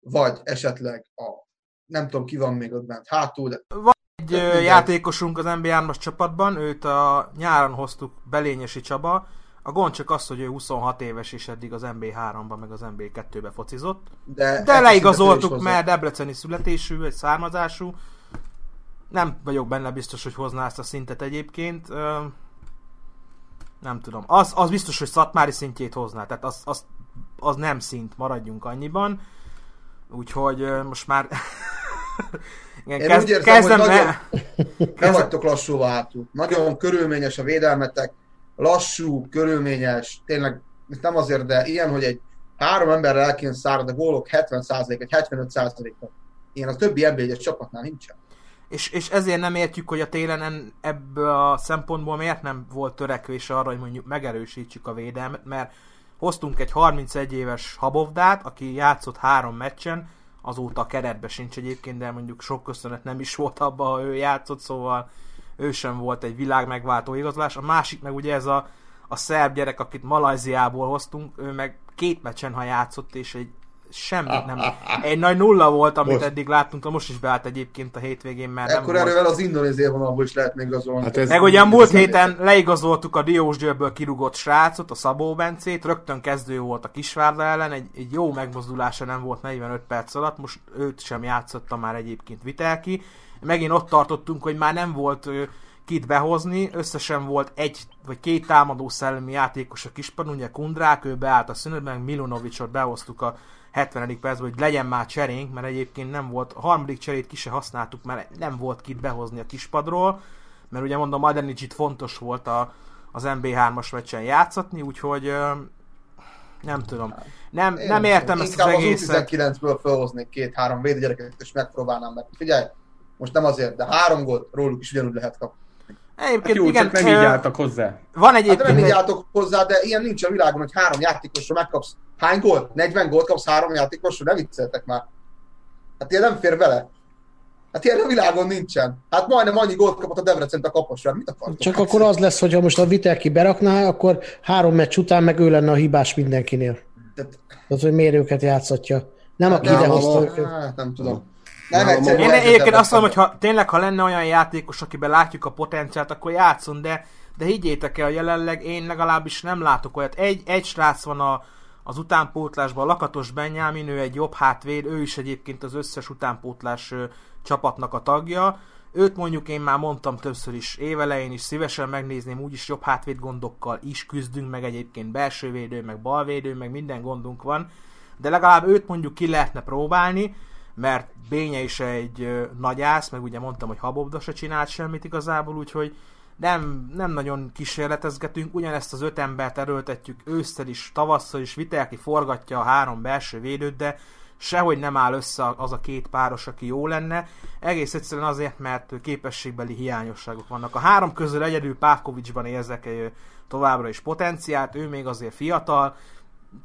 vagy esetleg a nem tudom ki van még ott bent hátul. De... Van egy de játékosunk az NBA 3 csapatban, őt a nyáron hoztuk Belényesi Csaba, a gond csak az, hogy ő 26 éves és eddig az MB3-ban meg az MB2-be focizott. De, de leigazoltuk, mert Debreceni születésű, egy származású. Nem vagyok benne biztos, hogy hozná ezt a szintet egyébként. Nem tudom. Az, az biztos, hogy Szatmári szintjét hozná. Tehát az, az, az nem szint, maradjunk annyiban. Úgyhogy most már Igen, Én kezd, úgy érzem, kezdem hogy nagyon, nem vagytok lassú hátul. Nagyon körülményes a védelmetek, lassú, körülményes, tényleg nem azért, de ilyen, hogy egy három emberrel el kéne szárad a gólok 70% vagy 75%-a. Ilyen a többi nba csapatnál nincsen. És, és ezért nem értjük, hogy a télen ebből a szempontból miért nem volt törekvés arra, hogy mondjuk megerősítsük a védelmet, mert hoztunk egy 31 éves Habovdát, aki játszott három meccsen, azóta a keretbe sincs egyébként, de mondjuk sok köszönet nem is volt abban, ha ő játszott, szóval ő sem volt egy világ megváltó igazolás. A másik meg ugye ez a, a szerb gyerek, akit Malajziából hoztunk, ő meg két meccsen, ha játszott, és egy semmit nem. Egy nagy nulla volt, amit most. eddig láttunk, most is beállt egyébként a hétvégén, mert Ekkor nem erővel volt. az indonézia vonalból is lehet még igazolni. Hát ez Meg ugye a múlt héten leigazoltuk a Diósgyőrből kirugott srácot, a Szabó Bencét, rögtön kezdő volt a Kisvárda ellen, egy, egy jó megmozdulása nem volt 45 perc alatt, most őt sem játszotta már egyébként Vitelki. Megint ott tartottunk, hogy már nem volt kit behozni, összesen volt egy vagy két támadó szellemi játékos a kispadon, ugye Kundrák, ő beállt a szünetben, Milunovicsot behoztuk a 70. percben, hogy legyen már cserénk, mert egyébként nem volt, a harmadik cserét ki se használtuk, mert nem volt kit behozni a kispadról, mert ugye mondom, Madenicsit fontos volt a, az MB3-as meccsen játszatni, úgyhogy nem tudom. Nem, Én nem értem ezt az egészet. az U19-ből felhoznék két-három védőgyereket, és megpróbálnám meg. Figyelj, most nem azért, de három gólt róluk is ugyanúgy lehet kapni. Egyébként Hát jó, igen, csak nem így álltak hozzá. Van Hát egyébként nem így álltok hozzá, de ilyen nincs a világon, hogy három játékosra megkapsz. Hány gólt? 40 gólt kapsz három játékosra? Ne vicceltek már. Hát ilyen nem fér bele. Hát ilyen a világon nincsen. Hát majdnem annyi gólt kapott a Debrecen a kaposra. Mit akartok? Csak akkor az lesz, hogyha most a Vitelki berakná, akkor három meccs után meg ő lenne a hibás mindenkinél. Tehát- Tehát, hogy miért őket játszatja. Nem aki Nem, idehozta nem, őket. Hát, nem tudom. Nem Nálam egyszerű. Én egyébként azt mondom, hogy ha, tényleg, ha lenne olyan játékos, akiben látjuk a potenciált, akkor játszon, de, de higgyétek el, jelenleg én legalábbis nem látok olyat. Egy, egy srác van a, az utánpótlásban, Lakatos Benyámin, ő egy jobb hátvéd, ő is egyébként az összes utánpótlás csapatnak a tagja. Őt mondjuk én már mondtam többször is évelején is, szívesen megnézném, úgyis jobb hátvéd gondokkal is küzdünk, meg egyébként belsővédő, meg balvédő, meg minden gondunk van, de legalább őt mondjuk ki lehetne próbálni, mert Bénye is egy nagyász, meg ugye mondtam, hogy Habobda se csinált semmit igazából, úgyhogy nem, nem nagyon kísérletezgetünk, ugyanezt az öt embert erőltetjük ősszel is, tavasszal is, Vitelki forgatja a három belső védőt, de sehogy nem áll össze az a két páros, aki jó lenne. Egész egyszerűen azért, mert képességbeli hiányosságok vannak. A három közül egyedül Pávkovicsban érzek továbbra is potenciált, ő még azért fiatal,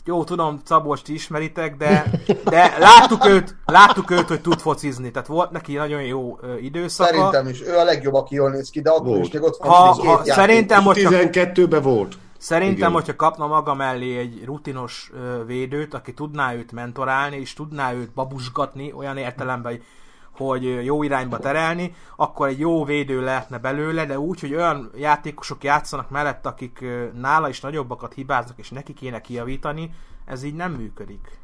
jó, tudom, Szabolcs ti ismeritek, de, de láttuk, őt, láttuk őt, hogy tud focizni, tehát volt neki nagyon jó időszaka. Szerintem is. Ő a legjobb, aki jól néz ki, de akkor Volt. is még ott van Ha- ha- játék. szerintem- hogyha- 12-ben volt. Szerintem, Igen. hogyha kapna maga mellé egy rutinos védőt, aki tudná őt mentorálni, és tudná őt babusgatni, olyan értelemben, hogy- hogy jó irányba terelni, akkor egy jó védő lehetne belőle, de úgy, hogy olyan játékosok játszanak mellett, akik nála is nagyobbakat hibáznak, és neki kéne kijavítani, ez így nem működik.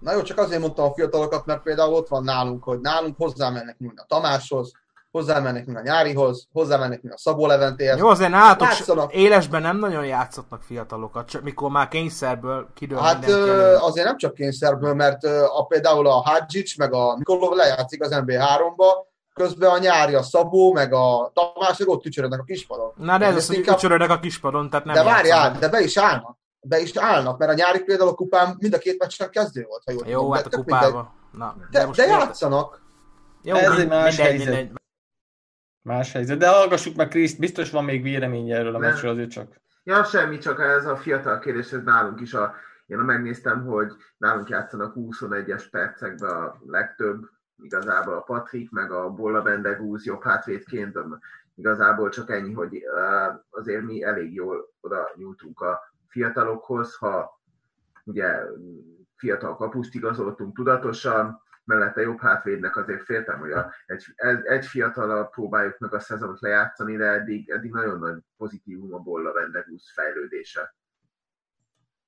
Na jó, csak azért mondtam a fiatalokat, mert például ott van nálunk, hogy nálunk hozzámennek mind a Tamáshoz, hozzámennek mind a Nyárihoz, hozzámennek mind a Szabó Leventéhez. Jó, azért nálatok Játszanak. élesben nem nagyon játszottak fiatalokat, csak mikor már kényszerből kidől Hát ö, azért nem csak kényszerből, mert a, például a Hadzsics meg a Nikolov lejátszik az MB3-ba, közben a nyári, a Szabó, meg a Tamás, meg ott tücsörödnek a kispadon. Na de ez az, hogy inkább- ücsörödnek a kispadon, tehát nem De várjál, de be is állnak. Be is állnak, mert a nyári például a kupán mind a két meccsen kezdő volt, ha jól Jó, tudom. hát De a tök mindegy. kupába. Na, De, most de érted? játszanak. Jó, Ez egy más mindegy, helyzet. mindegy. Más helyzet. De hallgassuk meg Kriszt, biztos van még véleménye erről a Nem. meccsről, azért csak. Ja, semmi, csak ez a fiatal kérdés, ez nálunk is a... Én megnéztem, hogy nálunk játszanak 21-es percekben a legtöbb, igazából a Patrik, meg a Bolla Bendegúz jobb hátvédként, igazából csak ennyi, hogy eh, azért mi elég jól oda nyújtunk a fiatalokhoz, ha ugye fiatal kapuszt igazoltunk tudatosan, mellette jobb hátvédnek azért féltem, hogy a, egy, egy- fiatalal próbáljuk meg a szezont lejátszani, de eddig, eddig nagyon nagy pozitívum a Bolla Vendegúz fejlődése.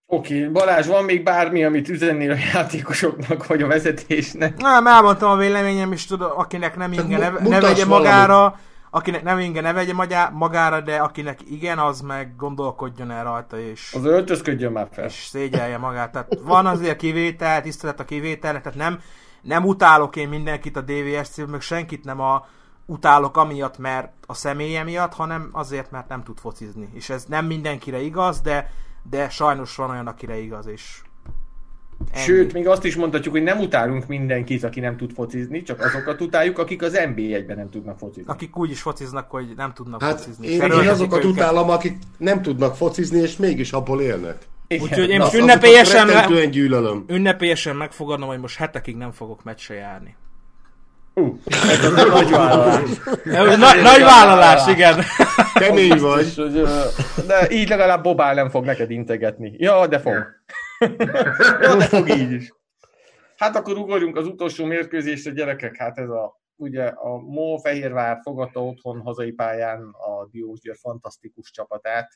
Oké, okay. Balázs, van még bármi, amit üzennél a játékosoknak, vagy a vezetésnek? Nem, elmondtam a véleményem, és tudod, akinek nem inge, ne, ne vegye magára, akinek nem inge, ne vegye magára, de akinek igen, az meg gondolkodjon el rajta, és, Az öltözködjön már fel. és szégyelje magát. Tehát van azért kivétel, tisztelet a kivételnek, tehát nem, nem utálok én mindenkit a DVSC-ben, meg senkit nem a utálok amiatt, mert a személye miatt, hanem azért, mert nem tud focizni. És ez nem mindenkire igaz, de, de sajnos van olyan, akire igaz, és ennyi. Sőt, még azt is mondhatjuk, hogy nem utálunk mindenkit, aki nem tud focizni, csak azokat utáljuk, akik az NB1-ben nem tudnak focizni. akik úgy is fociznak, hogy nem tudnak Hát focizni. én, én azokat őket. utálom, akik nem tudnak focizni, és mégis abból élnek. Úgyhogy én most ünnepélyesen, gyűlölöm. ünnepélyesen megfogadom, hogy most hetekig nem fogok meccsre járni. Ú, ez nagy vállalás. Nagy, nagy vállalás, igen. Kemény vagy. Biztos, hogy, ö, de így legalább Bobál nem fog neked integetni. Ja, de fog. ja, de fog így is. Hát akkor ugorjunk az utolsó mérkőzésre, gyerekek. Hát ez a, ugye a MOL Fehérvár fogadta otthon hazai pályán a Diósgyőr fantasztikus csapatát.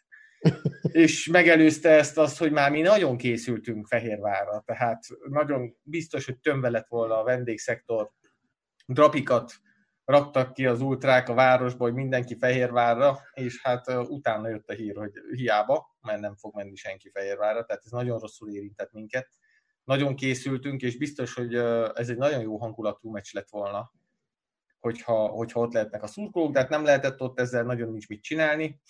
És megelőzte ezt azt, hogy már mi nagyon készültünk Fehérvárra, tehát nagyon biztos, hogy tömve lett volna a vendégszektor, drapikat raktak ki az ultrák a városba, hogy mindenki Fehérvárra, és hát utána jött a hír, hogy hiába, mert nem fog menni senki Fehérvárra, tehát ez nagyon rosszul érintett minket. Nagyon készültünk, és biztos, hogy ez egy nagyon jó hangulatú meccs lett volna, hogyha, hogyha ott lehetnek a szurkolók, de nem lehetett ott ezzel nagyon nincs mit csinálni.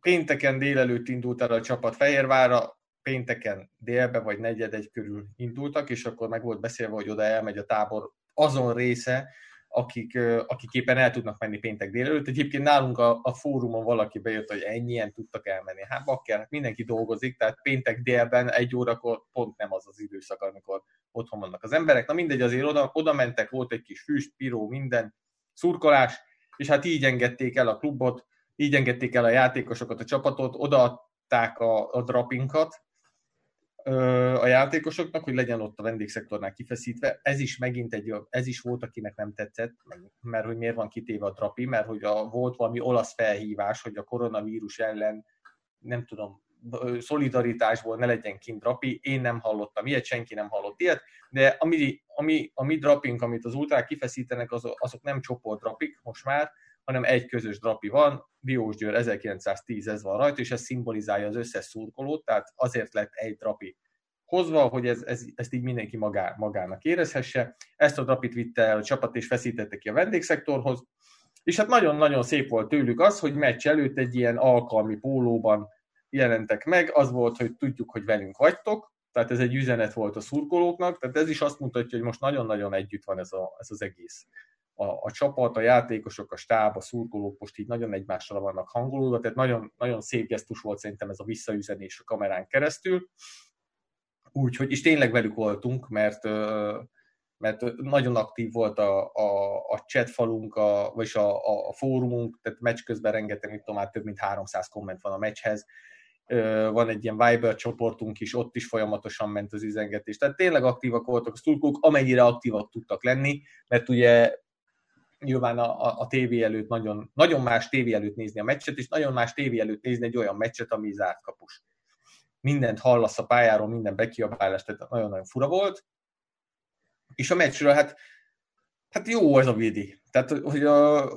Pénteken délelőtt indult el a csapat Fehérvárra, pénteken délbe vagy negyed egy körül indultak, és akkor meg volt beszélve, hogy oda elmegy a tábor azon része, akik, akik éppen el tudnak menni péntek délelőtt. Egyébként nálunk a, a fórumon valaki bejött, hogy ennyien tudtak elmenni. Hát bakker, hát mindenki dolgozik, tehát péntek délben egy órakor pont nem az az időszak, amikor otthon vannak az emberek. Na mindegy, azért oda, oda mentek, volt egy kis füst, piró, minden, szurkolás, és hát így engedték el a klubot, így engedték el a játékosokat, a csapatot, odaadták a, a drapinkat, a játékosoknak, hogy legyen ott a vendégszektornál kifeszítve. Ez is megint egy, ez is volt, akinek nem tetszett, mert hogy miért van kitéve a drapi, mert hogy a, volt valami olasz felhívás, hogy a koronavírus ellen, nem tudom, szolidaritásból ne legyen kint drapi. Én nem hallottam ilyet, senki nem hallott ilyet, de ami, ami, a mi drapink, amit az ultrák kifeszítenek, azok, azok nem csoport drapik most már, hanem egy közös drapi van, Diós Győr 1910 ez van rajta, és ez szimbolizálja az összes szurkolót, tehát azért lett egy drapi hozva, hogy ez, ez, ezt így mindenki magá, magának érezhesse. Ezt a drapit vitte el a csapat, és feszítette ki a vendégszektorhoz. És hát nagyon-nagyon szép volt tőlük az, hogy meccs előtt egy ilyen alkalmi pólóban jelentek meg. Az volt, hogy tudjuk, hogy velünk vagytok, tehát ez egy üzenet volt a szurkolóknak, tehát ez is azt mutatja, hogy most nagyon-nagyon együtt van ez, a, ez az egész a, a csapat, a játékosok, a stáb, a szurkolók most így nagyon egymásra vannak hangolódva, tehát nagyon, nagyon szép gesztus volt szerintem ez a visszaüzenés a kamerán keresztül. Úgyhogy, és tényleg velük voltunk, mert, mert nagyon aktív volt a, a, a chatfalunk, a, vagyis a, a, a fórumunk, tehát meccs közben rengeteg, mit tudom, már több mint 300 komment van a meccshez, van egy ilyen Viber csoportunk is, ott is folyamatosan ment az üzengetés. Tehát tényleg aktívak voltak a szurkolók, amennyire aktívak tudtak lenni, mert ugye nyilván a, a, a tévé előtt nagyon, nagyon más tévé előtt nézni a meccset, és nagyon más tévé előtt nézni egy olyan meccset, ami zárt kapus. Mindent hallasz a pályáról, minden bekiabálás, tehát nagyon-nagyon fura volt. És a meccsről, hát, hát jó ez a vidi. Tehát, hogy a,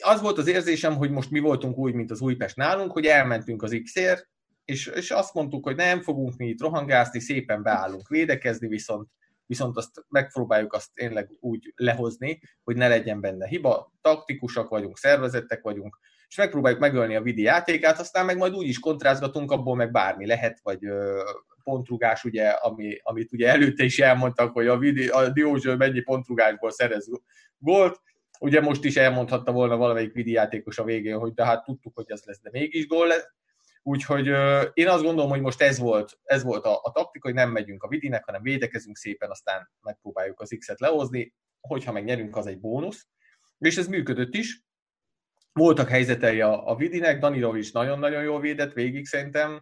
az volt az érzésem, hogy most mi voltunk úgy, mint az Újpest nálunk, hogy elmentünk az X-ért, és, és azt mondtuk, hogy nem fogunk mi itt rohangászni, szépen beállunk védekezni, viszont viszont azt megpróbáljuk azt tényleg úgy lehozni, hogy ne legyen benne hiba, taktikusak vagyunk, szervezettek vagyunk, és megpróbáljuk megölni a vidi játékát, aztán meg majd úgy is kontrázgatunk, abból meg bármi lehet, vagy ö, pontrugás, ugye, ami, amit ugye előtte is elmondtak, hogy a, vidi, a Diózső mennyi pontrugásból szerez gólt, ugye most is elmondhatta volna valamelyik vidi játékos a végén, hogy de hát tudtuk, hogy ez lesz, de mégis gól lesz, Úgyhogy én azt gondolom, hogy most ez volt, ez volt a, a taktika, hogy nem megyünk a vidinek, hanem védekezünk szépen, aztán megpróbáljuk az X-et lehozni, hogyha meg nyerünk, az egy bónusz. És ez működött is. Voltak helyzetei a, a vidinek, Danilovics nagyon-nagyon jól védett végig szerintem,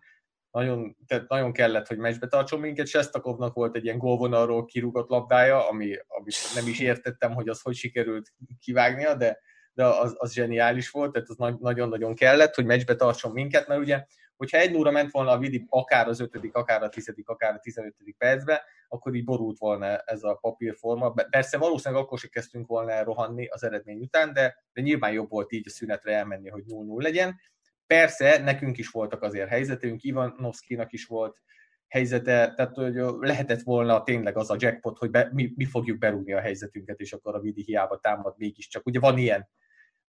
nagyon, tehát nagyon kellett, hogy meccsbe tartson minket. Sestakovnak volt egy ilyen gólvonalról kirúgott labdája, ami, amit nem is értettem, hogy az hogy sikerült kivágnia, de de az, az zseniális volt, tehát az nagyon-nagyon kellett, hogy meccsbe tartson minket, mert ugye, hogyha egy óra ment volna a Vidi akár az ötödik, akár a tizedik, akár a tizenötödik percbe, akkor így borult volna ez a papírforma. Persze valószínűleg akkor se kezdtünk volna rohanni az eredmény után, de, de nyilván jobb volt így a szünetre elmenni, hogy 0-0 legyen. Persze, nekünk is voltak azért helyzetünk, Ivanovszkinak is volt helyzete, tehát hogy lehetett volna tényleg az a jackpot, hogy be, mi, mi fogjuk berúgni a helyzetünket, és akkor a Vidi hiába támad mégiscsak. Ugye van ilyen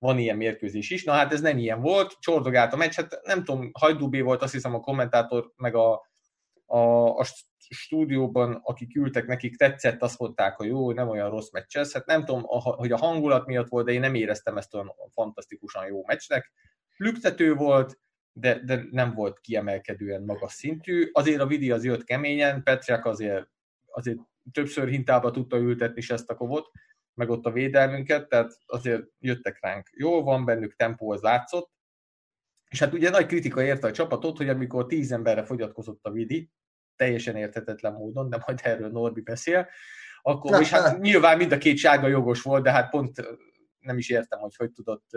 van ilyen mérkőzés is. Na hát ez nem ilyen volt, csordogált a meccs, hát nem tudom, Hajdúbé volt azt hiszem a kommentátor, meg a, a, a stúdióban, akik ültek, nekik tetszett, azt mondták, hogy jó, nem olyan rossz meccs ez. Hát nem tudom, a, hogy a hangulat miatt volt, de én nem éreztem ezt olyan fantasztikusan jó meccsnek. Lüktető volt, de, de nem volt kiemelkedően magas szintű. Azért a Vidi az jött keményen, Petrák azért, azért többször hintába tudta ültetni ezt a kovot, meg ott a védelmünket, tehát azért jöttek ránk. Jól van bennük tempó, az látszott. És hát ugye nagy kritika érte a csapatot, hogy amikor tíz emberre fogyatkozott a Vidi, teljesen érthetetlen módon, de majd erről Norbi beszél, akkor, és hát nyilván mind a két sárga jogos volt, de hát pont nem is értem, hogy hogy tudott,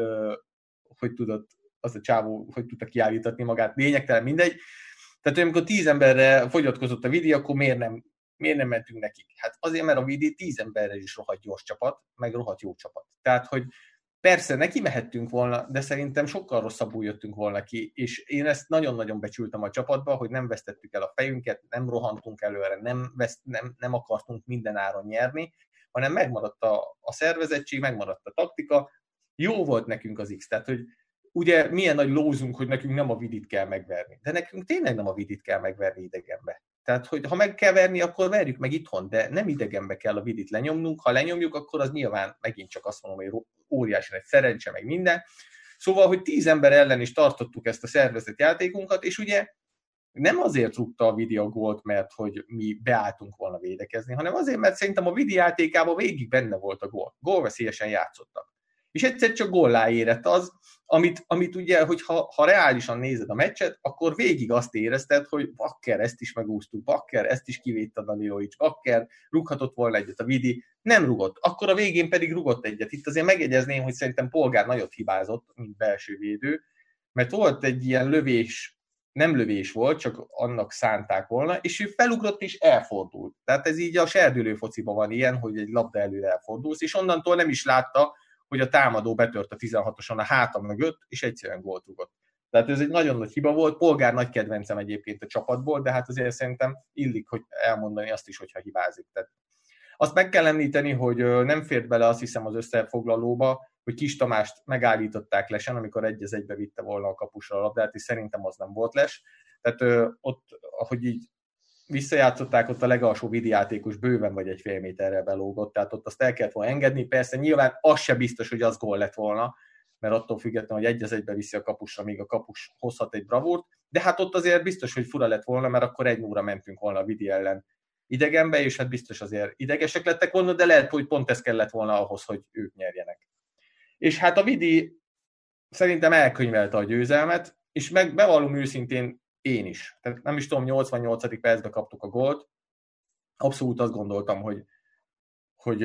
hogy tudott az a csávó, hogy tudta kiállítatni magát, lényegtelen mindegy. Tehát, hogy amikor tíz emberre fogyatkozott a vidi, akkor miért nem Miért nem mentünk nekik? Hát azért, mert a Vidi tíz emberrel is rohadt gyors csapat, meg rohadt jó csapat. Tehát, hogy persze neki mehettünk volna, de szerintem sokkal rosszabbul jöttünk volna ki, és én ezt nagyon-nagyon becsültem a csapatba, hogy nem vesztettük el a fejünket, nem rohantunk előre, nem, veszt, nem, nem akartunk minden áron nyerni, hanem megmaradt a, a szervezettség, megmaradt a taktika, jó volt nekünk az X, tehát hogy ugye milyen nagy lózunk, hogy nekünk nem a vidit kell megverni, de nekünk tényleg nem a vidit kell megverni idegenbe. Tehát, hogy ha meg kell verni, akkor verjük meg itthon, de nem idegenbe kell a vidit lenyomnunk. Ha lenyomjuk, akkor az nyilván megint csak azt mondom, hogy óriási egy szerencse, meg minden. Szóval, hogy tíz ember ellen is tartottuk ezt a szervezett játékunkat, és ugye nem azért rúgta a Vidi a gólt, mert hogy mi beálltunk volna védekezni, hanem azért, mert szerintem a Vidi játékában végig benne volt a gól. Gólveszélyesen játszottak és egyszer csak góllá érett az, amit, amit ugye, hogy ha, ha reálisan nézed a meccset, akkor végig azt érezted, hogy Bakker ezt is megúsztuk, Bakker ezt is kivédte Danilovics, Bakker rúghatott volna egyet a Vidi, nem rugott. Akkor a végén pedig rugott egyet. Itt azért megjegyezném, hogy szerintem Polgár nagyot hibázott, mint belső védő, mert volt egy ilyen lövés, nem lövés volt, csak annak szánták volna, és ő felugrott és elfordult. Tehát ez így a serdülő fociban van ilyen, hogy egy labda előre elfordulsz, és onnantól nem is látta, hogy a támadó betört a 16-oson a hátam mögött, és egyszerűen gólt rúgott. Tehát ez egy nagyon nagy hiba volt, polgár nagy kedvencem egyébként a csapatból, de hát azért szerintem illik, hogy elmondani azt is, hogyha hibázik. Tehát azt meg kell említeni, hogy nem fért bele azt hiszem az összefoglalóba, hogy Kis Tamást megállították lesen, amikor egy az egybe vitte volna a kapusra a labdát, és szerintem az nem volt les. Tehát ott, ahogy így visszajátszották, ott a legalsó vidijátékos bőven vagy egy fél méterre belógott, tehát ott azt el kellett volna engedni. Persze nyilván az se biztos, hogy az gól lett volna, mert attól függetlenül, hogy egy az egybe viszi a kapusra, még a kapus hozhat egy bravúrt, de hát ott azért biztos, hogy fura lett volna, mert akkor egy óra mentünk volna a Vidi ellen idegenbe, és hát biztos azért idegesek lettek volna, de lehet, hogy pont ez kellett volna ahhoz, hogy ők nyerjenek. És hát a Vidi szerintem elkönyvelte a győzelmet, és meg bevallom őszintén, én is. Tehát nem is tudom, 88. percben kaptuk a gólt. Abszolút azt gondoltam, hogy, hogy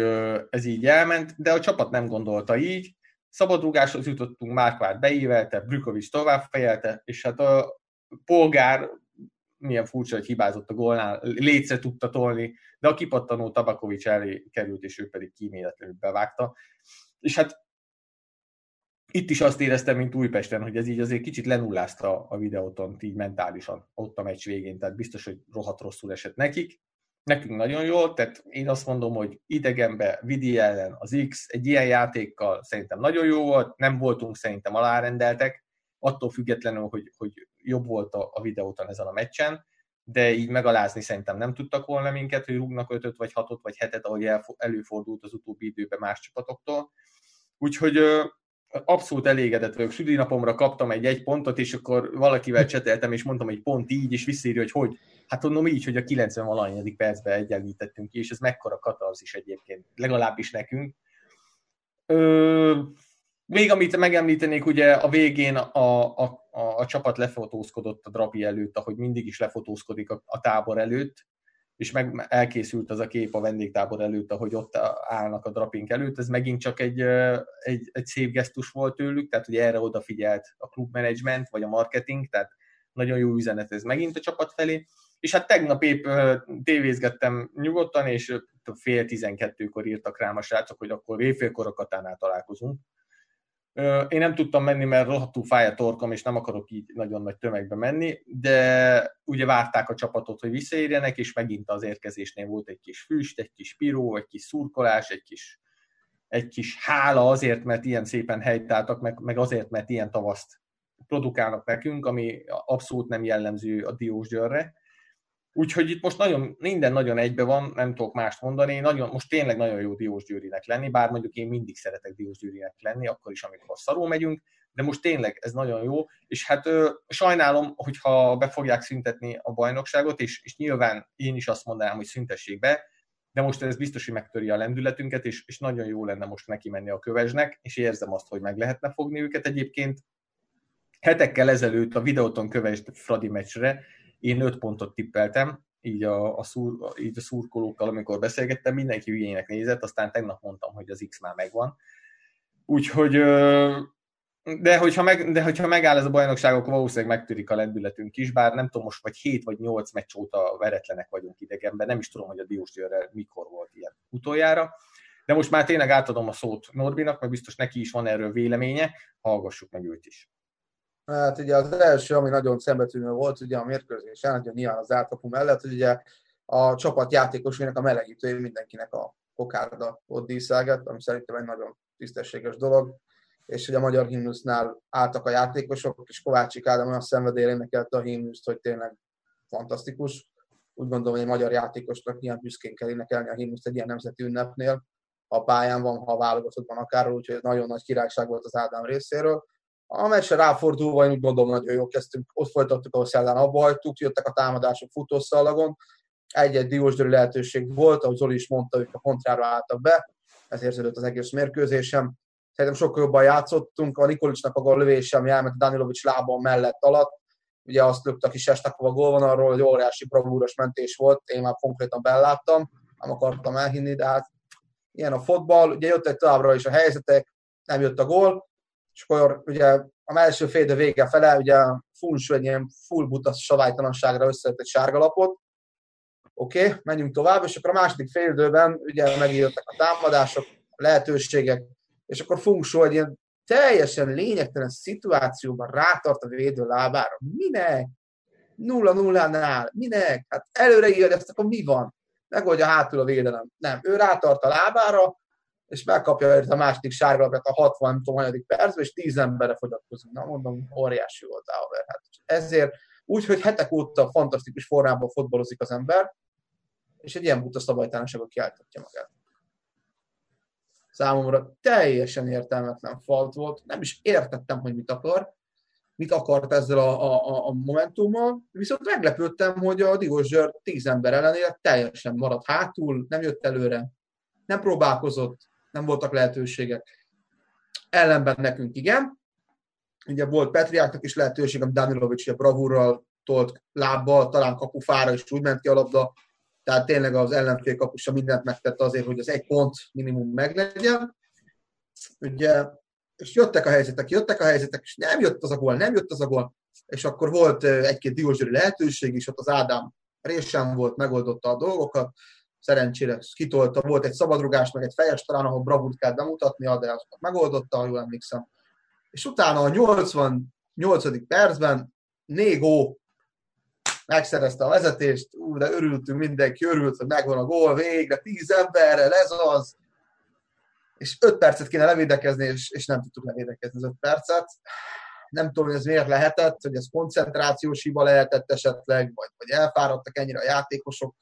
ez így elment, de a csapat nem gondolta így. Szabadrugáshoz jutottunk, Márkvár beívelte, Brükovics tovább fejelte, és hát a polgár milyen furcsa, hogy hibázott a gólnál, létre tudta tolni, de a kipattanó Tabakovics elé került, és ő pedig kíméletlenül bevágta. És hát itt is azt éreztem, mint Újpesten, hogy ez így azért kicsit lenullázta a videóton így mentálisan ott a meccs végén, tehát biztos, hogy rohadt rosszul esett nekik. Nekünk nagyon jól, tehát én azt mondom, hogy idegenbe Vidi ellen az X egy ilyen játékkal szerintem nagyon jó volt, nem voltunk szerintem alárendeltek, attól függetlenül, hogy, hogy jobb volt a, a videóton ezen a meccsen, de így megalázni szerintem nem tudtak volna minket, hogy rúgnak ötöt, vagy hatot, vagy hetet, ahogy előfordult az utóbbi időben más csapatoktól. Úgyhogy abszolút elégedett vagyok. Südinapomra kaptam egy egy pontot, és akkor valakivel cseteltem, és mondtam, hogy pont így, és visszírja, hogy hogy. Hát mondom így, hogy a 90 valanyadik percben egyenlítettünk ki, és ez mekkora is egyébként, legalábbis nekünk. Ö, még amit megemlítenék, ugye a végén a, a, a, a csapat lefotózkodott a drapi előtt, ahogy mindig is lefotózkodik a, a tábor előtt, és meg elkészült az a kép a vendégtábor előtt, ahogy ott állnak a drapink előtt, ez megint csak egy, egy, egy szép gesztus volt tőlük, tehát hogy erre odafigyelt a klubmenedzsment, vagy a marketing, tehát nagyon jó üzenet ez megint a csapat felé. És hát tegnap épp tévézgettem nyugodtan, és fél tizenkettőkor írtak rám a srácok, hogy akkor éjfélkor a Katánál találkozunk. Én nem tudtam menni, mert rohadtul fáj a torkom, és nem akarok így nagyon nagy tömegbe menni, de ugye várták a csapatot, hogy visszaérjenek, és megint az érkezésnél volt egy kis füst, egy kis piró, egy kis szurkolás, egy kis, egy kis hála azért, mert ilyen szépen helytáltak, meg, meg azért, mert ilyen tavaszt produkálnak nekünk, ami abszolút nem jellemző a Diós Györre. Úgyhogy itt most nagyon, minden nagyon egybe van, nem tudok mást mondani. Nagyon, most tényleg nagyon jó Diós Győrinek lenni, bár mondjuk én mindig szeretek Diós Győrinek lenni, akkor is, amikor szarul megyünk, de most tényleg ez nagyon jó, és hát ö, sajnálom, hogyha be fogják szüntetni a bajnokságot, és, és nyilván én is azt mondanám, hogy szüntessék be, de most ez biztos, hogy megtöri a lendületünket, és, és nagyon jó lenne most neki menni a kövesnek, és érzem azt, hogy meg lehetne fogni őket egyébként. Hetekkel ezelőtt a videóton kövest Fradi meccsre én öt pontot tippeltem, így a, a, szúr, így a szurkolókkal, amikor beszélgettem, mindenki hülyének nézett, aztán tegnap mondtam, hogy az X már megvan. Úgyhogy De hogyha, meg, de hogyha megáll ez a bajnokság, akkor valószínűleg megtörik a lendületünk is, bár nem tudom, most vagy 7 vagy 8 meccs óta veretlenek vagyunk idegenben, nem is tudom, hogy a Diósgyőrrel mikor volt ilyen utoljára. De most már tényleg átadom a szót Norbinak, mert biztos neki is van erről véleménye, hallgassuk meg őt is. Hát ugye az első, ami nagyon szembetűnő volt, ugye a mérkőzésen, ugye nyilván az átkapu mellett, hogy ugye a csapat játékosainak a melegítője mindenkinek a kokárda ott díszelgett, ami szerintem egy nagyon tisztességes dolog, és hogy a magyar himnusznál álltak a játékosok, és Kovácsik Ádám olyan szenvedélyre énekelte a himnuszt, hogy tényleg fantasztikus. Úgy gondolom, hogy egy magyar játékosnak ilyen büszkén kell énekelni a himnuszt egy ilyen nemzeti ünnepnél, ha a pályán van, ha a válogatottban akár, úgyhogy nagyon nagy királyság volt az Ádám részéről. A meccsre ráfordulva én úgy gondolom, nagyon jól kezdtünk, ott folytattuk, ahol szerdán abba hagytuk, jöttek a támadások futószalagon, egy-egy diósdörű lehetőség volt, ahogy Zoli is mondta, hogy a kontrára álltak be, ez érződött az egész mérkőzésem. Szerintem sokkal jobban játszottunk, a Nikolicsnak a gól lövése, ami elment Danilovics lábon mellett alatt, ugye azt a kis Estakova gólvonalról, hogy óriási bravúros mentés volt, én már konkrétan belláttam, nem akartam elhinni, de hát ilyen a fotball, ugye jöttek továbbra is a helyzetek, nem jött a gól, és akkor ugye a első fél vége fele, ugye Funsu egy ilyen full buta saválytalanságra összejött egy sárgalapot, oké, okay, menjünk tovább, és akkor a második fél időben ugye megjöttek a támadások, a lehetőségek, és akkor Funsu egy ilyen teljesen lényegtelen szituációban rátart a védő lábára. Minek? Nulla nullánál. Minek? Hát előre ezt akkor mi van? megoldja hátul a védelem. Nem, ő rátart a lábára, és megkapja a második sárgalapját a 60 tudom, percben, és 10 emberre fogyatkozunk. Na mondom, óriási volt. Hát ezért úgy, hogy hetek óta fantasztikus formában fotbalozik az ember, és egy ilyen buta szabálytalanságot kiálltatja magát. Számomra teljesen értelmetlen falt volt, nem is értettem, hogy mit akar, mit akart ezzel a, a, a momentummal, viszont meglepődtem, hogy a Diós Zsör tíz ember ellenére teljesen maradt hátul, nem jött előre, nem próbálkozott, nem voltak lehetőségek. Ellenben nekünk igen. Ugye volt Petriáknak is lehetőség, amit Danilovics a bravúrral tolt lábbal, talán kapufára is úgy ment ki a labda, tehát tényleg az ellenfél kapusa mindent megtette azért, hogy az egy pont minimum meglegyen. Ugye és jöttek a helyzetek, jöttek a helyzetek, és nem jött az a gól, nem jött az a gól, és akkor volt egy-két diózsőri lehetőség is, ott az Ádám résen volt, megoldotta a dolgokat, szerencsére kitolta, volt egy szabadrugás, meg egy fejes talán, ahol bravúrt kell bemutatni, de azt megoldotta, jól emlékszem. És utána a 88. percben Négó megszerezte a vezetést, ú, de örültünk, mindenki örült, hogy megvan a gól, végre, tíz emberrel, ez az, és öt percet kéne levédekezni, és, és nem tudtuk levédekezni az öt percet. Nem tudom, hogy ez miért lehetett, hogy ez koncentrációs hiba lehetett esetleg, vagy, vagy elfáradtak ennyire a játékosok,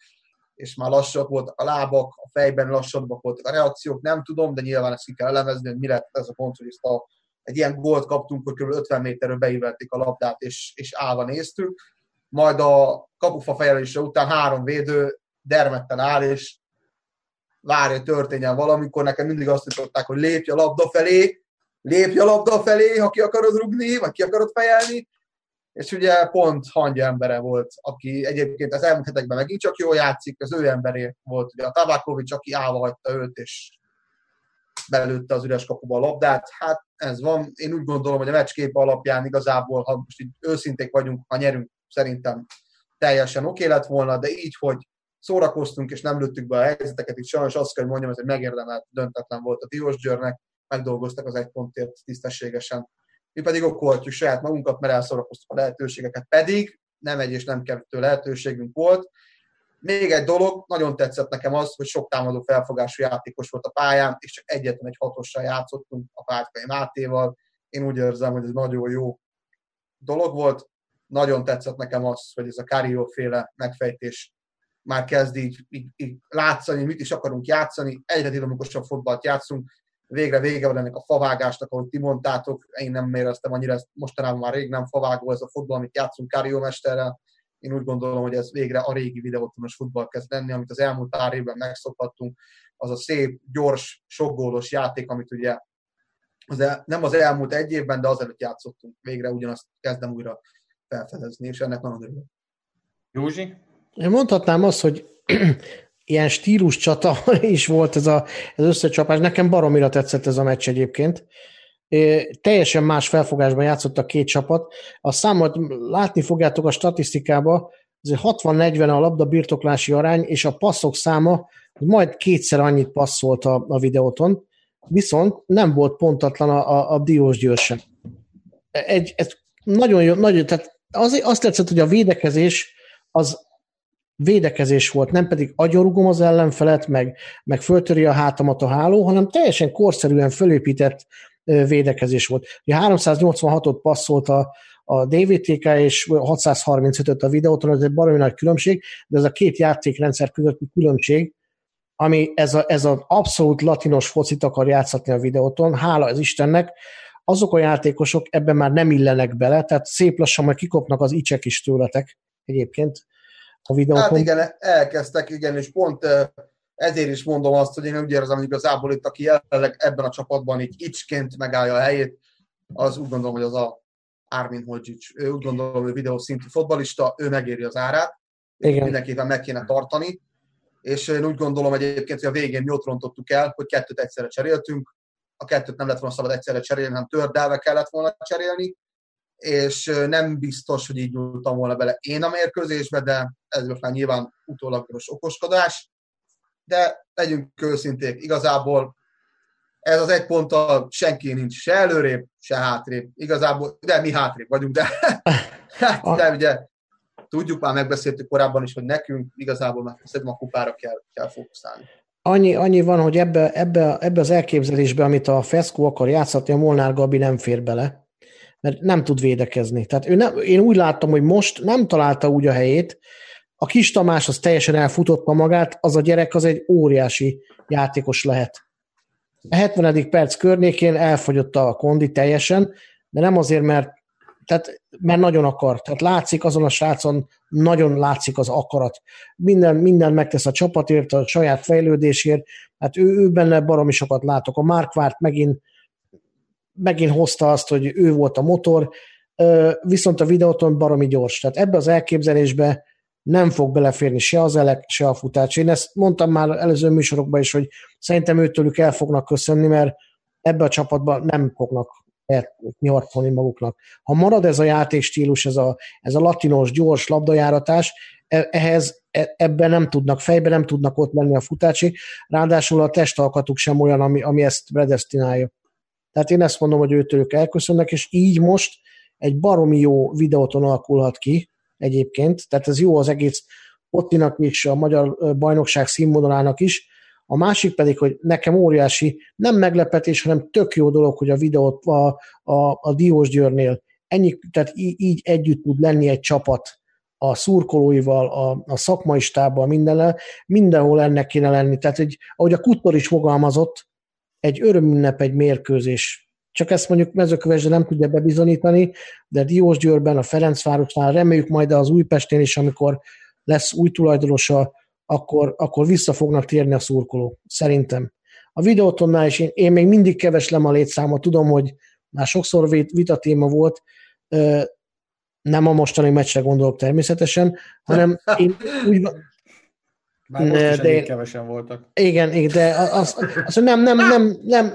és már lassak voltak a lábak, a fejben lassabbak voltak a reakciók, nem tudom, de nyilván ezt ki kell elemezni, hogy mi lett ez a pont, hogy ezt a, egy ilyen gólt kaptunk, hogy kb. 50 méterről beívelték a labdát, és, és állva néztük. Majd a kapufa fejelése után három védő dermedten áll, és várj, hogy történjen valamikor, nekem mindig azt jutották, hogy lépj a labda felé, lépj a labda felé, ha ki akarod rugni, vagy ki akarod fejelni, és ugye pont hangja embere volt, aki egyébként az elmúlt hetekben megint csak jól játszik, az ő emberé volt, ugye a Tabakovics, aki állva hagyta őt, és belőtte az üres kapuba a labdát. Hát ez van. Én úgy gondolom, hogy a meccskép alapján igazából, ha most így őszinték vagyunk, ha nyerünk, szerintem teljesen oké lett volna, de így, hogy szórakoztunk, és nem lőttük be a helyzeteket. Itt sajnos azt kell, hogy mondjam, ez egy megérdemelt döntetlen volt a Diós Győrnek, megdolgoztak az egy pontért tisztességesen. Mi pedig okolhatjuk saját magunkat, mert elszórakoztuk a lehetőségeket. Pedig nem egy és nem kettő lehetőségünk volt. Még egy dolog, nagyon tetszett nekem az, hogy sok támadó felfogású játékos volt a pályán, és csak egyetlen egy hatossal játszottunk a Pártkai Mátéval. Én úgy érzem, hogy ez nagyon jó dolog volt. Nagyon tetszett nekem az, hogy ez a Karió féle megfejtés már kezd így, így, így látszani, mit is akarunk játszani, egyre dinamikusabb fotballt játszunk, végre vége van ennek a favágásnak, ahogy ti mondtátok, én nem éreztem annyira, ezt mostanában már rég nem favágó ez a fotball, amit játszunk Káriómesterrel, én úgy gondolom, hogy ez végre a régi videótonos futball kezd lenni, amit az elmúlt pár évben megszokhattunk, az a szép, gyors, sokgólos játék, amit ugye az el, nem az elmúlt egy évben, de azelőtt játszottunk. Végre ugyanazt kezdem újra felfedezni, és ennek nagyon örülök. Józsi? Én mondhatnám azt, hogy ilyen stílus csata is volt ez az összecsapás. Nekem baromira tetszett ez a meccs egyébként. teljesen más felfogásban játszott a két csapat. A számot látni fogjátok a statisztikába, azért 60-40 a labda birtoklási arány, és a passzok száma majd kétszer annyit passzolt a, a videóton, viszont nem volt pontatlan a, a, a Diós Győr. Egy, ez nagyon jó, nagyon, tehát az, azt tetszett, hogy a védekezés az védekezés volt, nem pedig agyorugom az ellenfelet, meg, meg föltöri a hátamat a háló, hanem teljesen korszerűen fölépített védekezés volt. Ugye 386-ot passzolt a, a DVTK és 635-öt a videóton, ez egy baromi nagy különbség, de ez a két játékrendszer közötti különbség, ami ez, a, ez az abszolút latinos focit akar játszatni a videóton, hála az Istennek, azok a játékosok ebben már nem illenek bele, tehát szép lassan majd kikopnak az icsek is tőletek egyébként a videóton. Hát igen, elkezdtek, igen, és pont ezért is mondom azt, hogy én úgy érzem, hogy igazából itt, aki jelenleg ebben a csapatban így icsként megállja a helyét, az úgy gondolom, hogy az a Armin Hodzsics. Ő úgy gondolom, hogy videószintű fotbalista, ő megéri az árát. Igen. Mindenképpen meg kéne tartani. És én úgy gondolom egyébként, hogy a végén mi ott rontottuk el, hogy kettőt egyszerre cseréltünk. A kettőt nem lett volna szabad egyszerre cserélni, hanem tördelve kellett volna cserélni. És nem biztos, hogy így nyúltam volna bele én a mérkőzésbe, de ez most már nyilván utólagos okoskodás de legyünk őszinték, igazából ez az egy ponttal senki nincs se előrébb, se hátrébb. Igazából, de mi hátrébb vagyunk, de, de ugye tudjuk, már megbeszéltük korábban is, hogy nekünk igazából már szerintem a kupára kell, kell fókuszálni. Annyi, annyi van, hogy ebbe, ebbe, ebbe az elképzelésbe, amit a Feszkó akar játszatni, a Molnár Gabi nem fér bele, mert nem tud védekezni. Tehát ő nem, én úgy láttam, hogy most nem találta úgy a helyét, a kis Tamás az teljesen elfutotta magát, az a gyerek az egy óriási játékos lehet. A 70. perc környékén elfogyott a kondi teljesen, de nem azért, mert, tehát, mert nagyon akar. Tehát látszik azon a srácon, nagyon látszik az akarat. Minden, minden megtesz a csapatért, a saját fejlődésért. Hát ő, ő benne baromi sokat látok. A Markvárt megint, megint hozta azt, hogy ő volt a motor, viszont a videóton baromi gyors. Tehát ebbe az elképzelésbe nem fog beleférni se az elek, se a futás. Én ezt mondtam már előző műsorokban is, hogy szerintem őtőlük el fognak köszönni, mert ebbe a csapatban nem fognak nyartolni maguknak. Ha marad ez a játékstílus, ez a, ez a latinos, gyors labdajáratás, e, ehhez e, ebben nem tudnak, fejbe nem tudnak ott lenni a futási, ráadásul a testalkatuk sem olyan, ami, ami ezt predestinálja. Tehát én ezt mondom, hogy őtőlük elköszönnek, és így most egy baromi jó videóton alakulhat ki, egyébként, tehát ez jó az egész Ottinak is, a magyar bajnokság színvonalának is. A másik pedig, hogy nekem óriási, nem meglepetés, hanem tök jó dolog, hogy a videót a, a, a Diós Győrnél ennyi, tehát így, így együtt tud lenni egy csapat a szurkolóival, a, a szakmai stábbal, mindennel, mindenhol ennek kéne lenni. Tehát, hogy, ahogy a Kuttor is fogalmazott, egy örömünnep, egy mérkőzés csak ezt mondjuk mezőkövesde nem tudja bebizonyítani, de Diós Győrben, a Ferencvárosnál reméljük majd az Újpestén is, amikor lesz új tulajdonosa, akkor, akkor vissza fognak térni a szurkolók, szerintem. A videótonnál is én, én még mindig keveslem a létszámot, tudom, hogy már sokszor vita téma volt, nem a mostani meccsre gondolok természetesen, hanem én úgy, már most is de, kevesen voltak. Igen, igen de az, az, az, nem, nem, nem, nem,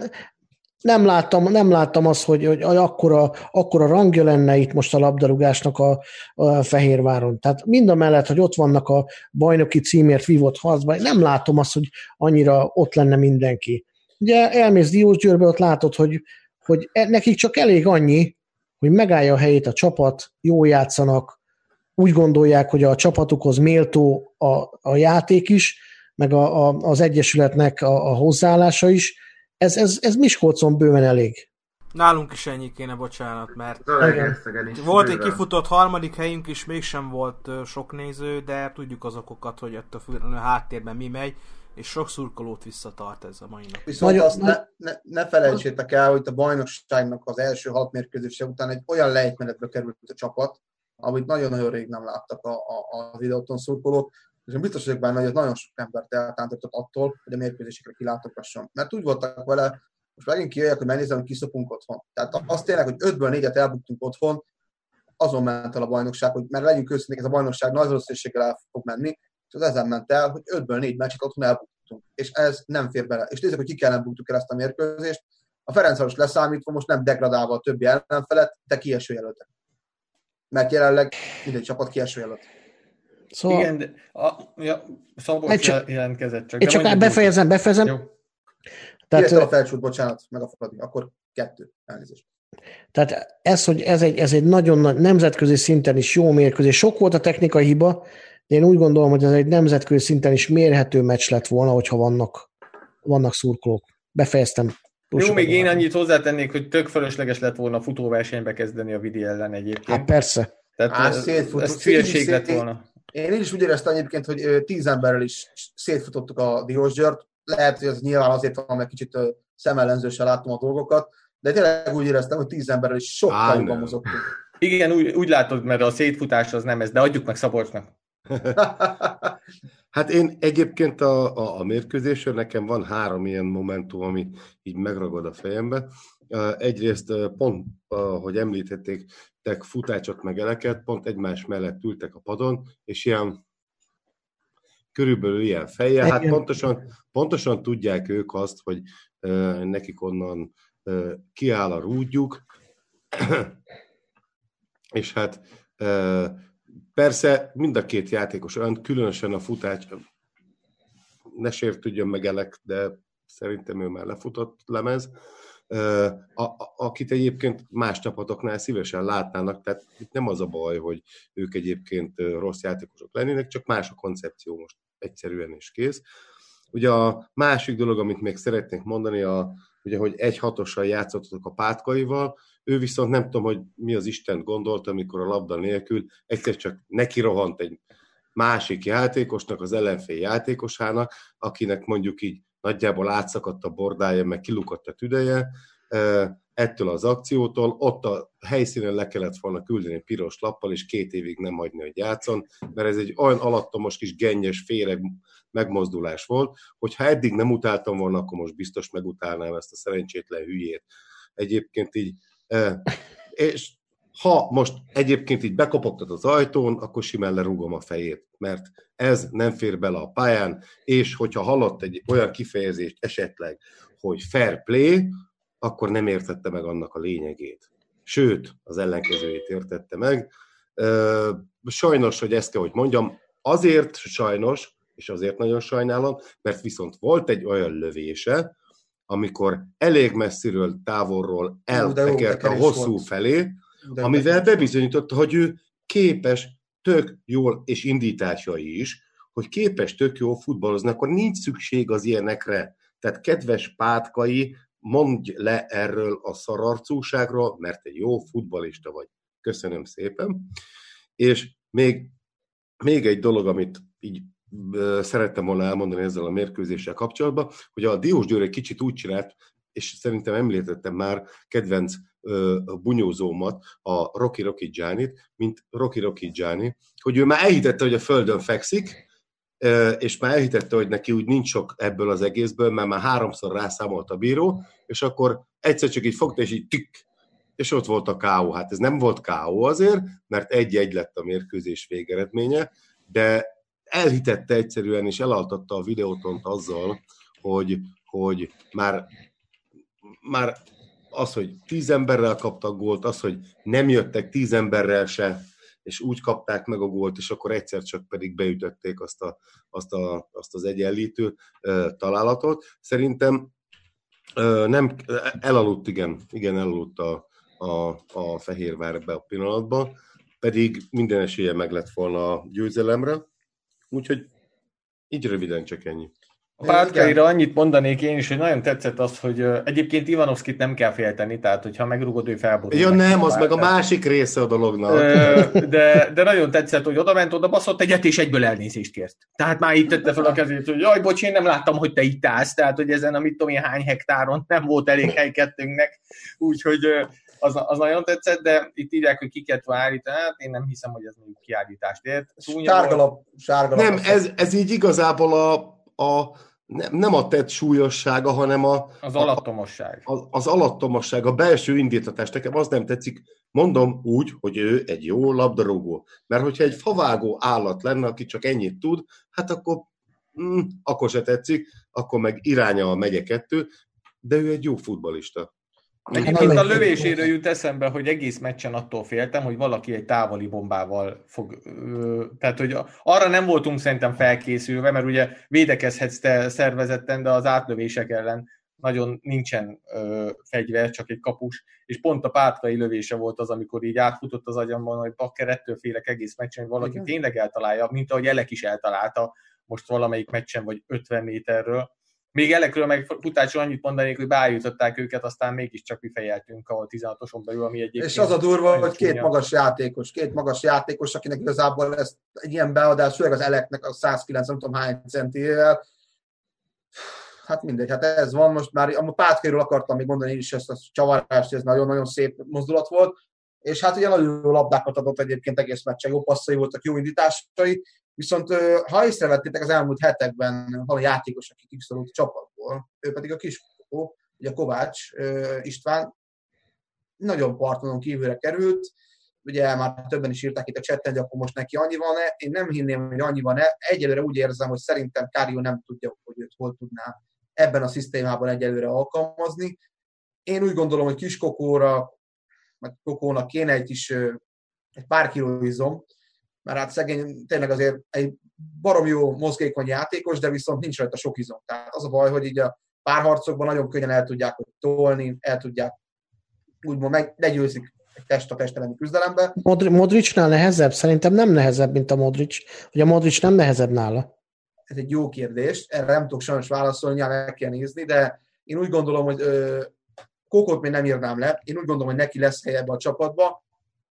nem láttam, nem láttam azt, hogy, hogy akkora, akkora rangja lenne itt most a labdarúgásnak a, a Fehérváron. Tehát mind a mellett, hogy ott vannak a bajnoki címért vívott harcban, nem látom azt, hogy annyira ott lenne mindenki. Ugye elmész Diósgyőrbe, ott látod, hogy, hogy e, nekik csak elég annyi, hogy megállja a helyét a csapat, jó játszanak, úgy gondolják, hogy a csapatukhoz méltó a, a játék is, meg a, a, az egyesületnek a, a hozzáállása is, ez, ez, ez Miskolcon bőven elég. Nálunk is ennyi kéne, bocsánat, mert volt egy kifutott harmadik helyünk is, mégsem volt sok néző, de tudjuk az okokat, hogy ott a háttérben mi megy, és sok szurkolót visszatart ez a mai nap. Viszont Nagyon, azt ne, ne, ne felejtsétek el, hogy a bajnokságnak az első hat mérkőzése után egy olyan lejtmenetbe került a csapat, amit nagyon-nagyon rég nem láttak a, a, a videóton szurkolók, és én biztos vagyok benne, hogy ez nagyon sok embert eltántortott attól, hogy a mérkőzésekre kilátogasson. Mert úgy voltak vele, most megint kijöjjek, hogy megnézem, hogy kiszopunk otthon. Tehát az tényleg, hogy 5-ből 4-et elbuktunk otthon, azon ment el a bajnokság, hogy mert legyünk őszinték, ez a bajnokság nagy valószínűséggel el fog menni, és az ezen ment el, hogy 5-ből 4 meccset otthon elbuktunk. És ez nem fér bele. És nézzük, hogy ki kellene buktuk el ezt a mérkőzést, A Ferencváros leszámítva most nem degradálva a többi ellenfelet, de kieső jelöltek. Mert jelenleg minden csapat kieső jelölt. Szóval... Igen, de a, ja, Szabolcs csak, jelentkezett csak. Én csak befejezem, befejezem. Jó. Tehát, a felcsút, bocsánat, megakadni. Akkor kettő, elnézést. Tehát ez, hogy ez egy, ez egy nagyon nagy nemzetközi szinten is jó mérkőzés. Sok volt a technikai hiba, de én úgy gondolom, hogy ez egy nemzetközi szinten is mérhető meccs lett volna, hogyha vannak, vannak szurkolók. Befejeztem. Jó, még én annyit hozzátennék, hogy tök fölösleges lett volna futóversenybe kezdeni a Vidi ellen egyébként. Hát persze. Tehát Á, szétfut... ez hülyeség lett volna. Én, én is úgy éreztem egyébként, hogy tíz emberrel is szétfutottuk a Diós Györt. Lehet, hogy ez nyilván azért van, mert kicsit szemellenzősen láttam a dolgokat, de tényleg úgy éreztem, hogy tíz emberrel is sokkal jobban mozogtunk. Igen, úgy, úgy látod, mert a szétfutás az nem ez, de adjuk meg Szabolcsnak. hát én egyébként a, a, a mérkőzésről nekem van három ilyen momentum, ami így megragad a fejembe. Egyrészt pont, hogy említették, tek futácsot meg eleket, pont egymás mellett ültek a padon, és ilyen körülbelül ilyen fejjel, hát pontosan, pontosan tudják ők azt, hogy nekik onnan kiáll a rúdjuk, és hát persze mind a két játékos olyan, különösen a futás, ne sértődjön meg Elek, de szerintem ő már lefutott lemez, a, a, akit egyébként más csapatoknál szívesen látnának, tehát itt nem az a baj, hogy ők egyébként rossz játékosok lennének, csak más a koncepció most egyszerűen is kész. Ugye a másik dolog, amit még szeretnék mondani, a, ugye, hogy egy hatossal játszottak a pátkaival, ő viszont nem tudom, hogy mi az Isten gondolta, amikor a labda nélkül egyszer csak neki rohant egy másik játékosnak, az ellenfél játékosának, akinek mondjuk így nagyjából átszakadt a bordája, meg kilukott a tüdeje, ettől az akciótól, ott a helyszínen le kellett volna küldeni piros lappal, és két évig nem hagyni, hogy játszon, mert ez egy olyan alattomos kis gennyes, féreg megmozdulás volt, hogy ha eddig nem utáltam volna, akkor most biztos megutálnám ezt a szerencsétlen hülyét. Egyébként így, és ha most egyébként így bekopogtat az ajtón, akkor simán lerúgom a fejét, mert ez nem fér bele a pályán, és hogyha hallott egy olyan kifejezést esetleg, hogy fair play, akkor nem értette meg annak a lényegét. Sőt, az ellenkezőjét értette meg. Sajnos, hogy ezt kell, hogy mondjam, azért sajnos, és azért nagyon sajnálom, mert viszont volt egy olyan lövése, amikor elég messziről, távolról eltekert a hosszú volt. felé, de amivel bebizonyította, hogy ő képes tök jól, és indításai is, hogy képes tök jól futballozni, akkor nincs szükség az ilyenekre. Tehát kedves pátkai, mondj le erről a szararcúságról, mert egy jó futbalista vagy. Köszönöm szépen. És még, még egy dolog, amit így szerettem volna elmondani ezzel a mérkőzéssel kapcsolatban, hogy a Diós Győr egy kicsit úgy csinált, és szerintem említettem már kedvenc bunyózómat, a Rocky Rocky Gianni-t, mint Rocky Rocky Gianni, hogy ő már elhitette, hogy a földön fekszik, és már elhitette, hogy neki úgy nincs sok ebből az egészből, mert már háromszor rászámolt a bíró, és akkor egyszer csak így fogta, és így tik, és ott volt a K.O. Hát ez nem volt K.O. azért, mert egy-egy lett a mérkőzés végeredménye, de elhitette egyszerűen, és elaltatta a videótont azzal, hogy, hogy már, már az, hogy tíz emberrel kaptak gólt, az, hogy nem jöttek tíz emberrel se, és úgy kapták meg a gólt, és akkor egyszer csak pedig beütötték azt, a, azt, a, azt az egyenlítő uh, találatot. Szerintem uh, nem, elaludt, igen, igen, elaludt a, a, a Fehérvár ebbe a pillanatban, pedig minden esélye meg lett volna a győzelemre, úgyhogy így röviden csak ennyi. A pátkaira annyit mondanék én is, hogy nagyon tetszett az, hogy egyébként Ivanovskit nem kell félteni, tehát hogyha megrugod, ő felborul. Ja nem, az meg a másik része a dolognak. De, de nagyon tetszett, hogy oda ment, oda baszott egyet, és egyből elnézést kért. Tehát már itt tette fel a kezét, hogy jaj, bocs, én nem láttam, hogy te itt állsz, tehát hogy ezen a mit tudom én hány hektáron nem volt elég hely kettőnknek, úgyhogy az, az nagyon tetszett, de itt írják, hogy kiket állít, hát én nem hiszem, hogy ez mondjuk kiállítást ért. Sárgalap, sárgalap. Nem, ez, ez így igazából a, a nem, nem a tett súlyossága, hanem a, az alattomosság. A, az, az alattomosság, a belső indítatás. Nekem az nem tetszik. Mondom úgy, hogy ő egy jó labdarúgó. Mert hogyha egy favágó állat lenne, aki csak ennyit tud, hát akkor, mm, akkor se tetszik, akkor meg iránya a megye kettő. de ő egy jó futbalista. Egyébként a lövéséről jut eszembe, hogy egész meccsen attól féltem, hogy valaki egy távoli bombával fog... Tehát, hogy arra nem voltunk szerintem felkészülve, mert ugye védekezhetsz te szervezetten, de az átlövések ellen nagyon nincsen ö, fegyver, csak egy kapus, és pont a pátkai lövése volt az, amikor így átfutott az agyamban, hogy bakker, ettől félek egész meccsen, hogy valaki Igen. tényleg eltalálja, mint ahogy Elek is eltalálta most valamelyik meccsen, vagy 50 méterről. Még Elekről meg futácsról annyit mondanék, hogy beállították őket, aztán mégiscsak mi fejeltünk a 16-oson belül, ami egyébként... És az a durva, hogy két magas játékos, két magas játékos, akinek igazából ez egy ilyen beadás, főleg az Eleknek a 109, nem tudom hány centivel, hát mindegy, hát ez van most már, a Pátkairól akartam még mondani is ezt a csavarást, ez nagyon-nagyon szép mozdulat volt, és hát ugye nagyon jó labdákat adott egyébként egész meccsen, jó passzai voltak, jó indításai, viszont ha észrevettétek az elmúlt hetekben van a játékos, aki kiszorult a csapatból, ő pedig a kiskopó, ugye Kovács István, nagyon partonon kívülre került, ugye már többen is írták itt a chatten, hogy akkor most neki annyi van-e. Én nem hinném, hogy annyi van-e. Egyelőre úgy érzem, hogy szerintem Kárió nem tudja, hogy őt hol tudná ebben a szisztémában egyelőre alkalmazni. Én úgy gondolom, hogy kiskokóra, vagy kokónak kéne egy kis egy pár kiló izom, mert hát szegény tényleg azért egy barom jó mozgékony játékos, de viszont nincs rajta sok izom. Tehát az a baj, hogy így a párharcokban nagyon könnyen el tudják tolni, el tudják úgymond meg, legyőzik egy test a test elleni küzdelembe. Modri- Modricnál nehezebb? Szerintem nem nehezebb, mint a Modric. Hogy a Modric nem nehezebb nála? Ez egy jó kérdés, erre nem tudok sajnos válaszolni, meg kell nézni, de én úgy gondolom, hogy ö, Kokot még nem írnám le, én úgy gondolom, hogy neki lesz helye ebbe a csapatba,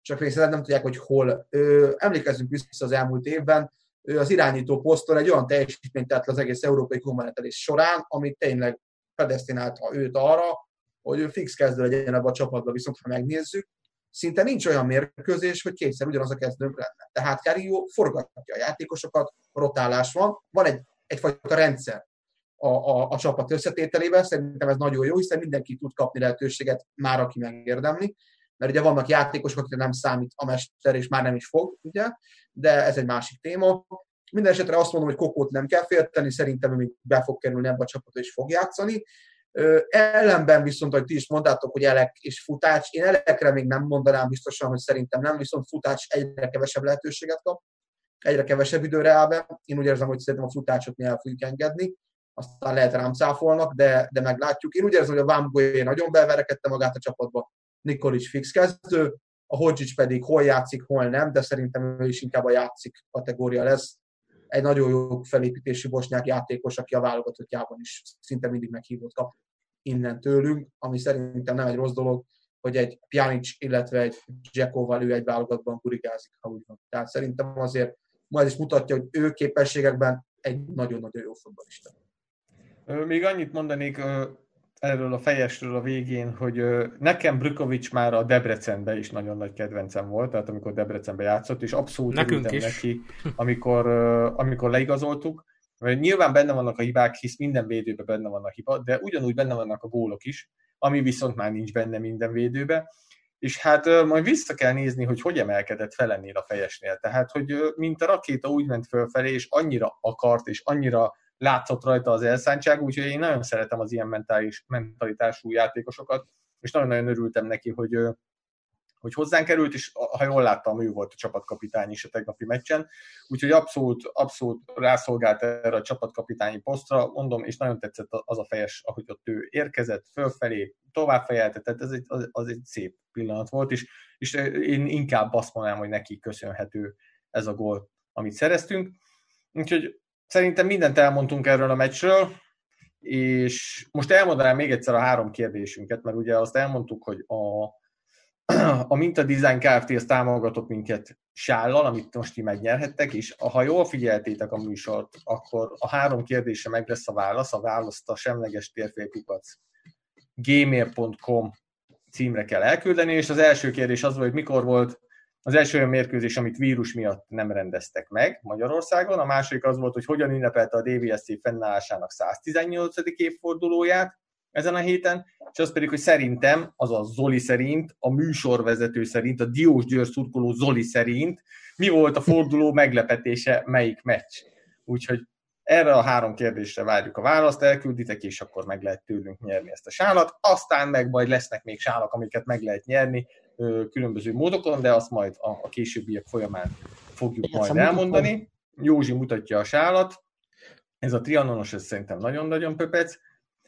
csak még nem tudják, hogy hol. Ö, emlékezzünk vissza az elmúlt évben, ő az irányító poszton egy olyan teljesítményt tett az egész európai kommenetelés során, amit tényleg predestinálta őt arra, hogy ő fix kezdő legyen ebbe a csapatba, viszont ha megnézzük, szinte nincs olyan mérkőzés, hogy kétszer ugyanaz a kezdőnk lenne. Tehát Carillo forgatja a játékosokat, rotálás van, van egy, egyfajta rendszer a, a, a csapat összetételében, szerintem ez nagyon jó, hiszen mindenki tud kapni lehetőséget már, aki megérdemli, mert ugye vannak játékosok, akikre nem számít a mester, és már nem is fog, ugye, de ez egy másik téma. Minden esetre azt mondom, hogy Kokót nem kell félteni, szerintem még be fog kerülni ebbe a csapatba, és fog játszani. Ellenben viszont, hogy ti is mondtátok, hogy Elek és Futács, én Elekre még nem mondanám biztosan, hogy szerintem nem, viszont Futács egyre kevesebb lehetőséget kap, egyre kevesebb időre áll be. Én úgy érzem, hogy szerintem a Futácsot mi el fogjuk engedni, aztán lehet rám cáfolnak, de, de meglátjuk. Én úgy érzem, hogy a Vámgolyé nagyon beverekedte magát a csapatba, Nikolic fix kezdő, a Hodzic pedig hol játszik, hol nem, de szerintem ő is inkább a játszik kategória lesz. Egy nagyon jó felépítésű bosnyák játékos, aki a válogatottjában is szinte mindig meghívott kap innen tőlünk, ami szerintem nem egy rossz dolog, hogy egy Pjanic, illetve egy Dzsekóval ő egy válogatban kurigázik, ha úgy van. Tehát szerintem azért ma ez is mutatja, hogy ő képességekben egy nagyon-nagyon jó futballista. Még annyit mondanék erről a fejesről a végén, hogy nekem Brükovics már a Debrecenben is nagyon nagy kedvencem volt, tehát amikor Debrecenben játszott, és abszolút Nekünk is. neki, amikor, amikor leigazoltuk. Nyilván benne vannak a hibák, hisz minden védőben benne van a hiba, de ugyanúgy benne vannak a gólok is, ami viszont már nincs benne minden védőbe. És hát majd vissza kell nézni, hogy hogy emelkedett fel ennél a fejesnél. Tehát, hogy mint a rakéta úgy ment fölfelé, és annyira akart, és annyira látszott rajta az elszántság, úgyhogy én nagyon szeretem az ilyen mentális, mentalitású játékosokat, és nagyon-nagyon örültem neki, hogy, hogy hozzánk került, és ha jól láttam, ő volt a csapatkapitány is a tegnapi meccsen, úgyhogy abszolút, abszolút rászolgált erre a csapatkapitányi posztra, mondom, és nagyon tetszett az a fejes, ahogy ott ő érkezett, fölfelé, tovább fejelte, ez egy, az, az egy szép pillanat volt, és, és én inkább azt mondanám, hogy neki köszönhető ez a gól, amit szereztünk. Úgyhogy Szerintem mindent elmondtunk erről a meccsről, és most elmondanám még egyszer a három kérdésünket, mert ugye azt elmondtuk, hogy a, a Minta Design Kft. az támogatott minket sállal, amit most ti megnyerhettek, és ha jól figyeltétek a műsort, akkor a három kérdése meg lesz a válasz, a választ a semleges térfélkukac gmail.com címre kell elküldeni, és az első kérdés az volt, hogy mikor volt az első olyan mérkőzés, amit vírus miatt nem rendeztek meg Magyarországon, a második az volt, hogy hogyan ünnepelte a DVSC fennállásának 118. évfordulóját ezen a héten, és az pedig, hogy szerintem, azaz Zoli szerint, a műsorvezető szerint, a Diós Győr szurkoló Zoli szerint, mi volt a forduló meglepetése, melyik meccs. Úgyhogy Erre a három kérdésre várjuk a választ, elkülditek, és akkor meg lehet tőlünk nyerni ezt a sálat. Aztán meg majd lesznek még sálak, amiket meg lehet nyerni különböző módokon, de azt majd a, a későbbiek folyamán fogjuk Igen, majd elmondani. Józsi mutatja a sálat. Ez a trianonos, ez szerintem nagyon-nagyon pöpec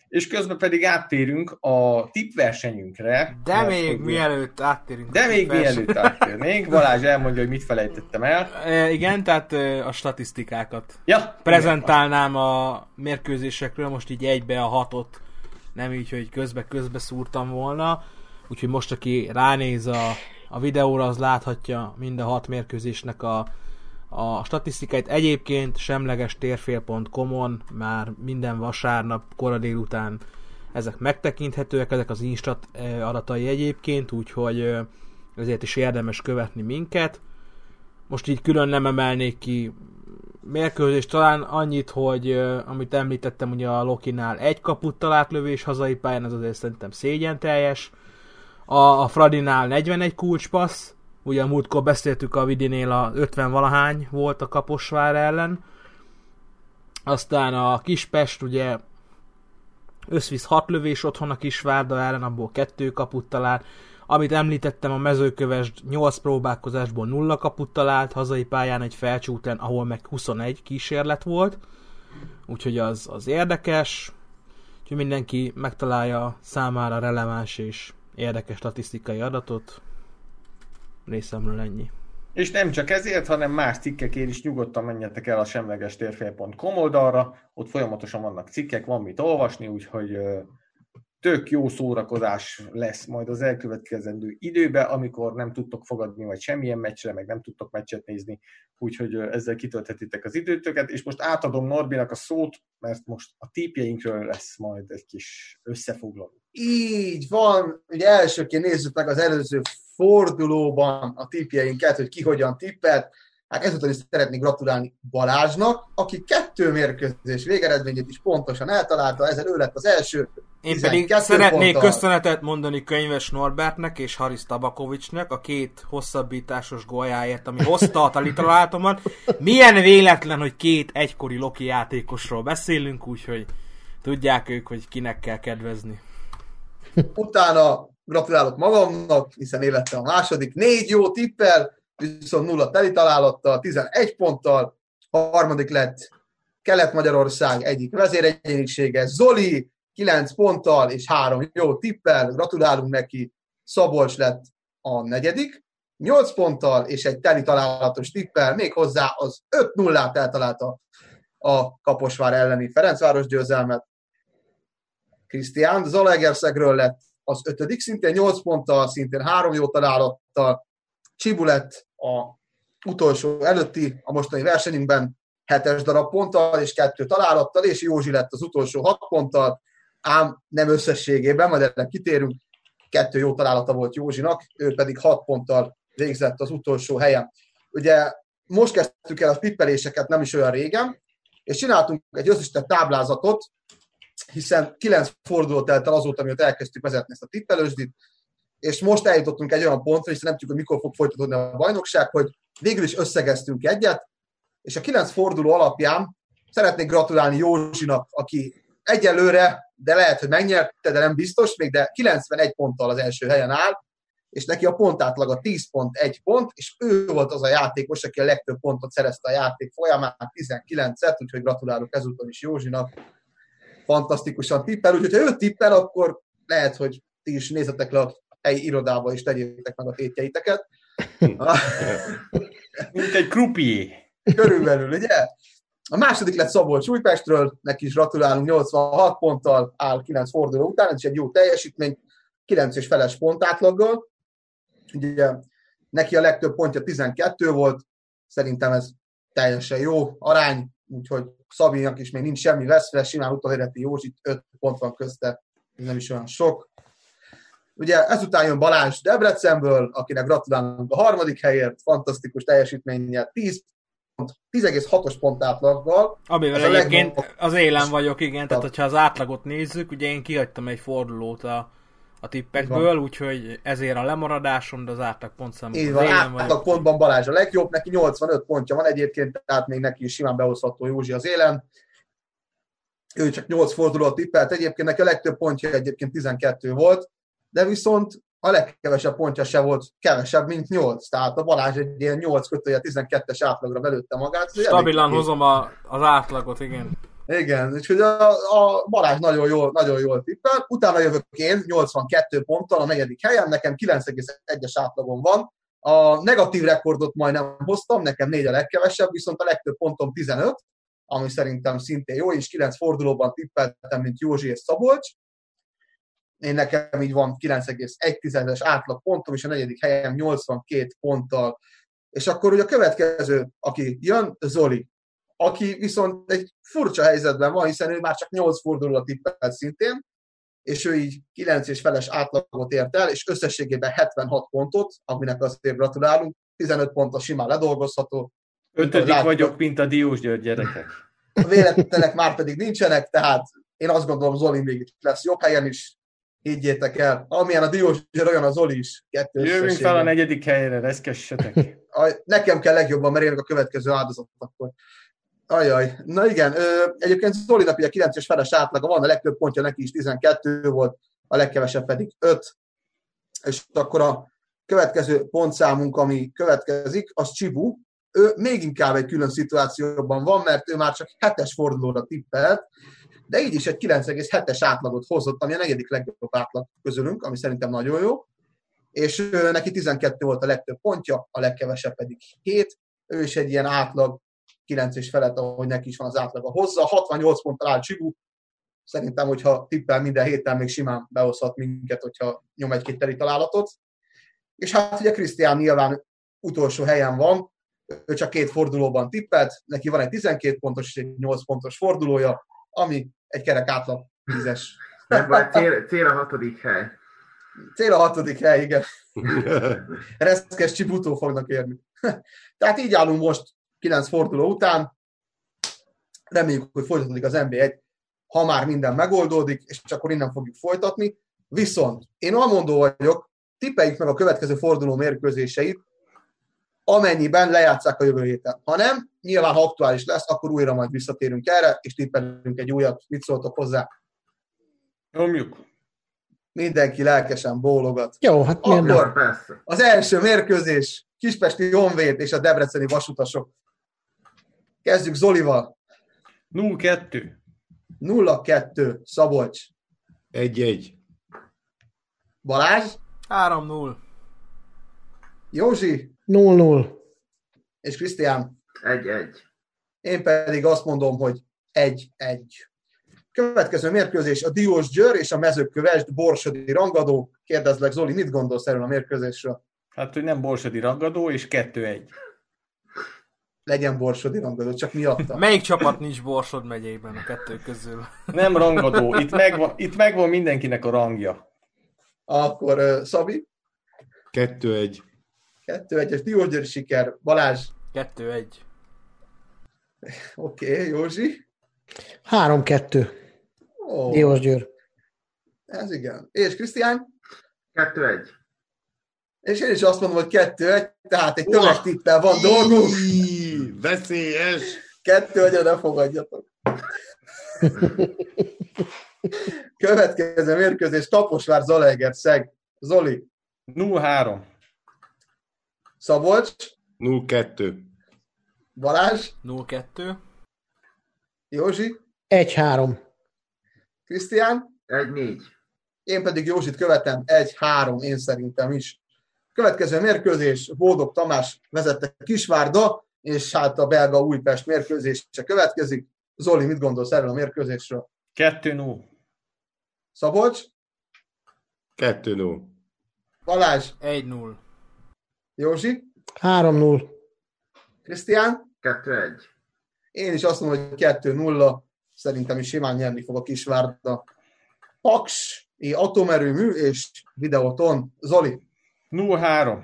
és közben pedig áttérünk a tippversenyünkre. De még hogy... mielőtt áttérünk. De még mielőtt áttérnénk, Balázs elmondja, hogy mit felejtettem el. E, igen, tehát a statisztikákat. Ja, Prezentálnám igen. a mérkőzésekről, most így egybe a hatot, nem így, hogy közbe-közbe szúrtam volna. Úgyhogy most, aki ránéz a, a videóra, az láthatja mind a hat mérkőzésnek a a statisztikáit egyébként semleges térfél.com-on már minden vasárnap kora délután ezek megtekinthetőek, ezek az Instat eh, adatai egyébként, úgyhogy eh, ezért is érdemes követni minket. Most így külön nem emelnék ki mérkőzést, talán annyit, hogy eh, amit említettem, ugye a Lokinál egy kaput talált lövés hazai pályán, ez azért szerintem szégyen teljes. A, a Fradinál 41 kulcspassz, Ugye a múltkor beszéltük a Vidinél a 50 valahány volt a Kaposvár ellen. Aztán a Kispest ugye összvisz 6 lövés otthon a Kisvárda ellen, abból kettő kaput talált. Amit említettem, a mezőköves 8 próbálkozásból 0 kaput talált, hazai pályán egy felcsúten, ahol meg 21 kísérlet volt. Úgyhogy az, az érdekes. Úgyhogy mindenki megtalálja számára releváns és érdekes statisztikai adatot részemről ennyi. És nem csak ezért, hanem más cikkekért is nyugodtan menjetek el a semleges térfél.com oldalra, ott folyamatosan vannak cikkek, van mit olvasni, úgyhogy tök jó szórakozás lesz majd az elkövetkezendő időben, amikor nem tudtok fogadni vagy semmilyen meccsre, meg nem tudtok meccset nézni, úgyhogy ezzel kitölthetitek az időtöket, és most átadom Norbinak a szót, mert most a típjeinkről lesz majd egy kis összefoglaló. Így van, ugye elsőként nézzük meg az előző fordulóban a tippjeinket, hogy ki hogyan tippelt. Hát ezúttal is szeretnék gratulálni Balázsnak, aki kettő mérkőzés végeredményét is pontosan eltalálta, ezzel ő lett az első. Én pedig szeretnék ponttal. köszönetet mondani Könyves Norbertnek és Haris Tabakovicsnek a két hosszabbításos gólyáért, ami hozta a talitalátomat. Milyen véletlen, hogy két egykori Loki játékosról beszélünk, úgyhogy tudják ők, hogy kinek kell kedvezni. Utána gratulálok magamnak, hiszen én lettem a második. Négy jó tippel, viszont nulla teli találattal, 11 ponttal. Harmadik lett Kelet-Magyarország egyik vezéregyénisége, Zoli, 9 ponttal és három jó tippel. Gratulálunk neki. Szabolcs lett a negyedik, 8 ponttal és egy teli találatos tippel, még hozzá az 5-0-át eltalálta a Kaposvár elleni Ferencváros győzelmet. Krisztián Zalaegerszegről lett az ötödik, szintén 8 ponttal, szintén három jó találattal. Csibu lett a utolsó előtti, a mostani versenyünkben hetes darab ponttal és kettő találattal, és Józsi lett az utolsó hat ponttal, ám nem összességében, majd erre kitérünk, kettő jó találata volt Józsinak, ő pedig hat ponttal végzett az utolsó helyen. Ugye most kezdtük el a tippeléseket nem is olyan régen, és csináltunk egy összesített táblázatot, hiszen kilenc forduló telt el azóta, mióta elkezdtük vezetni ezt a tippelősdit, és most eljutottunk egy olyan pontra, hiszen nem tudjuk, hogy mikor fog folytatódni a bajnokság, hogy végül is összegeztünk egyet, és a kilenc forduló alapján szeretnék gratulálni Józsinak, aki egyelőre, de lehet, hogy megnyerte, de nem biztos még, de 91 ponttal az első helyen áll, és neki a pontátlaga 10 pont, 1 pont, és ő volt az a játékos, aki a legtöbb pontot szerezte a játék folyamán, 19-et, úgyhogy gratulálok ezúttal is Józsinak, fantasztikusan tippel, úgyhogy ha ő tippel, akkor lehet, hogy ti is nézzetek le a helyi irodába, és tegyétek meg a tétjeiteket. Mint egy krupi. Körülbelül, ugye? A második lett Szabolcs Újpestről, neki is gratulálunk, 86 ponttal áll 9 forduló után, ez is egy jó teljesítmény, 9 és feles pontátlaggal. Ugye neki a legtöbb pontja 12 volt, szerintem ez teljesen jó arány, úgyhogy Szabinak is még nincs semmi veszve, simán utoléreti Józsit, 5 pont van közte, ez nem is olyan sok. Ugye ezután jön Balázs Debrecenből, akinek gratulálunk a harmadik helyért, fantasztikus teljesítménye, 10 pont, 10,6-os pont átlaggal. Amivel egyébként az élen vagyok, igen, tehát hogyha az átlagot nézzük, ugye én kihagytam egy fordulót a a tippekből, úgyhogy ezért a lemaradásom, de az átlag pontszámok Így van, átlag pontban Balázs a legjobb, neki 85 pontja van egyébként, tehát még neki is simán behozható Józsi az élen. ő csak 8 fordulót tippelt, egyébként neki a legtöbb pontja egyébként 12 volt, de viszont a legkevesebb pontja se volt kevesebb, mint 8. Tehát a Balázs egy ilyen 8 kötője 12-es átlagra belőtte magát. Stabilan hozom a, az átlagot, igen. Igen, úgyhogy a, a Balázs nagyon jól, nagyon jól tippel. Utána jövök én 82 ponttal a negyedik helyen, nekem 9,1-es átlagom van. A negatív rekordot majdnem hoztam, nekem négy a legkevesebb, viszont a legtöbb pontom 15, ami szerintem szintén jó, és 9 fordulóban tippeltem, mint Józsi és Szabolcs. Én nekem így van 9,1-es átlag pontom, és a negyedik helyem 82 ponttal. És akkor ugye a következő, aki jön, Zoli, aki viszont egy furcsa helyzetben van, hiszen ő már csak 8 fordulóra tippelt szintén, és ő így 9 és feles átlagot ért el, és összességében 76 pontot, aminek azért gratulálunk, 15 pont a simán ledolgozható. Ötödik Lát, vagyok, mint a Diós György gyerekek. A véletlenek már pedig nincsenek, tehát én azt gondolom Zoli még lesz jobb helyen is, higgyétek el. Amilyen a Diós György, olyan a Zoli is. Jövünk fel a negyedik helyre, reszkessetek. Nekem kell legjobban, mert én a következő áldozat akkor. Ajaj, na igen, ö, egyébként Zolinak ugye 9 és feles átlaga van, a legtöbb pontja neki is 12 volt, a legkevesebb pedig 5. És akkor a következő pontszámunk, ami következik, az Csibu. Ő még inkább egy külön szituációban van, mert ő már csak 7-es fordulóra tippelt, de így is egy 9,7-es átlagot hozott, ami a negyedik legjobb átlag közülünk, ami szerintem nagyon jó. És neki 12 volt a legtöbb pontja, a legkevesebb pedig 7. Ő is egy ilyen átlag 9 és felett, ahogy neki is van az átlaga hozza. 68 ponttal áll Csibu, szerintem, hogyha tippel minden héten, még simán behozhat minket, hogyha nyom egy-két teli találatot. És hát ugye Krisztián nyilván utolsó helyen van, ő csak két fordulóban tippelt, neki van egy 12 pontos és egy 8 pontos fordulója, ami egy kerek átlag 10-es. cél, cél a hatodik hely. Cél a hatodik hely, igen. Reszkes Csibutó fognak érni. Tehát így állunk most 9 forduló után. Reméljük, hogy folytatódik az NBA1, ha már minden megoldódik, és akkor innen fogjuk folytatni. Viszont én almondó vagyok, tippeljük meg a következő forduló mérkőzéseit, amennyiben lejátszák a jövő héten. Ha nem, nyilván ha aktuális lesz, akkor újra majd visszatérünk erre, és tippelünk egy újat. Mit szóltok hozzá? Nyomjuk. Mindenki lelkesen bólogat. Jó, hát akkor persze. az első mérkőzés Kispesti Honvéd és a Debreceni Vasutasok Kezdjük Zolival. 0-2. 0-2. Szabolcs. 1-1. Balázs. 3-0. Józsi. 0-0. És Krisztián. 1-1. Én pedig azt mondom, hogy 1-1. Következő mérkőzés a Diós Győr és a mezőkövest Borsodi rangadó. Kérdezlek, Zoli, mit gondolsz erről a mérkőzésről? Hát, hogy nem Borsodi rangadó, és 2-1 legyen Borsodi rangadó, csak miatta. Melyik csapat nincs Borsod megyében a kettő közül? Nem rangadó, itt megvan, itt megvan mindenkinek a rangja. Akkor uh, Szabi? 2-1. 2-1-es Diógyőri siker. Balázs? 2-1. Oké, okay, Józsi? 3-2. Oh. Diósgyőr. Ez igen. És Krisztián? 2-1. És én is azt mondom, hogy kettő egy, tehát egy tömegtippel van dolgunk. Veszélyes! Kettő egyre ne fogadjatok. Következő mérkőzés, Taposvár, Zalaegerszeg. Zoli. 0-3. Szabolcs. 0-2. Balázs. 0-2. Józsi. 1-3. Krisztián. 1-4. Én pedig Józsit követem, 1-3, én szerintem is. Következő mérkőzés, Bódog Tamás vezette Kisvárda, és hát a belga Újpest mérkőzése következik. Zoli, mit gondolsz erről a mérkőzésről? 2-0. Szabolcs? 2-0. Balázs? 1-0. Józsi? 3-0. Krisztián? 2-1. Én is azt mondom, hogy 2-0. Szerintem is simán nyerni fog a Kisvárda. Paks, atomerőmű és videóton. Zoli? 0-3.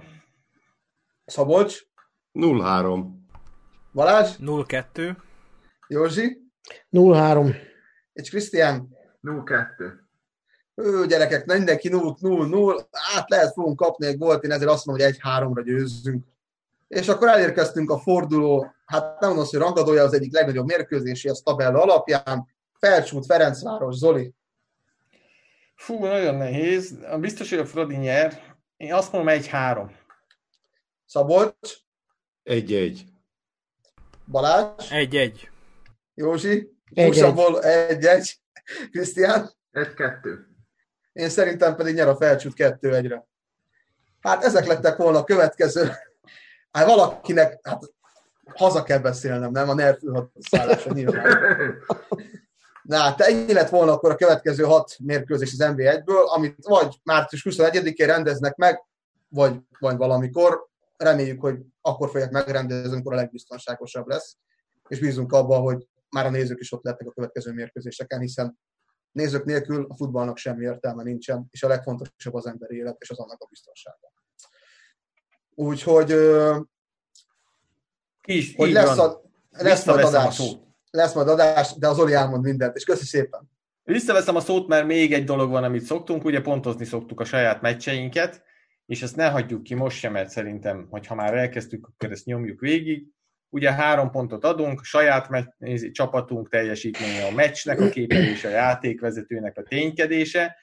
Szabolcs? 0-3. Balázs? 0-2. Józsi? 0-3. És Krisztián? 0-2. Ő, gyerekek, mindenki 0-0. Hát lehet fogunk kapni egy gólt, én ezért azt mondom, hogy 1-3-ra győzzünk. És akkor elérkeztünk a forduló, hát nem mondom, hogy rangadója az egyik legnagyobb mérkőzési a tabella alapján. Felcsút, Ferencváros, Zoli. Fú, nagyon nehéz. Biztos, hogy a Fradi nyer. Én azt mondom, egy-három. Szabolcs, Egy-egy. Balázs, Egy-egy. Józsi. Luxemburg, egy-egy, Krisztián. Egy-kettő. Én szerintem pedig nyer a felcsút kettő egyre. Hát ezek lettek volna a következő. Hát valakinek, hát haza kell beszélnem, nem? A NER főhatószállása nyilván. Na, hát ennyi lett volna akkor a következő hat mérkőzés az NB1-ből, amit vagy március 21-én rendeznek meg, vagy, vagy valamikor. Reméljük, hogy akkor fogják megrendezni, amikor a legbiztonságosabb lesz. És bízunk abban, hogy már a nézők is ott lettek a következő mérkőzéseken, hiszen nézők nélkül a futballnak semmi értelme nincsen, és a legfontosabb az emberi élet, és az annak a biztonsága. Úgyhogy, is, hogy lesz, van. a, lesz majd Visszaveszem a adás, szót. lesz majd adás, de az Oli elmond mindent, és köszi szépen. Visszaveszem a szót, mert még egy dolog van, amit szoktunk, ugye pontozni szoktuk a saját meccseinket, és ezt ne hagyjuk ki most sem, mert szerintem, hogyha már elkezdtük, akkor ezt nyomjuk végig. Ugye három pontot adunk, saját me- csapatunk teljesítménye, a meccsnek a képelése, a játékvezetőnek a ténykedése.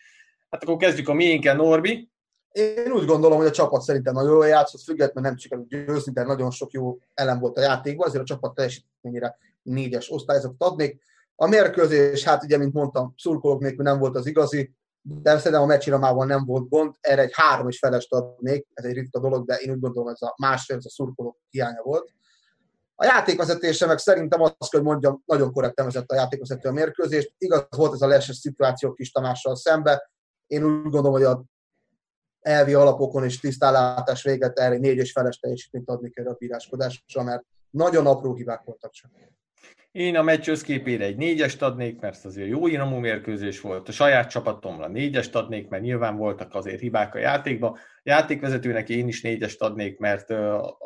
Hát akkor kezdjük a miénken, Norbi. Én úgy gondolom, hogy a csapat szerintem nagyon jól játszott, függetlenül nem sikerült győzni, de nagyon sok jó elem volt a játékban, ezért a csapat teljesítményére négyes osztályzatot adnék. A mérkőzés, hát ugye, mint mondtam, szurkolók nélkül nem volt az igazi, de szerintem a meccsiramával nem volt gond, erre egy három és felest adnék, ez egy ritka dolog, de én úgy gondolom, ez a másfél, ez a szurkolók hiánya volt. A játékvezetése meg szerintem azt kell, hogy mondjam, nagyon korrekten vezette a játékvezető a mérkőzést. Igaz volt ez a leses szituáció Kis Tamással szembe. Én úgy gondolom, hogy a elvi alapokon és tisztálátás véget erre négy és feles teljesítményt adni kell a bíráskodásra, mert nagyon apró hibák voltak csak. Én a meccs összképére egy négyest adnék, mert azért jó iramú mérkőzés volt. A saját csapatomra négyest adnék, mert nyilván voltak azért hibák a játékban. A játékvezetőnek én is négyest adnék, mert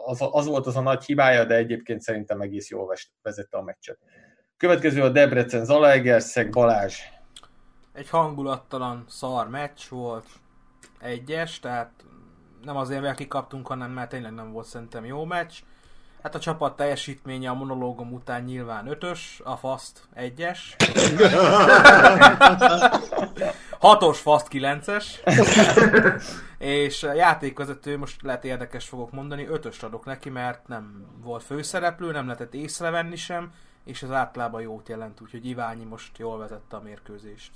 az, az volt az a nagy hibája, de egyébként szerintem egész jól vezette a meccset. Következő a Debrecen Zalaegerszeg Balázs. Egy hangulattalan szar meccs volt, egyes, tehát nem azért, mert kikaptunk, hanem mert tényleg nem volt szerintem jó meccs. Hát a csapat teljesítménye a monológom után nyilván ötös, a faszt egyes. Hatos faszt kilences. És a játékvezető, most lehet érdekes fogok mondani, ötöst adok neki, mert nem volt főszereplő, nem lehetett észrevenni sem, és az általában jót jelent, úgyhogy Iványi most jól vezette a mérkőzést.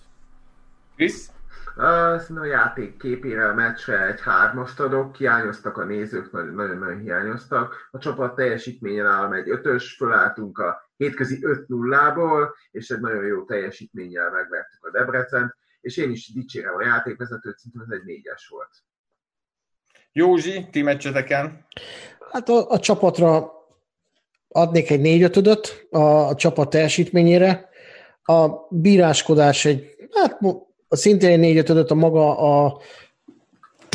Krisz? Szerintem a játék képére a meccsre egy hármast adok, hiányoztak a nézők, nagyon- nagyon-nagyon hiányoztak. A csapat teljesítménye nálam egy ötös, fölálltunk a hétközi 5-0-ból, és egy nagyon jó teljesítménnyel megvertük a Debrecent, és én is dicsérem a játékvezetőt, szerintem ez egy négyes volt. Józsi, ti meccseteken. Hát a, a csapatra adnék egy négy ötödöt a, a csapat teljesítményére. A bíráskodás egy, hát mo- szintén egy négy ötödöt a maga a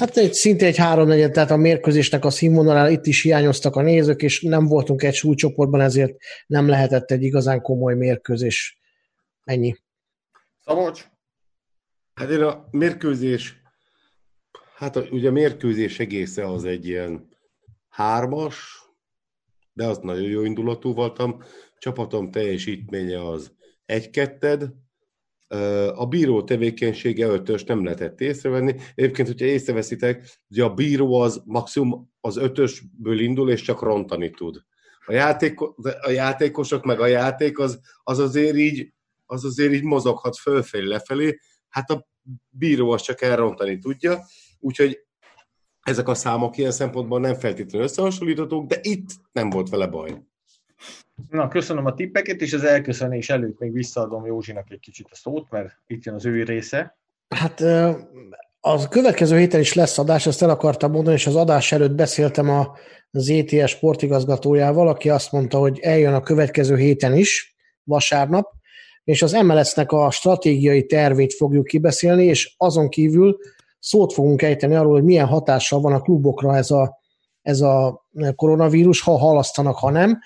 Hát egy, szinte egy háromnegyed, tehát a mérkőzésnek a színvonalán itt is hiányoztak a nézők, és nem voltunk egy súlycsoportban, ezért nem lehetett egy igazán komoly mérkőzés. Ennyi. Szabolcs? Hát én a mérkőzés, hát a, ugye a mérkőzés egésze az egy ilyen hármas, de az nagyon jó indulatú voltam. Csapatom teljesítménye az egy-ketted, a bíró tevékenysége ötös nem lehetett észrevenni. Egyébként, hogyha észreveszitek, hogy a bíró az maximum az ötösből indul, és csak rontani tud. A, játéko, a játékosok, meg a játék az, az, azért így, az azért így mozoghat fölfelé, lefelé, hát a bíró az csak elrontani tudja, úgyhogy ezek a számok ilyen szempontból nem feltétlenül összehasonlíthatók, de itt nem volt vele baj. Na, köszönöm a tippeket, és az elköszönés előtt még visszaadom Józsinak egy kicsit a szót, mert itt jön az ő része. Hát ö, a következő héten is lesz adás, ezt el akartam mondani, és az adás előtt beszéltem a ZTS sportigazgatójával, aki azt mondta, hogy eljön a következő héten is, vasárnap, és az MLS-nek a stratégiai tervét fogjuk kibeszélni, és azon kívül szót fogunk ejteni arról, hogy milyen hatással van a klubokra ez a, ez a koronavírus, ha halasztanak, ha nem,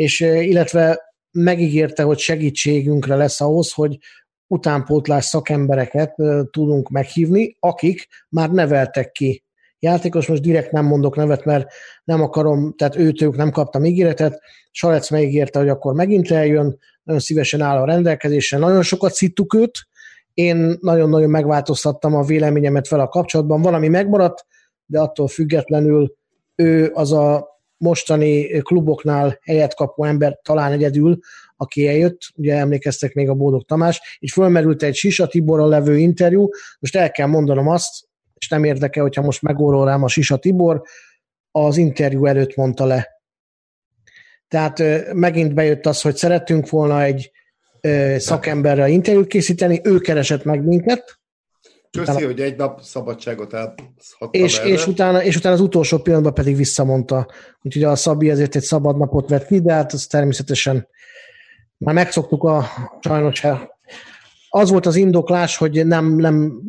és illetve megígérte, hogy segítségünkre lesz ahhoz, hogy utánpótlás szakembereket tudunk meghívni, akik már neveltek ki. Játékos, most direkt nem mondok nevet, mert nem akarom, tehát őt ők nem kaptam ígéretet, Salec megígérte, hogy akkor megint eljön, nagyon szívesen áll a rendelkezésre, nagyon sokat szittuk őt, én nagyon-nagyon megváltoztattam a véleményemet fel a kapcsolatban, valami megmaradt, de attól függetlenül ő az a mostani kluboknál helyet kapó ember talán egyedül, aki eljött, ugye emlékeztek még a Bódog Tamás, így fölmerült egy Sisa Tiborral levő interjú, most el kell mondanom azt, és nem érdekel, hogyha most megórol rám a Sisa Tibor, az interjú előtt mondta le. Tehát megint bejött az, hogy szerettünk volna egy szakemberrel interjút készíteni, ő keresett meg minket, Köszi, utána... hogy egy nap szabadságot elhattam és, és, utána, és utána az utolsó pillanatban pedig visszamondta. Úgyhogy a Szabi ezért egy szabad napot vett ki, de hát az természetesen már megszoktuk a sajnos az volt az indoklás, hogy nem, nem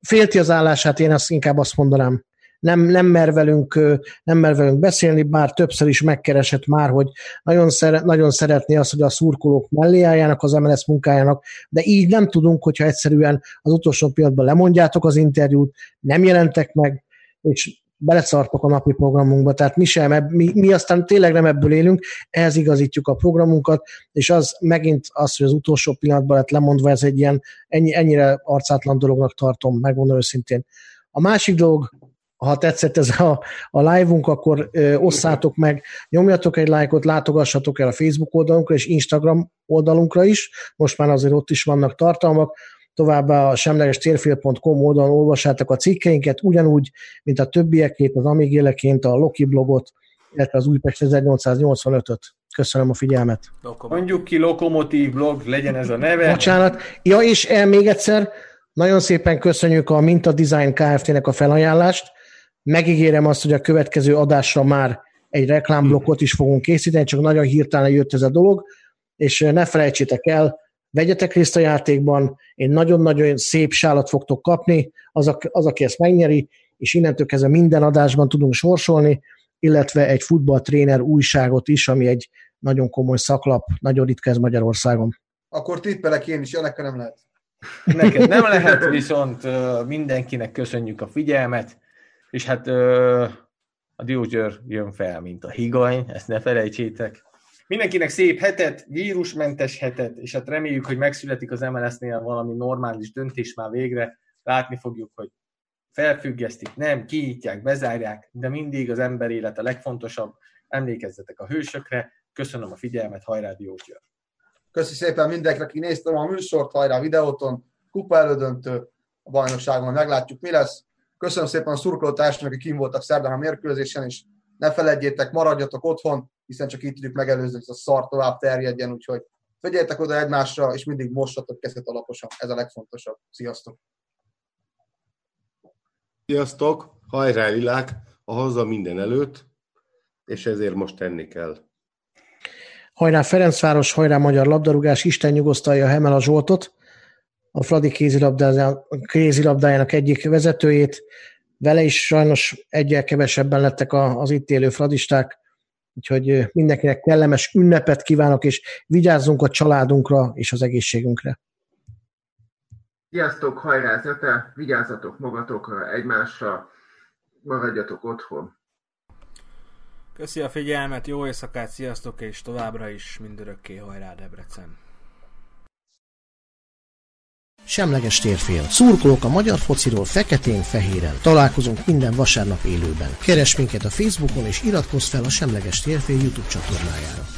félti az állását, én azt inkább azt mondanám. Nem, nem, mer velünk, nem mer velünk beszélni, bár többször is megkeresett már, hogy nagyon, szeret, nagyon szeretné azt, hogy a szurkolók mellé álljanak az MLS munkájának, de így nem tudunk, hogyha egyszerűen az utolsó pillanatban lemondjátok az interjút, nem jelentek meg, és beleszartok a napi programunkba, tehát mi sem, mi, mi aztán tényleg nem ebből élünk, ehhez igazítjuk a programunkat, és az megint az, hogy az utolsó pillanatban lett lemondva, ez egy ilyen ennyi, ennyire arcátlan dolognak tartom, megmondom őszintén. A másik dolog, ha tetszett ez a, a live-unk, akkor ö, osszátok meg, nyomjatok egy lájkot, látogassatok el a Facebook oldalunkra és Instagram oldalunkra is, most már azért ott is vannak tartalmak, Továbbá a semleges térfél.com oldalon olvassátok a cikkeinket, ugyanúgy, mint a többiekét, az Amigéleként, a Loki blogot, illetve az Újpest 1885-öt. Köszönöm a figyelmet. Mondjuk ki Lokomotív blog, legyen ez a neve. Bocsánat. Ja, és el még egyszer, nagyon szépen köszönjük a Minta Design Kft-nek a felajánlást. Megígérem azt, hogy a következő adásra már egy reklámblokkot is fogunk készíteni, csak nagyon hirtelen jött ez a dolog, és ne felejtsétek el, vegyetek részt a játékban, én nagyon-nagyon szép sálat fogtok kapni, az, a, az, aki ezt megnyeri, és innentől kezdve minden adásban tudunk sorsolni, illetve egy futballtréner újságot is, ami egy nagyon komoly szaklap, nagyon ritka ez Magyarországon. Akkor tippelek én is, Janekka nem lehet. Neked nem lehet, viszont mindenkinek köszönjük a figyelmet, és hát uh, a Diógyőr jön fel, mint a higany, ezt ne felejtsétek. Mindenkinek szép hetet, vírusmentes hetet, és hát reméljük, hogy megszületik az MLS-nél valami normális döntés már végre. Látni fogjuk, hogy felfüggesztik, nem, kiítják, bezárják, de mindig az ember élet a legfontosabb. Emlékezzetek a hősökre. Köszönöm a figyelmet, hajrá Diótyör! Köszi szépen mindenkinek, aki néztem a műsort, hajrá videóton, kupa elődöntő, a bajnokságon meglátjuk, mi lesz. Köszönöm szépen a szurkolótársnak, akik kim voltak szerdán a mérkőzésen, és ne feledjétek, maradjatok otthon, hiszen csak így tudjuk megelőzni, hogy a szar tovább terjedjen, úgyhogy figyeljetek oda egymásra, és mindig mossatok kezet alaposan. Ez a legfontosabb. Sziasztok! Sziasztok! Hajrá Lilák! A haza minden előtt, és ezért most tenni kell. Hajrá Ferencváros, hajrá Magyar Labdarúgás, Isten nyugosztalja Hemel a Zsoltot, a Fradi kézilabdájának egyik vezetőjét. Vele is sajnos egyel kevesebben lettek az itt élő fradisták, Úgyhogy mindenkinek kellemes ünnepet kívánok, és vigyázzunk a családunkra és az egészségünkre. Sziasztok, hajrá Zete, vigyázzatok magatokra, egymásra, maradjatok otthon. Köszi a figyelmet, jó éjszakát, sziasztok, és továbbra is mindörökké hajrá Debrecen! Semleges térfél. Szurkolók a magyar fociról feketén-fehéren. Találkozunk minden vasárnap élőben. Keres minket a Facebookon és iratkozz fel a Semleges térfél YouTube csatornájára.